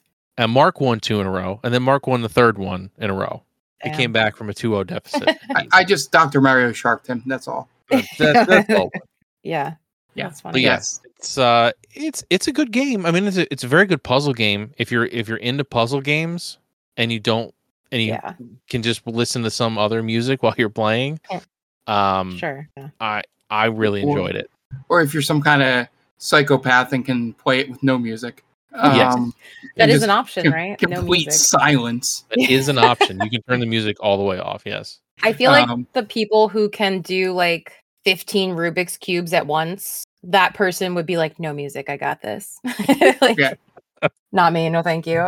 S3: Mark won two in a row, and then Mark won the third one in a row. He came back from a 2-0 deficit.
S1: I, I just Dr. Mario sharked him. That's all.
S3: That's- that's- that's all.
S2: yeah.
S1: Yeah.
S2: That's
S3: But
S2: funny.
S3: yes, it's uh, it's it's a good game. I mean, it's a, it's a very good puzzle game. If you're if you're into puzzle games and you don't and you
S2: Yeah.
S3: can just listen to some other music while you're playing, um,
S2: Sure. Yeah.
S3: I I really
S1: Well,
S3: enjoyed it.
S1: Or if you're some kind of psychopath and can play it with no music.
S3: Yes.
S1: Um,
S2: That
S1: and
S2: an option,
S1: com-
S2: right? No
S1: Complete
S2: music.
S1: silence.
S3: That is an option. You can turn the music all the way off. Yes.
S2: I feel like
S1: Um,
S2: the people who can do like 15 Rubik's cubes at once, that person would be like, no music, I got this. like,
S1: Yeah.
S2: Not me, no thank you.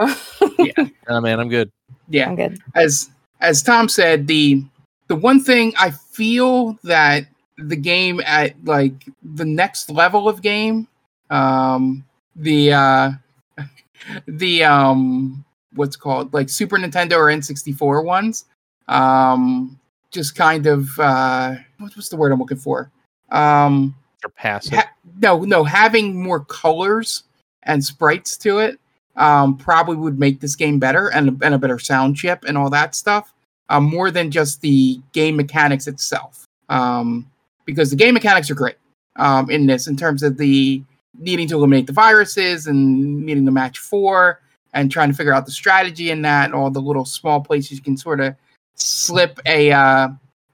S3: Oh man, I'm good.
S1: Yeah.
S2: I'm good.
S1: as as Tom said, the the one thing I feel that the game at like the next level of game, um, the uh, the um, what's called like Super Nintendo or N64 ones, um, just kind of uh, what was the word I'm looking for? Um,
S3: Surpass
S1: ha- no, no, having more colors and sprites to it um, probably would make this game better and, and a better sound chip and all that stuff, um, more than just the game mechanics itself. Um, because the game mechanics are great um, in this in terms of the needing to eliminate the viruses and needing to match four and trying to figure out the strategy in that and all the little small places you can sort of slip a uh,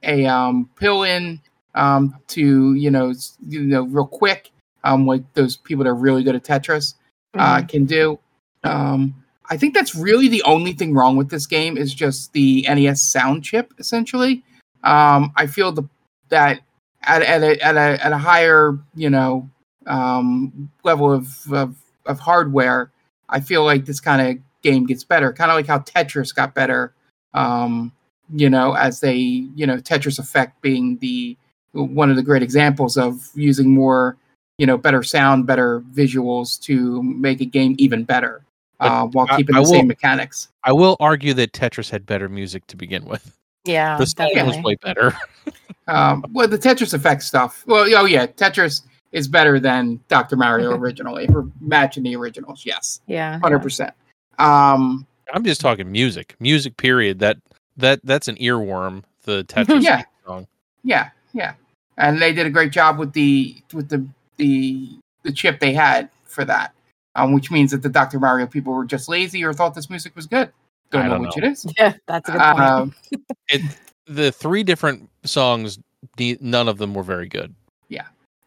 S1: a um, pill in um, to you know you know real quick um, like those people that are really good at Tetris uh,
S2: Mhm.
S1: can do. Um, I think that's really the only thing wrong with this game is just the NES sound chip. Essentially, um, I feel the that at, at a at a at a higher you know um, level of, of of hardware, I feel like this kind of game gets better. Kind of like how Tetris got better. Um, you know, as they you know Tetris Effect being the one of the great examples of using more you know better sound, better visuals to make a game even better uh, while keeping
S3: I
S1: the same mechanics.
S3: I will argue that Tetris had better music to begin with.
S2: Yeah,
S3: The song was way better.
S1: Um, well, the Tetris Effect stuff. Well, oh yeah, Tetris is better than Dr. Mario originally. If we're matching the originals, yes,
S2: Yeah.
S1: hundred percent. Um,
S3: I'm just talking music. Music period. That that that's an earworm, the Tetris
S1: Yeah.
S3: song.
S1: yeah, yeah, and they did a great job with the with the the the chip they had for that. Um, which means that the Dr. Mario people were just lazy or thought this music was good. Don't
S3: I
S1: know
S3: don't
S1: which
S3: know.
S1: it is.
S2: Yeah, that's a good point.
S1: Um,
S3: It the three different songs, none of them were very good.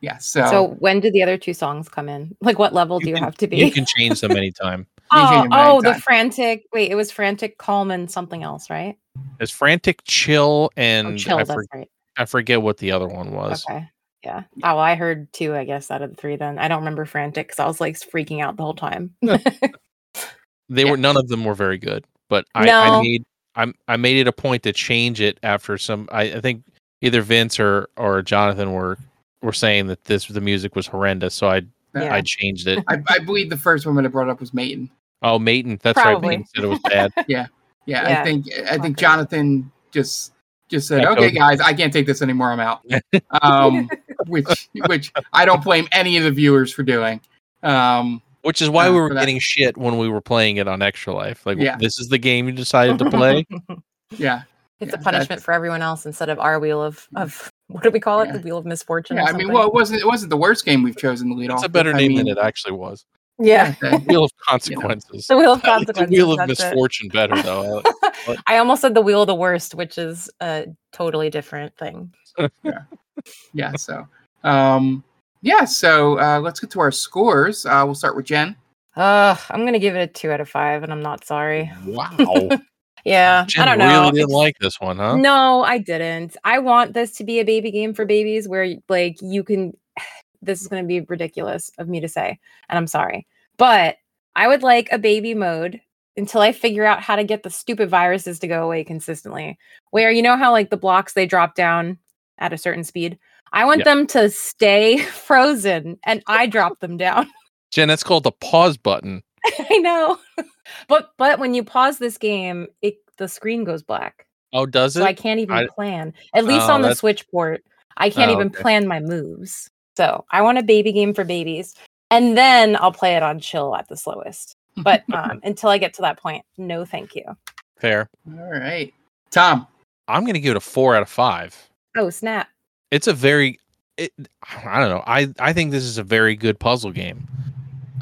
S1: yeah, so,
S2: so when did the other two songs come in? Like what level do you
S3: can-
S2: have to be?
S3: You can change them anytime.
S2: Oh,
S1: them
S2: oh, the frantic. Wait, it was frantic, calm, and something else, right?
S3: It's frantic, chill, and
S2: oh, chill.
S3: I,
S2: that's
S3: for-
S2: right.
S3: I forget what the other one was.
S2: Okay. Yeah. Oh, I heard two, I guess, out of the three. Then I don't remember frantic because I was like freaking out the whole time.
S3: They
S1: Yeah.
S3: were none of them were very good, but I, I
S2: No.
S3: made I I made it a point to change it after some. I, I think either Vince or or Jonathan were were saying that this the music was horrendous, so I
S2: Yeah.
S3: I changed it.
S1: I, I believe the first woman I brought up was Maiden.
S3: Oh, Maiden, that's
S2: Probably.
S3: right. Maiden said it was bad.
S1: Yeah,
S2: Yeah,
S1: I think I think
S2: okay.
S1: Jonathan just just said,
S3: Echoed.
S1: "Okay, guys, I can't take this anymore. I'm out." um, which which I don't blame any of the viewers for doing. Um,
S3: Which is why
S1: Uh,
S3: we were getting shit when we were playing it on Extra Life. Like,
S1: Yeah.
S3: this is the game you decided to play.
S1: yeah,
S2: it's
S1: Yeah,
S2: a punishment for everyone else instead of our wheel of of what do we call it?
S1: Yeah.
S2: The wheel of misfortune.
S1: yeah. I mean, well, it wasn't it wasn't the worst game we've chosen to lead off.
S3: It's a
S1: with.
S3: better
S1: I
S3: name
S1: mean,
S3: than it actually was.
S2: yeah,
S1: the-
S3: Wheel of Consequences.
S2: the wheel of
S3: I like the
S2: consequences.
S3: Wheel of
S2: that's it.
S3: Misfortune better, though. What?
S2: I almost said the wheel of the worst, which is a totally different thing.
S1: Yeah. Yeah. So, um, yeah. So uh, let's get to our scores. Uh, we'll start with Jen.
S2: Uh, I'm gonna give it a two out of five, and I'm not sorry.
S3: Wow.
S2: Yeah,
S3: Jen
S2: I don't know.
S3: really didn't like this one, huh?
S2: No, I didn't. I want this to be a baby game for babies where like you can this is going to be ridiculous of me to say and I'm sorry. But I would like a baby mode until I figure out how to get the stupid viruses to go away consistently. Where you know how like the blocks they drop down at a certain speed. I want
S3: Yeah.
S2: them to stay frozen and I drop them down.
S3: Jen, that's called the pause button.
S2: I know. but but when you pause this game, it the screen goes black.
S3: Oh, does it?
S2: so I can't even
S3: I-
S2: plan. At least
S3: Oh,
S2: on the Switch port, I can't
S3: Oh,
S2: even
S3: okay.
S2: plan my moves. So I want a baby game for babies, and then I'll play it on chill at the slowest. But um, until I get to that point, no, thank you.
S3: Fair.
S1: All right, Tom.
S3: I'm going to give it a four out of five.
S2: Oh snap!
S3: It's a very, it, I don't know. I, I think this is a very good puzzle game.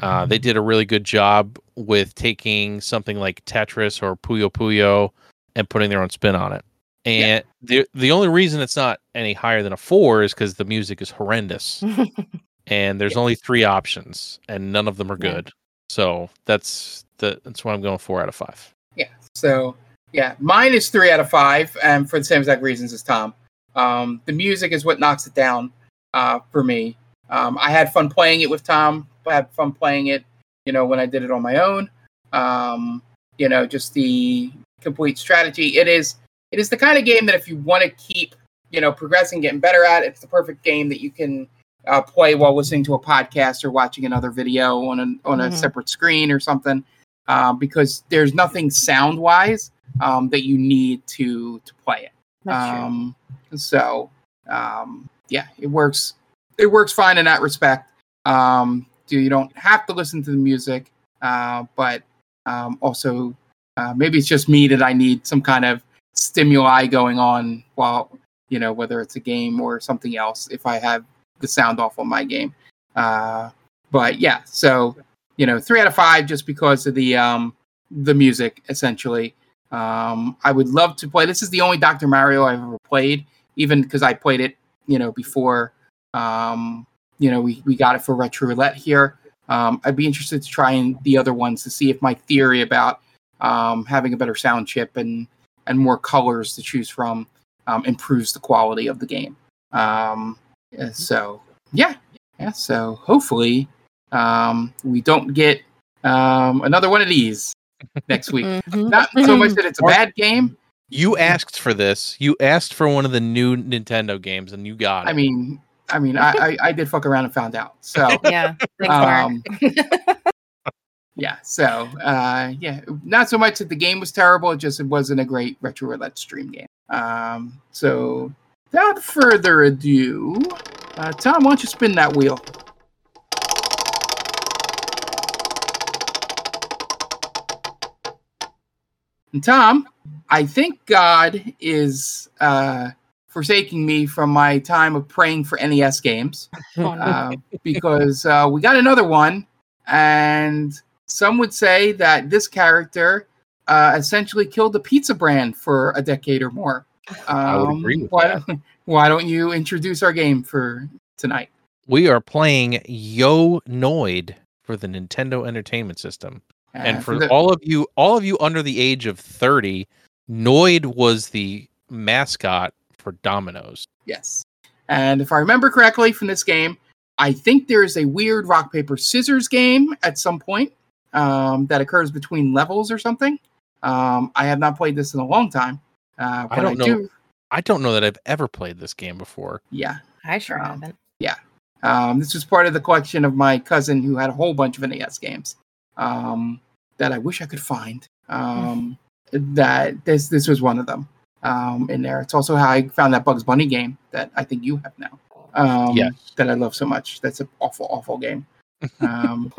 S3: Uh, they did a really good job with taking something like Tetris or Puyo Puyo and putting their own spin on it. And the the only reason it's not any higher than a four is because the music is horrendous, and there's only three options, and none of them are
S2: Yeah.
S3: good. So that's the that's what I'm going four out of five.
S1: Yeah. So yeah, mine is three out of five, and for the same exact reasons as Tom. Um, the music is what knocks it down uh, for me. Um, I had fun playing it with Tom. I had fun playing it, you know, when I did it on my own. Um, you know, just the complete strategy. It is it is the kind of game that if you want to keep, you know, progressing, getting better at, it's the perfect game that you can uh, play while listening to a podcast or watching another video on a on a
S2: Mhm.
S1: separate screen or something. Um, because there's nothing sound wise um, that you need to to play it. Um, so um, yeah, it works. It works fine in that respect. Um, you don't have to listen to the music, uh, but um, also uh, maybe it's just me that I need some kind of stimuli going on while you know whether it's a game or something else. If I have the sound off on my game, uh, but yeah, so you know three out of five just because of the um, the music essentially. Um, I would love to play. This is the only Dr. Mario I've ever played, even because I played it, you know, before. Um, you know, we, we got it for Retro Roulette here. Um, I'd be interested to try the other ones to see if my theory about um, having a better sound chip and and more colors to choose from um, improves the quality of the game. Um, uh, so yeah, yeah. So hopefully um, we don't get um, another one of these next week.
S2: Mhm.
S1: Not so much that it's a bad game.
S3: You asked for this. You asked for one of the new Nintendo games, and you got it.
S1: I mean, I mean, I, I, I did fuck around and found out. So
S2: yeah. Thanks, Mark.
S1: um, yeah, so uh, yeah, not so much that the game was terrible. It just it wasn't a great retro roulette stream game. Um, so without further ado, uh, Tom, why don't you spin that wheel? And Tom, I think God is uh, forsaking me from my time of praying for NES games
S2: Oh,
S1: uh, because uh, we got another one, and some would say that this character uh, essentially killed the pizza brand for a decade or more. Um,
S3: I would agree with
S1: why,
S3: that.
S1: Don't, why don't you introduce our game for tonight?
S3: we are playing Yo Noid for the Nintendo Entertainment System. And for
S1: the-
S3: all of you all of you under the age of 30 noid was the mascot for domino's
S1: Yes. And if I remember correctly from this game, I think there is a weird rock, paper, scissors game at some point um, that occurs between levels or something. Um, I have not played this in a long time. Uh,
S3: I don't know.
S1: do-
S3: i don't know that i've ever played this game before
S1: yeah.
S2: I sure
S1: um,
S2: haven't.
S1: Yeah, um, this was part of the collection of my cousin who had a whole bunch of NES games um, that I wish I could find. Um, that this this was one of them um, in there. It's also how I found that Bugs Bunny game that I think you have now. Um,
S3: Yes.
S1: That I love so much. That's an awful, awful game. Um,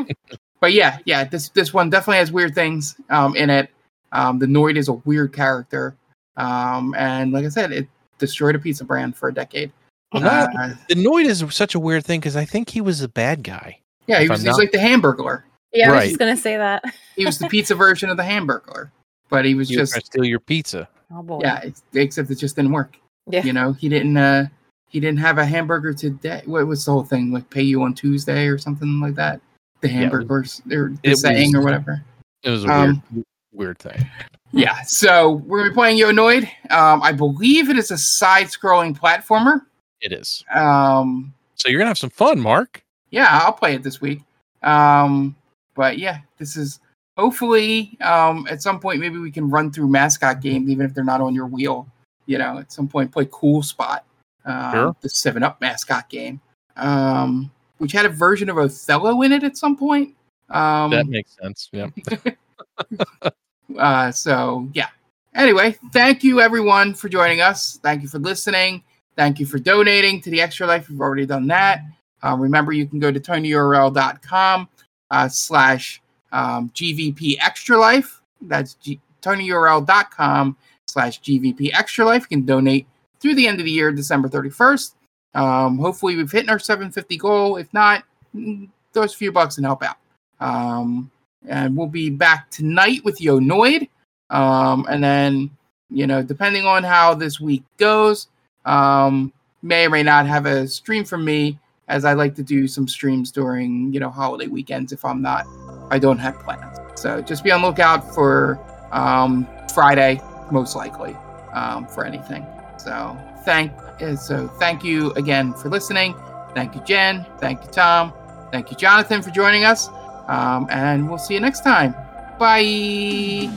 S1: but yeah, yeah, this this one definitely has weird things um, in it. Um, the Noid is a weird character, um, and like I said, it destroyed a pizza brand for a decade.
S3: Well,
S1: Uh,
S3: the noid is such a weird thing because i think he was a bad guy
S1: yeah, he was, he was like the Hamburglar.
S2: Yeah, I was just gonna say that.
S1: He was the pizza version of the Hamburglar, but he was
S3: he was
S1: just
S3: trying to steal your pizza
S2: Oh boy.
S1: yeah, it's, except it just didn't work.
S2: Yeah.
S1: You know, he didn't uh he didn't have a hamburger today. What was the whole thing like? Pay you on Tuesday or something like that. The
S3: Yeah, it was-
S1: or the
S3: it
S1: saying
S3: was-
S1: or whatever.
S3: it was a
S1: Um,
S3: weird weird thing
S1: Yeah. So we're gonna be playing Yo Noid. Um, I believe it is a side-scrolling platformer.
S3: it is
S1: Um,
S3: so you're gonna have some fun mark
S1: yeah, I'll play it this week. Um, but yeah, this is hopefully um, at some point maybe we can run through mascot games even if they're not on your wheel. You know, at some point play Cool Spot, um,
S3: Sure.
S1: the Seven Up mascot game, um, which had a version of Othello in it at some point. Um,
S3: that makes sense yeah
S1: uh, so yeah. Anyway, thank you everyone for joining us. Thank you for listening. Thank you for donating to the Extra Life. We've already done that. Uh, remember, you can go to tinyurl.com uh, slash um, GVP Extra Life. That's G- tinyurl.com slash GVP Extra Life. You can donate through the end of the year, December 31st. Um, hopefully, we've hit our 750 goal. If not, mm, throw us a few bucks and help out. Um, and we'll be back tonight with Yo Noid. Um, and then you know, depending on how this week goes, um, may or may not have a stream from me as I like to do some streams during, you know, holiday weekends if I'm not, I don't have plans. So just be on lookout for um, Friday, most likely, um, for anything. So thank, uh, so thank you again for listening. Thank you, Jen. Thank you, Tom. Thank you, Jonathan, for joining us. Um, and we'll see you next time. Bye.